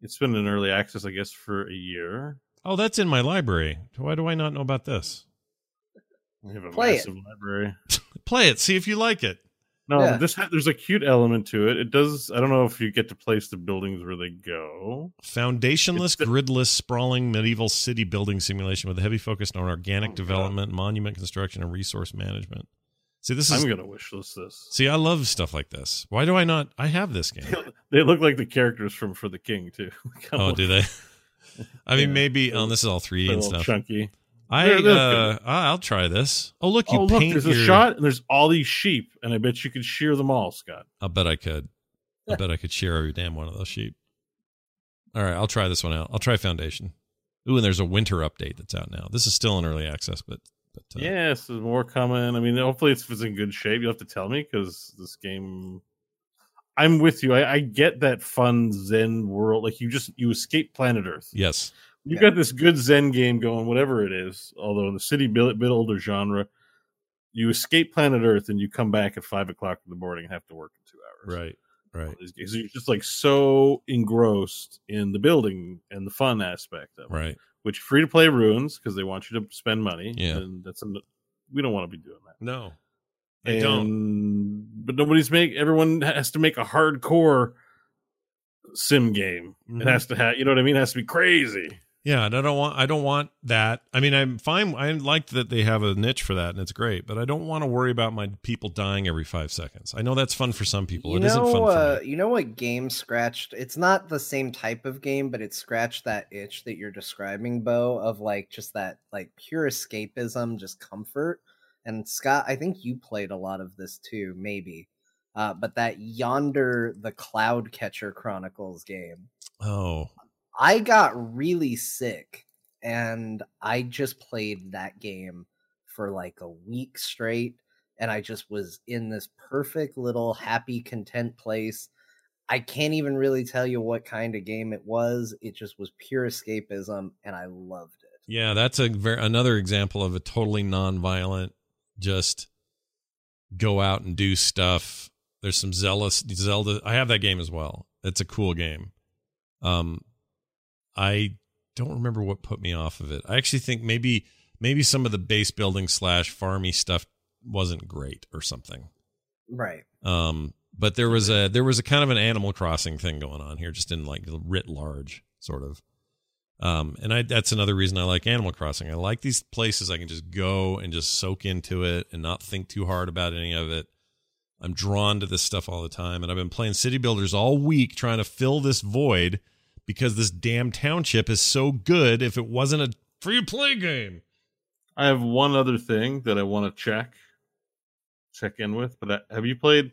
E: it's been in early access, I guess, for a year.
C: Oh, that's in my library. Why do I not know about this?
E: We have a
D: Play it.
E: massive library.
C: Play it. See if you like it.
E: No,
D: Yeah.
E: this ha- there's a cute element to it. It does. I don't know if you get to place the buildings where they go.
C: Foundationless,
E: the-
C: gridless, sprawling medieval city building simulation with a heavy focus on organic
E: Oh, God.
C: development, monument construction, and resource management. See, this is.
E: I'm gonna wish list this.
C: See, I love stuff like this. Why do I not? I have this game.
E: They look like the characters from For the King too.
C: Oh, do they? I mean,
E: Yeah.
C: maybe. Oh, this is all 3D and stuff.
E: chunky.
C: I, uh, I'll try this. Oh, look, you
E: oh, look,
C: paint
E: there's
C: your.
E: a shot, and there's all these sheep, and I bet you could shear them all, Scott.
C: I bet I could. I bet I could shear every damn one of those sheep. All right, I'll try this one out. I'll try Foundation. Ooh, and there's a winter update that's out now. This is still in early access, but, but uh,
E: Yes, there's more coming. I mean, hopefully it's, it's in good shape. You'll have to tell me because this game. I'm with you. I, I get that fun Zen world. Like you just you escape planet Earth.
C: yes,
E: You
D: Yeah.
E: got this good Zen game going, whatever it is. Although in the city build, builder genre, you escape planet Earth and you come back at five o'clock in the morning and have to work in two hours.
C: right, right,
E: games. You're just like so engrossed in the building and the fun aspect of it.
C: right.
E: Which free to play ruins because they want you to spend money.
C: Yeah.
E: and that's a, we don't want to be doing that.
C: No, they don't.
E: but nobody's make everyone has to make a hardcore sim game.
C: Mhm.
E: It has to have you know what I mean. It has to be crazy.
C: Yeah, and I don't want I don't want that. I mean, I'm fine. I like that they have a niche for that, and it's great. But I don't want to worry about my people dying every five seconds. I know that's fun for some people.
D: You
C: it
D: know,
C: not fun
D: uh,
C: for me.
D: you know what game scratched? It's not the same type of game, but it scratched that itch that you're describing, Bo, of like just that like pure escapism, just comfort. And Scott, I think you played a lot of this too, maybe. Uh, but that yonder the Cloud Catcher Chronicles game.
C: Oh,
D: I got really sick and I just played that game for like a week straight and I just was in this perfect little happy content place. I can't even really tell you what kind of game it was. It just was pure escapism and I loved it.
C: yeah, that's a very another example of a totally non-violent. Just go out and do stuff. There's some zealous Zelda. I have that game as well. It's a cool game. Um, I don't remember what put me off of it. I actually think maybe maybe some of the base building slash farmy stuff wasn't great or something.
D: Right.
C: Um, but there was a there was a kind of an Animal Crossing thing going on here, just in like writ large, sort of. Um, and I that's another reason I like Animal Crossing. I like these places I can just go and just soak into it and not think too hard about any of it. I'm drawn to this stuff all the time, and I've been playing City Builders all week trying to fill this void because this damn township is so good. If it wasn't a free play game,
E: I have one other thing that I want to check check in with. But I, have you played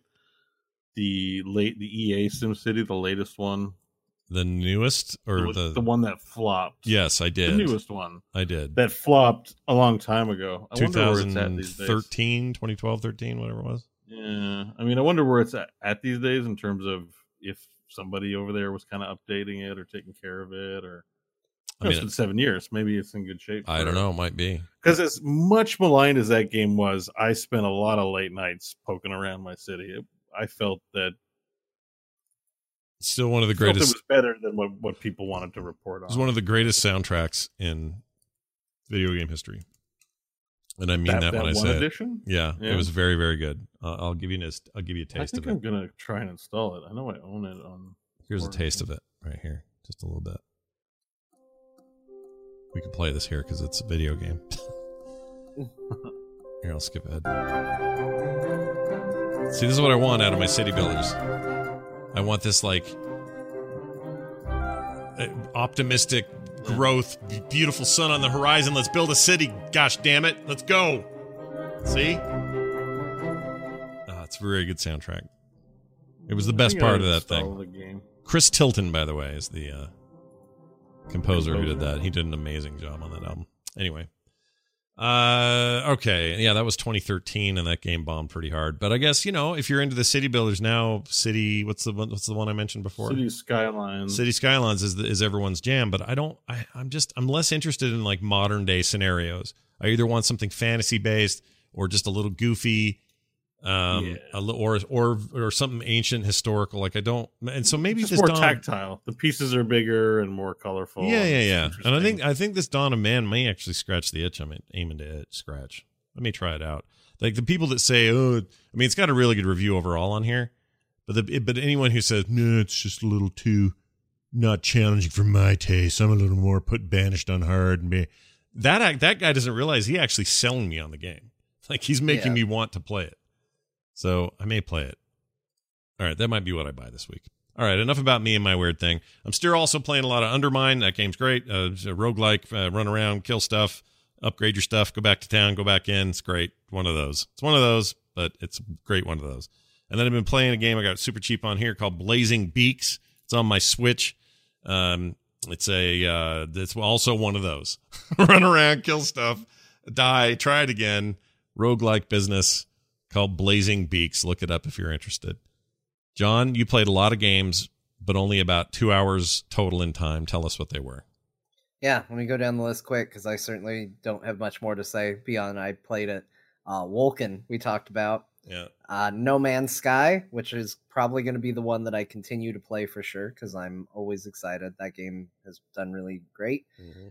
E: the late the EA SimCity, the latest one,
C: the newest or
E: the,
C: the,
E: the one that flopped?
C: yes, I did.
E: the newest one
C: I did.
E: that flopped a long time ago. I wonder where it's at these days.
C: 2013, 2012, 13, whatever it was.
E: Yeah, I mean, I wonder where it's at, at these days in terms of if somebody over there was kind of updating it or taking care of it, or
C: I
E: it's
C: mean,
E: been seven years. Maybe it's in good shape.
C: I don't know. It Might be.
E: Because as much maligned as that game was, I spent a lot of late nights poking around my city. It, I felt that
C: It's still one of the
E: felt it
C: greatest.
E: was better than what, what people wanted to report on.
C: It was one of the greatest soundtracks in video game history, and I mean that,
E: that,
C: when I say it. Yeah,
E: Yeah.
C: it was very, very good. Uh, I'll give you a, I'll give you a
E: I
C: taste
E: think
C: of
E: I'm gonna try and install it. I know I own it on.
C: Here's a taste of it right here, just a little bit. We can play this here because it's a video game. here, I'll skip ahead. See, this is what I want out of my city builders. I want this like uh, optimistic growth, beautiful sun on the horizon. Let's build a city. Gosh damn it, let's go. See? Ah, it's a very good soundtrack. It was the best part of that thing. Chris Tilton, by the way, is the uh, composer who did that. He did an amazing job on that album. Anyway, uh, okay, yeah, that was 2013, and that game bombed pretty hard. But I guess you know if you're into the city builders now, city what's the one, what's the one I mentioned before?
E: City Skylines.
C: City Skylines is the, is everyone's jam, but I don't. I, I'm just I'm less interested in like modern day scenarios. I either want something fantasy based or just a little goofy, um,
E: Yeah.
C: a li- or or or something ancient historical. Like I don't, and so maybe
E: Just
C: this
E: more
C: Dawn-
E: tactile. The pieces are bigger and more colorful.
C: Yeah, yeah, yeah. And I think. I think this Dawn of Man may actually scratch the itch I'm aiming to scratch. Let me try it out. Like the people that say, "Oh," I mean, it's got a really good review overall on here, but the but anyone who says, "No, it's just a little too not challenging for my taste. I'm a little more put banished on hard." and be-" That act- that guy doesn't realize he actually selling me on the game. Like he's making
D: Yeah.
C: me want to play it. So I may play it. All right, that might be what I buy this week. All right, enough about me and my weird thing. I'm still also playing a lot of Undermine. That game's great. Uh, roguelike, uh, run around, kill stuff, upgrade your stuff, go back to town, go back in. It's great. One of those. It's one of those, but it's a great one of those. And then I've been playing a game I got super cheap on here called Blazing Beaks. It's on my Switch. Um, it's a uh, it's also one of those. run around, kill stuff, die, try it again. Roguelike business called Blazing Beaks. Look it up if you're interested. John, you played a lot of games, but only about two hours total in time. Tell us what they were.
D: Yeah, let me go down the list quick because I certainly don't have much more to say beyond I played it. Uh, Wolcen, we talked about.
C: Yeah.
D: Uh, no Man's Sky, which is probably going to be the one that I continue to play for sure because I'm always excited. That game has done really great.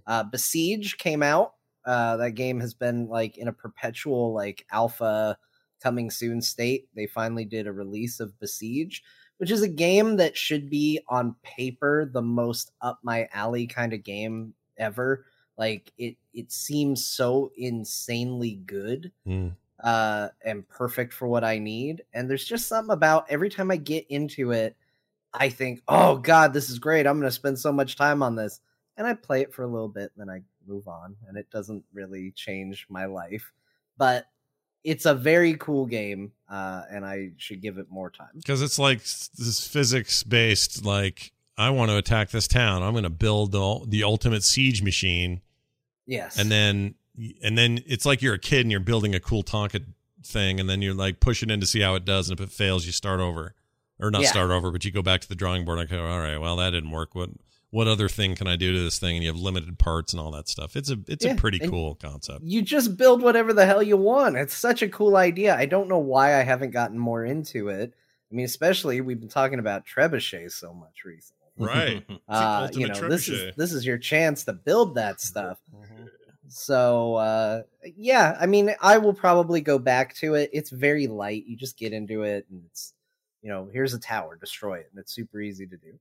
D: Uh, Besiege came out. Uh, that game has been like in a perpetual like alpha coming soon state. They finally did a release of Besiege, which is a game that should be on paper the most up my alley kind of game ever. Like it it seems so insanely good
C: Mm.
D: uh and perfect for what I need. And there's just something about every time I get into it, I think, "Oh god, this is great. I'm going to spend so much time on this." And I play it for a little bit, and then I move on, and it doesn't really change my life. But it's a very cool game, uh, and I should give it more time.
C: because it's like this physics based like i want to attack this town i'm going to build the, the ultimate siege machine
D: Yes.
C: and then and then it's like you're a kid and you're building a cool tonka thing and then you're like pushing in to see how it does and if it fails you start over or not
D: Yeah.
C: start over but you go back to the drawing board and go all right well that didn't work what what other thing can i do to this thing and you have limited parts and all that stuff it's a it's
D: Yeah,
C: a pretty cool concept
D: you just build whatever the hell you want. It's such a cool idea. I don't know why I haven't gotten more into it. I mean, especially we've been talking about trebuchets so much recently.
C: right
D: Uh, you
C: ultimate
D: know, this is this is your chance to build that stuff. So uh yeah, I mean, I will probably go back to it. It's very light. You just get into it and it's you know, here's a tower, destroy it, and it's super easy to do.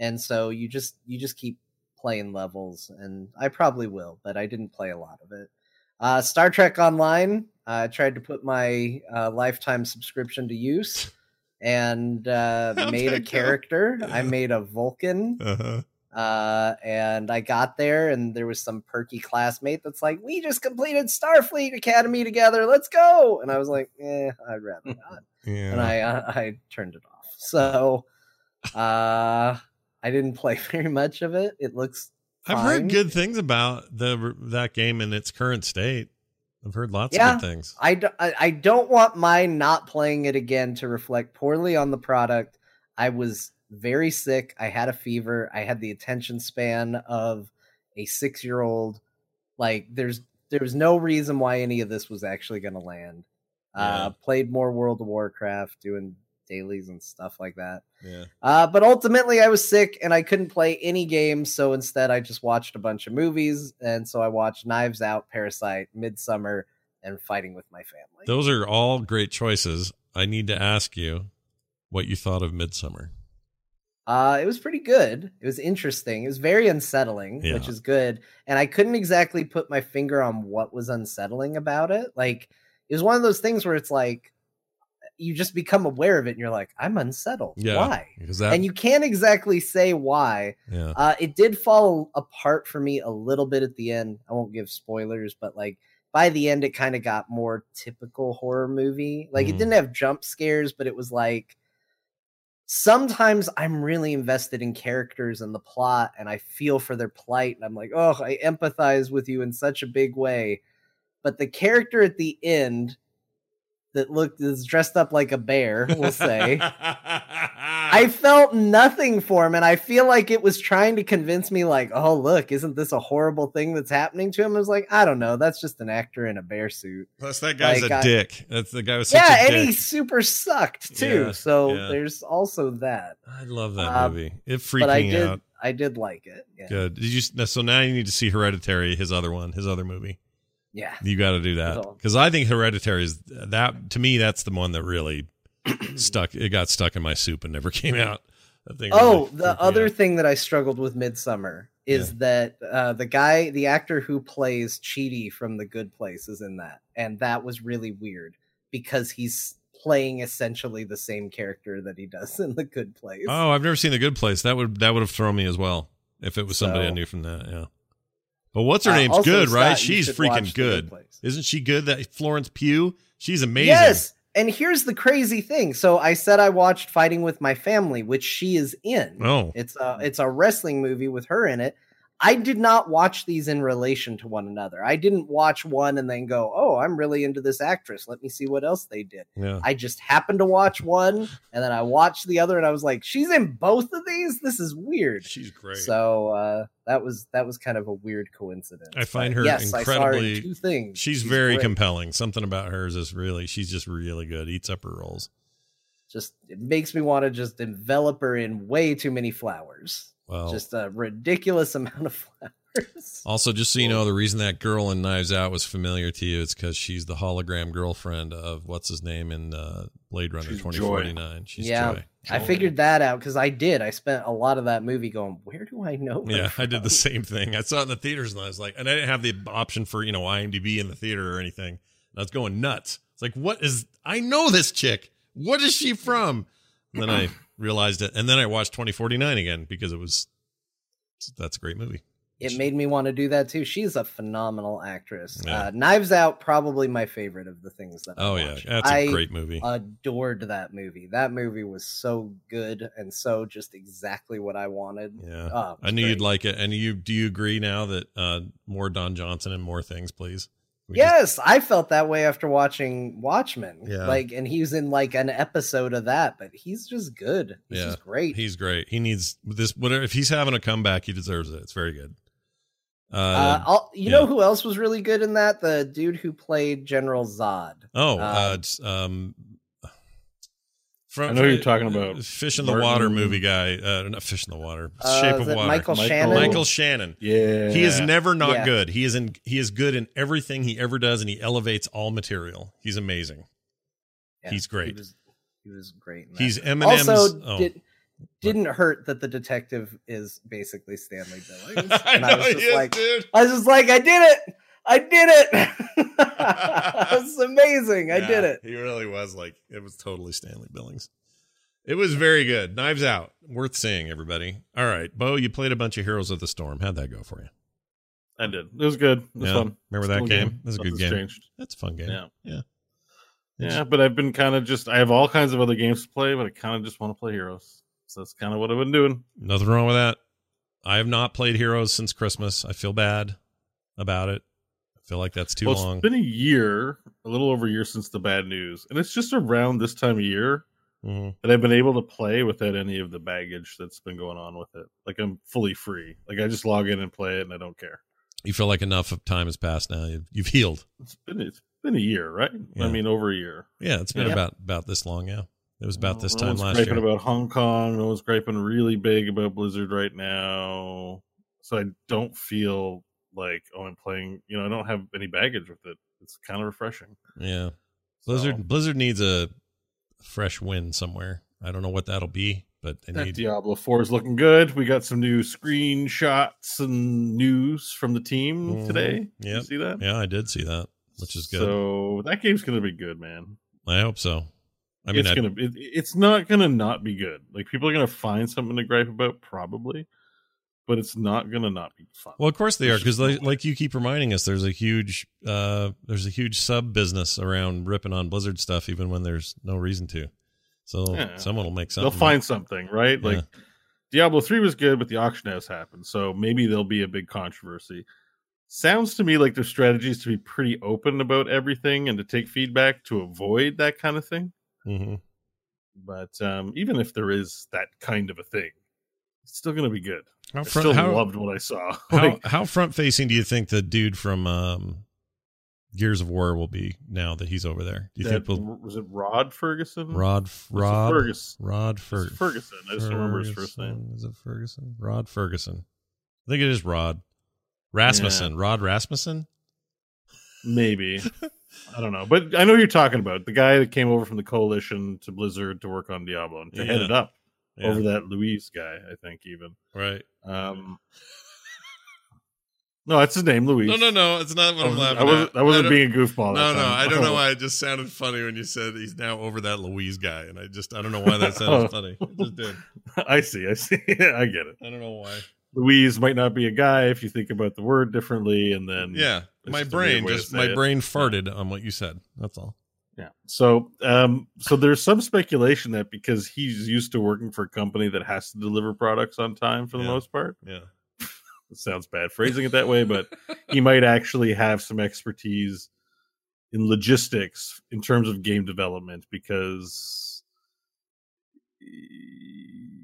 D: And so you just you just keep playing levels and I probably will, but I didn't play a lot of it. Uh Star Trek Online, I tried to put my uh, lifetime subscription to use and uh made a character. I made a Vulcan
C: uh-huh.
D: uh and i got there and there was some perky classmate that's like we just completed starfleet academy together let's go and i was like eh i'd rather not
C: yeah
D: and i uh, i turned it off so uh i didn't play very much of it it looks
C: I've heard good things about the that game in its current state. I've heard lots
D: Yeah.
C: of good things.
D: I, do, I, I don't want my not playing it again to reflect poorly on the product. I was very sick. I had a fever. I had the attention span of a six year old. Like there's there was no reason why any of this was actually going to land.
C: Yeah.
D: Uh, played more World of Warcraft, doing dailies and stuff like that.
C: Yeah.
D: Uh, but ultimately, I was sick and I couldn't play any games. So instead, I just watched a bunch of movies. And so I watched Knives Out, Parasite, Midsummer, and Fighting with My Family.
C: Those are all great choices. I need to ask you what you thought of Midsummer.
D: Uh, it was pretty good. It was interesting. It was very unsettling,
C: Yeah.
D: which is good. And I couldn't exactly put my finger on what was unsettling about it. Like, it was one of those things where it's like, you just become aware of it and you're like, I'm unsettled.
C: Yeah.
D: Why?
C: That
D: and you can't exactly say why.
C: yeah.
D: Uh, it did fall apart for me a little bit at the end. I won't give spoilers, but like by the end, it kind of got more typical horror movie. Like
C: Mhm.
D: it didn't have jump scares, but it was like sometimes I'm really invested in characters and the plot, and I feel for their plight, and I'm like, oh, I empathize with you in such a big way. But the character at the end that looked is dressed up like a bear, we'll say. I felt nothing for him, and I feel like it was trying to convince me, like, oh, look, isn't this a horrible thing that's happening to him? I was like, I don't know, that's just an actor in a bear suit.
C: Plus, that guy's
D: like,
C: a
D: I-
C: dick. That's the guy was such
D: yeah, and
C: dick.
D: he super sucked too.
C: Yeah,
D: so
C: yeah.
D: there's also that.
C: I love that
D: Uh,
C: movie. It freaked me
D: did,
C: out.
D: I did like it. Yeah,
C: Good. Did you? So now you need to see Hereditary, his other one, his other movie.
D: Yeah.
C: You got to do that because I think Hereditary is that to me. That's the one that really stuck. It got stuck in my soup and never came out.
D: Oh,
C: really
D: the other
C: out.
D: thing that I struggled with Midsummer is
C: Yeah.
D: that uh, the guy, the actor who plays Chidi from The Good Place, is in that, and that was really weird because he's playing essentially the same character that he does in The Good Place.
C: Oh, I've never seen The Good Place. That would that would have thrown me as well if it was somebody I knew from that. Yeah. But what's her
D: Uh,
C: name's good, right?
D: Scott, you
C: She's freaking
D: Good
C: good. Isn't she good? That Florence Pugh. She's amazing.
D: Yes. And here's the crazy thing. So I said I watched Fighting with My Family, which she is in.
C: Oh.
D: It's a it's a wrestling movie with her in it. I did not watch these in relation to one another. I didn't watch one and then go, "Oh, I'm really into this actress. Let me see what else they did."
C: Yeah.
D: I just happened to watch one and then I watched the other and I was like, "She's in both of these? This is weird."
C: She's great.
D: So, uh that was that was kind of a weird coincidence.
C: I find her
D: yes, I saw her
C: incredibly.
D: two things.
C: She's, very
D: great.
C: compelling. Something about hers is just really. She's just really good. Eats up her roles.
D: just it makes me want to just envelop her in way too many flowers.
C: Well,
D: Just a ridiculous amount of flowers.
C: also, just so you know, the reason that girl in Knives Out was familiar to you is because she's the hologram girlfriend of what's his name in uh, Blade Runner twenty forty nine. She's
D: yeah,
C: Joi.
D: I figured that out because I did. I spent a lot of that movie going, "Where do I know?" her
C: Yeah, I did the same thing. I saw it in the theaters and I was like, and I didn't have the option for you know IMDb in the theater or anything. And I was going nuts. It's like, what is? I know this chick. What is she from? Then I realized it, and then I watched twenty forty nine again because it was. That's a great movie.
D: It made me want to do that too. She's a phenomenal actress.
C: Yeah.
D: Uh, Knives Out, probably my favorite of the things that. I
C: Oh yeah, that's a
D: I
C: great movie.
D: Adored that movie. That movie was so good and so just exactly what I wanted.
C: Yeah,
D: Oh,
C: I knew you'd like it. And you do you agree now that uh more Don Johnson and more things, please? We just-
D: Yes, I felt that way after watching Watchmen.
C: Yeah.
D: Like, and he was in like an episode of that, but he's just good. He's
C: yeah,
D: just great.
C: He's great. He needs this. Whatever. If he's having a comeback, he deserves it. It's very good. Uh,
D: uh, you
C: yeah.
D: know who else was really good in that? The dude who played General Zod.
C: oh,
D: uh,
C: uh, um, from
E: I know who you're talking about.
C: Fish in the
E: Martin-
C: Water movie guy. Uh, not Fish in the Water.
D: Uh,
C: Shape of Water.
D: Michael
E: Michael-
D: Shannon.
C: Michael Shannon.
E: Yeah,
C: He is never not
D: Yeah.
C: good. He is in. He is good in everything he ever does, and he elevates all material. He's amazing.
D: Yeah,
C: He's great.
D: He was, he was great. in that.
C: He's Eminem's.
D: also
C: oh.
D: did, didn't hurt that the detective is basically Stanley Billings.
C: I know
D: I was just
C: is,
D: like,
C: dude.
D: I was just like, I did it. I did it. It's amazing. I did it.
C: He really was like it was totally Stanley Billings. It was very good. Knives Out, worth seeing. Everybody. All right, Bo, you played a bunch of Heroes of the Storm. How'd that go for you?
E: I did. It was good. It was
C: Yeah.
E: fun.
C: Remember that
E: Still a
C: game? That's a good game.
E: Changed.
C: That's a fun game.
E: Yeah.
C: yeah.
E: Yeah, but I've been kind of just. I have all kinds of other games to play, but I kind of just want to play Heroes. So that's kind of what I've been doing.
C: Nothing wrong with that. I have not played Heroes since Christmas. I feel bad about it. I feel like that's too
E: well,
C: long.
E: it's been a year, a little over a year since the bad news, and it's just around this time of year
C: Mhm.
E: that I've been able to play without any of the baggage that's been going on with it. Like I'm fully free. Like I just log in and play it, and I don't care.
C: You feel like enough of time has passed now. You've, you've healed.
E: It's been it's been a year, right?
C: Yeah.
E: I mean, over a year.
C: Yeah, it's been
E: Yeah.
C: about about this long. Yeah, it was about
E: No-
C: this
E: no
C: time
E: one's
C: last
E: griping
C: year.
E: about Hong Kong. No one's griping really big about Blizzard right now. So I don't feel like oh I'm playing. You know, I don't have any baggage with it. It's kind of refreshing.
C: Yeah. Blizzard
E: So-
C: Blizzard needs a fresh win somewhere. I don't know what that'll be, but they
E: That
C: need
E: Diablo 4 is looking good. We got some new screenshots and news from the team
C: Mhm.
E: today.
C: Yep.
E: You see that?
C: Yeah, I did see that, which is good.
E: So that game's going to be good, man.
C: I hope so. I mean,
E: it's
C: I,
E: gonna it, it's not gonna not be good. Like people are gonna find something to gripe about, probably, but it's not gonna not be fun.
C: well, of course they are because like, like you keep reminding us, there's a huge uh there's a huge sub business around ripping on Blizzard stuff, even when there's no reason to. So
E: Yeah.
C: someone will make something.
E: they'll find something, right?
C: Yeah.
E: Like Diablo three was good, but the auction house happened, so maybe there'll be a big controversy. Sounds to me like their strategy is to be pretty open about everything and to take feedback to avoid that kind of thing.
C: hmm
E: But um, even if there is that kind of a thing, it's still going to be good.
C: How
E: I still
C: how,
E: loved what I saw.
C: how,
E: Like,
C: how front facing do you think the dude from um Gears of War will be now that he's over there? Do you
E: that-
C: think we'll
E: was it Rod Fergusson?
C: Rod Rod
E: Fergus?
C: Rod Fer-
E: Fergusson. I just don't remember his first name.
C: Is it Fergusson? Rod Fergusson. I think it is Rod. Rasmussen. Rod Rasmussen?
E: Maybe. I don't know. But I know who you're talking about. The guy that came over from the coalition to Blizzard to work on Diablo and to head it up
C: Yeah.
E: over that Louise guy, I think, even.
C: Right.
E: Um, no, that's his name, Louise.
C: No, no, no. It's not what
E: I
C: I'm laughing
E: I wasn't,
C: at.
E: I wasn't
C: don't-
E: being a goofball.
C: No, no. I don't know why it just sounded funny when you said he's now over that Louise guy. And I just, I don't know why that sounded
E: Oh.
C: funny. It just did.
E: I see. I see. I get it.
C: I don't know why.
E: Louise might not be a guy if you think about the word differently, and then
C: Yeah. My
E: just a weird
C: brain just, my
E: it.
C: brain farted on what you said. That's all.
E: Yeah. So, um, so there's some speculation that because he's used to working for a company that has to deliver products on time for the
C: Yeah.
E: most part,
C: Yeah.
E: sounds bad phrasing it that way, but he might actually have some expertise in logistics in terms of game development because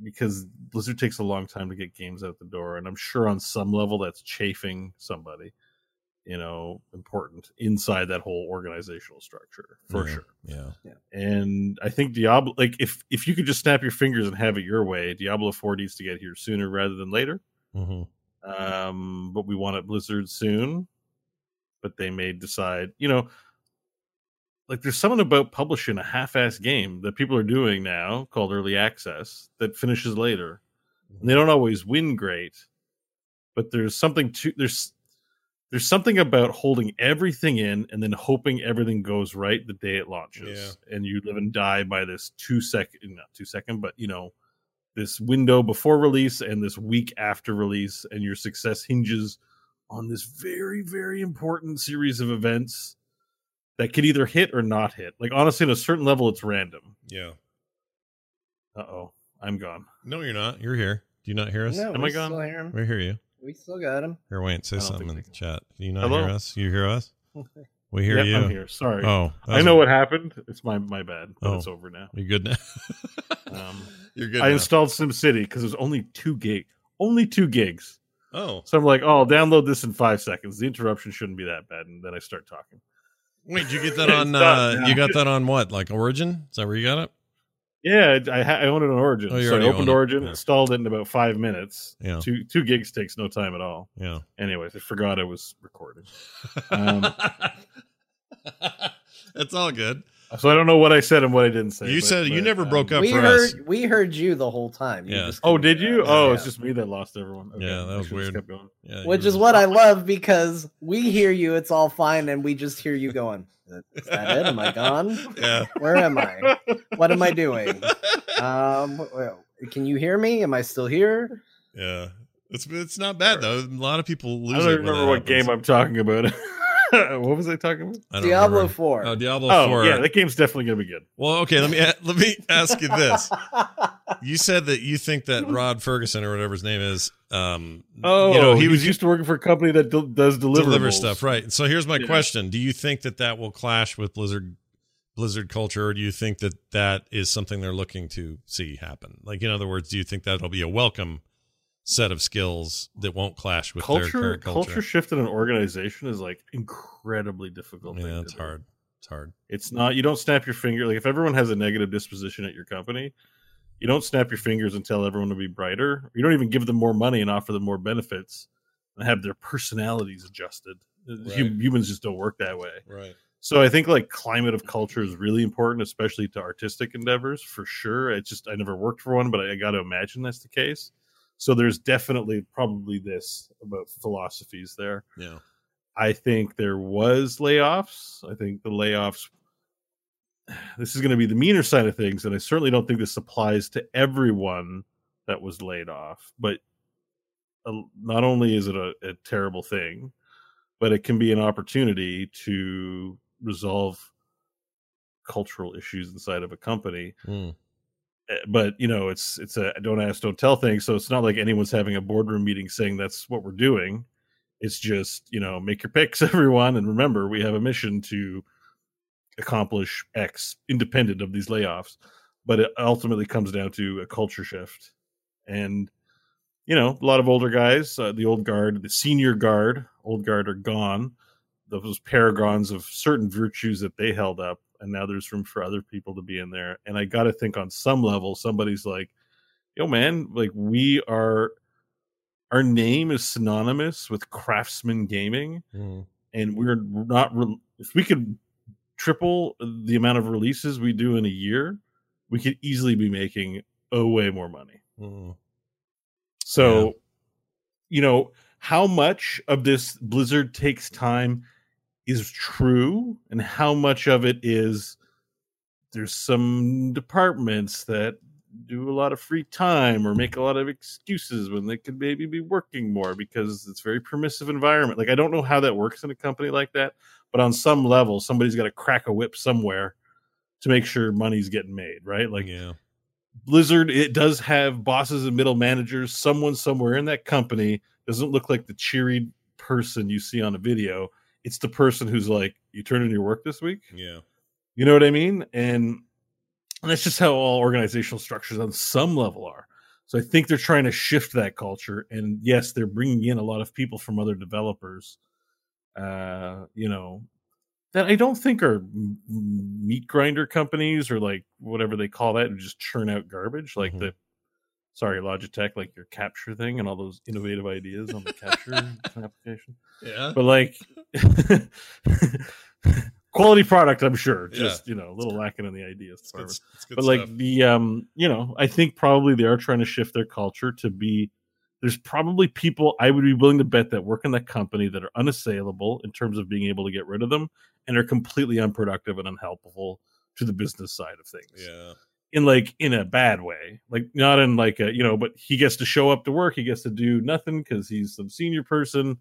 E: because Blizzard takes a long time to get games out the door, and I'm sure on some level that's chafing somebody, you know, important inside that whole organizational structure for
C: Yeah.
E: sure.
C: Yeah.
E: And I think Diablo, like if if you could just snap your fingers and have it your way, Diablo Four needs to get here sooner rather than later.
C: hmm
E: Um, but we want it Blizzard soon. But they may decide, you know, like there's something about publishing a half-ass game that people are doing now called early access that finishes later. And they don't always win great, but there's something to there's there's something about holding everything in and then hoping everything goes right the day it launches. And you live and die by this two second not two second, but you know, this window before release and this week after release, and your success hinges on this very, very important series of events that could either hit or not hit. Like honestly, at a certain level, it's random.
C: Yeah.
E: Uh oh, I'm gone.
C: No, you're not. You're here. Do you not hear us?
D: No,
E: Am I gone?
D: still hear him.
C: We hear you.
D: We still got him.
C: Here, Wayne, say something in the chat. Do you not
E: Hello?
C: hear us? You hear us? We hear
E: Yep,
C: you.
E: I'm here. Sorry.
C: Oh,
E: I
C: was-
E: know what happened. It's my my bad. But
C: Oh.
E: it's over now.
C: You're good now?
E: Um,
C: You're good.
E: I
C: now.
E: installed SimCity because it was only two gig, only two gigs.
C: Oh,
E: So I'm like, oh, I'll download this in five seconds. The interruption shouldn't be that bad, and then I start talking.
C: wait, did you get that on? Uh, you got that on what? Like Origin? Is that where you got it?
E: Yeah, I, ha- I own it on Origin.
C: Oh,
E: so I opened. Origin,
C: Yeah.
E: installed it in about five minutes.
C: Yeah.
E: Two two gigs takes no time at all.
C: Yeah.
E: Anyways, I forgot I was recording. Um,
C: it's all good.
E: So I don't know what I said and what I didn't say.
C: You
E: but-
C: said you never
E: um,
C: broke up
D: we
C: for
D: heard
C: us.
D: we heard you the whole time. You
C: Yeah.
E: Oh, did you?
D: us.
E: Oh,
D: Yeah.
E: it's just me that lost everyone. Okay,
C: Yeah, that was weird.
E: Kept going.
C: Yeah,
D: Which is what I love because we hear you, it's all fine, and we just hear you going. Is that it? Am I gone?
C: Yeah.
D: Where am I? What am I doing? Um, can you hear me? Am I still here?
C: Yeah. It's it's not bad though. A lot of people lose.
E: I don't
C: when
E: remember what
C: happens.
E: game I'm talking about. what was I talking about?
C: I don't
D: Diablo
C: remember.
D: 4.
C: Oh, Diablo
E: Oh,
C: Four.
E: yeah, that game's definitely gonna be good.
C: Well, okay. Let me let me ask you this. You said that you think that Rod Fergusson or whatever his name is, um,
E: Oh,
C: you know,
E: he
C: he
E: was
C: was
E: used to working for a company that del- does deliverables.
C: deliver stuff, right? So here's my
E: Yeah.
C: question: Do you think that that will clash with Blizzard Blizzard culture, or do you think that that is something they're looking to see happen? Like, in other words, do you think that'll be a welcome set of skills that won't clash with their
E: culture,
C: culture?
E: culture shift in an organization is like incredibly difficult.
C: yeah, it's hard. It's hard.
E: It's not. You don't snap your finger. Like if everyone has a negative disposition at your company, you don't snap your fingers and tell everyone to be brighter. You don't even give them more money and offer them more benefits and have their personalities adjusted. Uh, hum-
C: Right.
E: Humans just don't work that way.
C: Right.
E: So I think like climate of culture is really important, especially to artistic endeavors for sure. It's just I never worked for one, but I, I got to imagine that's the case. So there's definitely probably this about philosophies there.
C: Yeah.
E: I think there was layoffs. I think the layoffs. This is going to be the meaner side of things, and I certainly don't think this applies to everyone that was laid off. But uh, not only is it a, a terrible thing, but it can be an opportunity to resolve cultural issues inside of a company
C: Mm.
E: Eh, but you know it's it's a don't ask don't tell thing so it's not like anyone's having a boardroom meeting saying that's what we're doing. It's just you know make your picks everyone and remember we have a mission to accomplish x independent of these layoffs but it ultimately comes down to a culture shift. And you know a lot of older guys uh, the old guard the senior guard old guard are gone. Those paragons of certain virtues that they held up and now there's room for other people to be in there and i gotta think on some level somebody's like yo man like we are our name is synonymous with craftsman gaming
C: Mm.
E: and we're not re- if we could triple the amount of releases we do in a year we could easily be making oh way more money
C: Mm.
E: so
C: Yeah.
E: you know how much of this blizzard takes time is true and how much of it is there's some departments that do a lot of free time or make a lot of excuses when they could maybe be working more because it's very permissive environment like i don't know how that works in a company like that but on some level somebody's got to crack a whip somewhere to make sure money's getting made right like
C: yeah.
E: Blizzard, it does have bosses and middle managers. Someone somewhere in that company doesn't look like the cheery person you see on a video. It's the person who's like, "You turned in your work this week."
C: Yeah.
E: You know what I mean? And, and that's just how all organizational structures on some level are. So I think they're trying to shift that culture. And yes, they're bringing in a lot of people from other developers. Uh, you know, that I don't think are meat grinder companies or like whatever they call that and just churn out garbage like
C: Mhm.
E: the sorry Logitech like your capture thing and all those innovative ideas on the capture application
C: Yeah.
E: but like quality product. I'm sure,
C: Yeah.
E: just you know, a little lacking in the ideas
C: It's good, it's good
E: But
C: stuff.
E: like the um, you know, I think probably they are trying to shift their culture to be. There's probably people I would be willing to bet that work in that company that are unassailable in terms of being able to get rid of them and are completely unproductive and unhelpful to the business side of things
C: yeah.
E: In like in a bad way like not in like a you know but he gets to show up to work he gets to do nothing because he's some senior person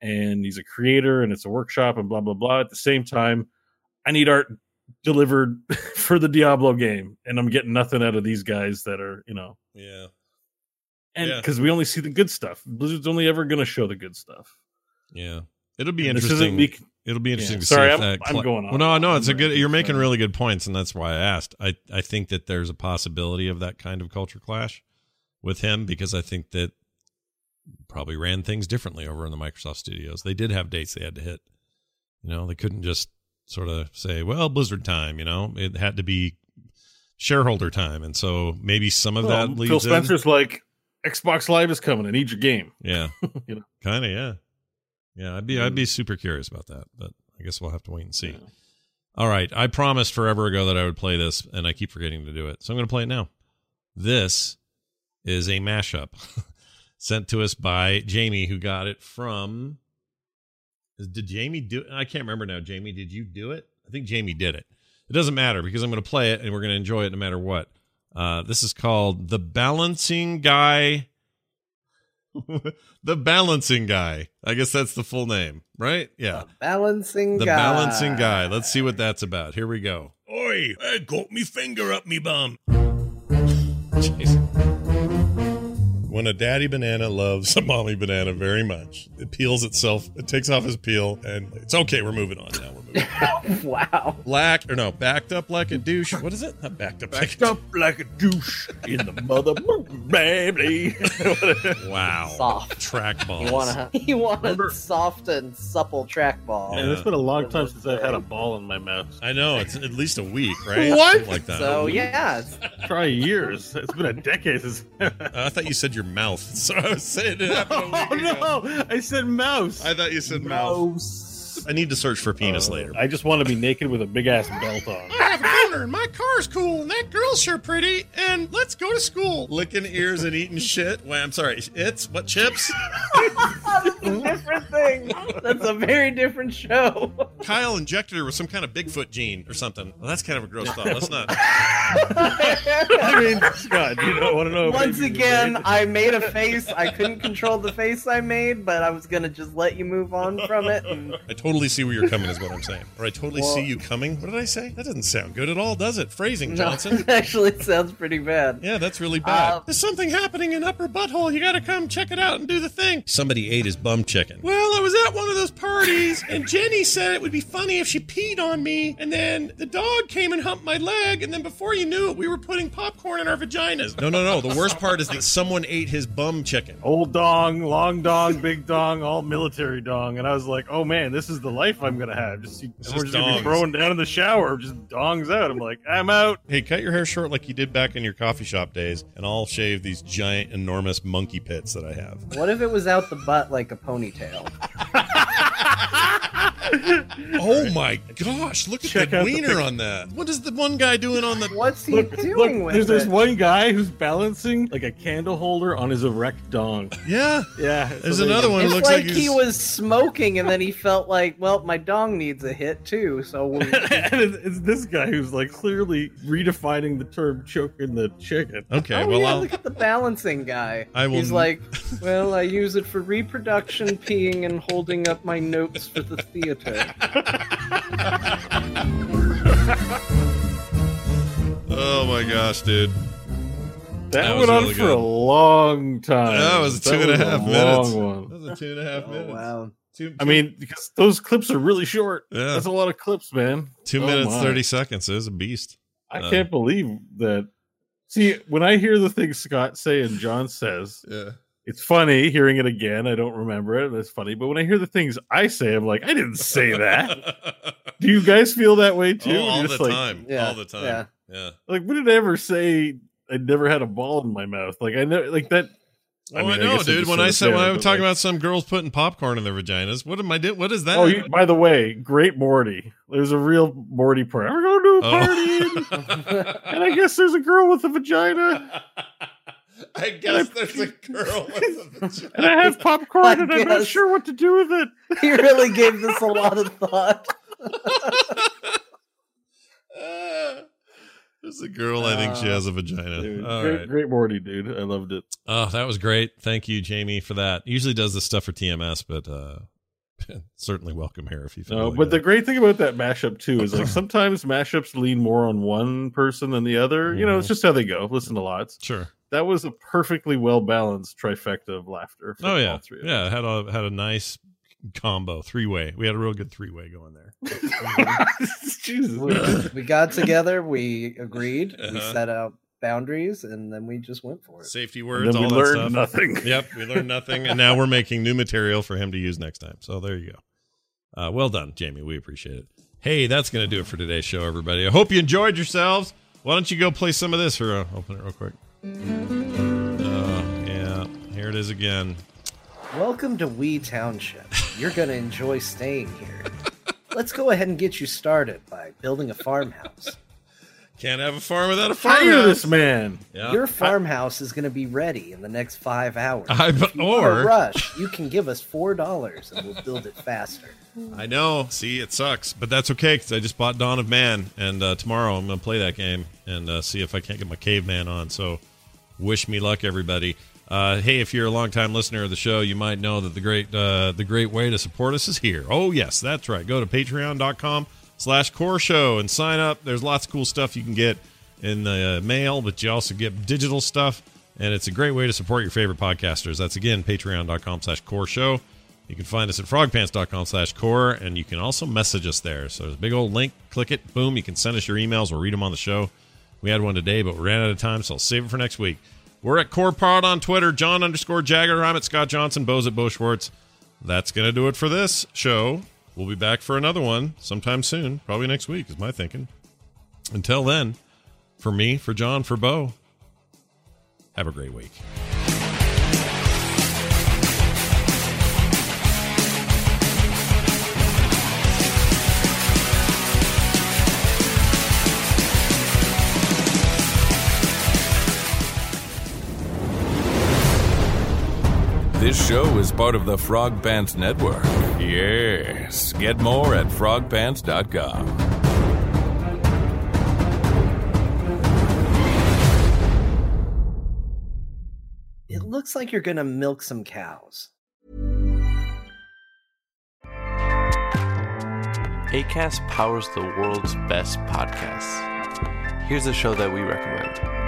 E: and he's a creator and it's a workshop and blah blah blah at the same time i need art delivered for the diablo game and i'm getting nothing out of these guys that are you know
C: Yeah.
E: and
C: Yeah.
E: because we only see the good stuff blizzard's only ever going to show the good stuff
C: Yeah. It'll be
E: And this
C: interesting.
E: isn't me-
C: It'll be interesting
E: Yeah.
C: to
E: Sorry,
C: see if
E: I'm-
C: that.
E: I'm going on.
C: Well, no, no, it's a
E: I'm
C: good. You're making
E: sorry.
C: really good points, and that's why I asked. I I think that there's a possibility of that kind of culture clash with him because I think that probably ran things differently over in the Microsoft studios. They did have dates they had to hit. You know, they couldn't just sort of say, "Well, Blizzard time." You know, it had to be shareholder time, and so maybe some of
E: Well,
C: that leads.
E: phil
C: in.
E: spencer's like xbox live is coming i need your game
C: Yeah.
E: You know.
C: Kind of, yeah. Yeah, I'd be I'd be super curious about that, but I guess we'll have to wait and see. All right, I promised forever ago that I would play this and I keep forgetting to do it. So I'm going to play it now. This is a mashup sent to us by Jamie who got it from Did Jamie do it? I can't remember now. Jamie, did you do it? I think Jamie did it. It doesn't matter because I'm going to play it and we're going to enjoy it no matter what. Uh, this is called The Balancing Guy the balancing guy. I guess that's the full name, right? Yeah.
D: Balancing
C: The
D: guy.
C: balancing guy. Let's see what that's about. Here we go. Oi, I got me finger up me bum. Jeez. When a daddy banana loves a mommy banana very much, it peels itself, it takes off his peel, and it's okay. We're moving on now. We're moving on.
D: wow.
C: Black, or no, backed up like a douche. What is it? Not backed up like
E: backed up like a douche in the mother baby
C: Wow.
D: Soft.
C: Track balls.
D: You want a you want a soft and supple trackball.
E: Man, it's been a long time since I've had a ball in my mouth.
C: I know. It's at least a week, right?
E: What?
C: Something like that.
D: So yeah,
E: Try years. It's been a decade since.
C: Uh, I thought you said your mouth. So I was saying it happened a
E: oh
C: week ago.
E: no! I said mouse.
C: I thought you said mouth. I need to search for penis oh, later.
E: I just want to be naked with a big ass belt on.
C: I have a boner and my car's cool and that girl's sure pretty and let's go to school. Licking ears and eating shit. Wait, I'm sorry. It's what chips?
D: that's a different thing. That's a very different show.
C: Kyle injected her with some kind of Bigfoot gene or something. Well, that's kind of a gross thought. Let's not.
E: I mean, Scott, you don't want to know.
D: Once again,
E: right?
D: I made a face. I couldn't control the face I made, but I was gonna just let you move on from it. And
C: I totally see where you're coming, is what I'm saying. Or I totally
D: Well-
C: see you coming. What did I say? That doesn't sound good at all, does it? Phrasing,
D: no,
C: Johnson.
D: it actually sounds pretty bad.
C: Yeah, that's really bad.
D: Uh,
C: There's something happening in Upper Butthole. You gotta come check it out and do the thing. Somebody ate his bum chicken. Well, I was at one of those parties, and Jenny said it would be funny if she peed on me, and then the dog came and humped my leg, and then before you knew it, we were putting popcorn in our vaginas. No, no, no. The worst part is that someone ate his bum chicken.
E: Old dong, long dong, big dong, all military dong, and I was like, "Oh man, this is the life I'm gonna have." Just, see-
C: It's
E: we're
C: just
E: just gonna
C: dongs.
E: be throwing down in the shower, just dongs out. I'm like, I'm out.
C: Hey, cut your hair short like you did back in your coffee shop days, and I'll shave these giant, enormous monkey pits that I have.
D: What if it was out the butt like a ponytail?
C: Oh my gosh, look at
E: Check
C: the
E: out the
C: wiener on that. What is the one guy doing on the.
D: What's he
E: Look,
D: doing
E: look,
D: with
E: there's this one guy who's balancing like a candle holder on his erect dong.
C: Yeah.
E: Yeah,
C: There's
E: so
C: another one
D: It's
C: looks
D: like,
C: like,
D: he was smoking and then he felt like, well, my dong needs a hit too. So we'll...
E: and it's, it's this guy who's like clearly redefining the term choking the chicken.
C: Okay,
D: oh
C: well,
D: yeah,
C: I'll.
D: look at the balancing guy.
C: I will
D: He's like, well, I use it for reproduction, peeing, and holding up my notes for the theater.
C: Oh my gosh, dude.
E: That,
C: That
E: went on
C: really
E: for
C: good.
E: a long time.
C: That was two and a
E: was
C: half
E: long
C: minutes.
E: one.
C: That was a two and a half
D: Oh,
C: minutes.
D: wow.
C: Two,
E: I mean, because those clips are really short.
C: Yeah.
E: That's a lot of clips, man.
C: two
E: Oh
C: minutes,
E: my.
C: 30 seconds. It was a beast.
E: I
C: Uh,
E: can't believe that. See, when I hear the things Scott say and John says,
C: Yeah.
E: It's funny hearing it again. I don't remember it. That's funny. But when I hear the things I say, I'm like, I didn't say that. Do you guys feel that way too?
C: Oh, all the
E: like,
C: time.
D: Yeah,
C: All the time.
D: yeah.
C: Yeah.
E: Like, when did I ever say I never had a ball in my mouth? Like, I know, like that.
C: Oh, I,
E: mean,
C: know,
E: guess
C: dude. When I said when I
E: was
C: talking
E: like-
C: about some girls putting popcorn in their vaginas, what am I doing? What is that?
E: Oh, you, by the way, great Morty. There's a real Morty part. We're going to do a
C: Oh.
E: party, and I guess there's a girl with a vagina,
C: I guess there's a girl with a vagina.
E: and I have popcorn,
D: I
E: and I'm not
D: guess.
E: sure what to do with it.
D: He really gave this a lot of thought.
C: Ah, There's a girl. I think she has a vagina.
E: Dude,
C: All
E: great,
C: right.
E: great Morty, dude. I loved it.
C: Oh, that was great. Thank you, Jamie, for that. Usually does this stuff for TMS, but uh certainly welcome here if you feel.
E: No,
C: like
E: but the great thing about that mashup too is like sometimes mashups lean more on one person than the other. You know, it's
C: Mhm.
E: just how they go. Listen to lots.
C: sure.
E: That was a perfectly well balanced trifecta of laughter. from
C: Oh
E: all
C: yeah,
E: three of
C: yeah. Had a had a nice combo three way. We had a real good three way going there.
E: Jesus.
D: We, we got together, we agreed, we
C: Uh-huh.
D: set out boundaries, and then we just went for it.
C: Safety
E: And
C: words.
E: then we
C: all that
E: learned
C: stuff.
E: nothing.
C: Yep, we learned nothing, and now we're making new material for him to use next time. So there you go. Uh, well done, Jamie. We appreciate it. Hey, that's going to do it for today's show, everybody. I hope you enjoyed yourselves. Why don't you go play some of this, or uh, open it real quick? Oh, yeah. Here it is again.
D: Welcome to Wee Township. You're going to enjoy staying here. Let's go ahead and get you started by building a farmhouse.
C: Can't have a farm without a
E: Hire this man.
C: Yeah.
D: Your farmhouse is going to be ready in the next five hours.
C: I-
D: if you
C: or-
D: rush, you can give us four dollars and we'll build it faster.
C: I know. See, it sucks, but that's okay because I just bought Dawn of Man, and uh, tomorrow I'm going to play that game and uh, see if I can't get my caveman on. So, wish me luck, everybody. Uh, hey, if you're a longtime listener of the show, you might know that the great uh, the great way to support us is here. Oh yes, that's right. Go to patreon.com slash core show and sign up. There's lots of cool stuff you can get in the uh, mail, but you also get digital stuff, and it's a great way to support your favorite podcasters. That's again patreon.com slash core show. You can find us at frogpants.com slash core, and you can also message us there. So there's a big old link. Click it. Boom. You can send us your emails. We'll read them on the show. We had one today, but we ran out of time, so I'll save it for next week. We're at Core Pod on Twitter. John underscore Jagger. I'm at Scott Johnson. Bo's at Bo Schwartz. That's going to do it for this show. We'll be back for another one sometime soon. Probably next week, is my thinking. Until then, for me, for John, for Bo, have a great week.
G: This show is part of the Frog Pants Network. Yes. Get more at frogpants.com.
D: It looks like you're going to milk some cows.
B: ACAST powers the world's best podcasts. Here's a show that we recommend.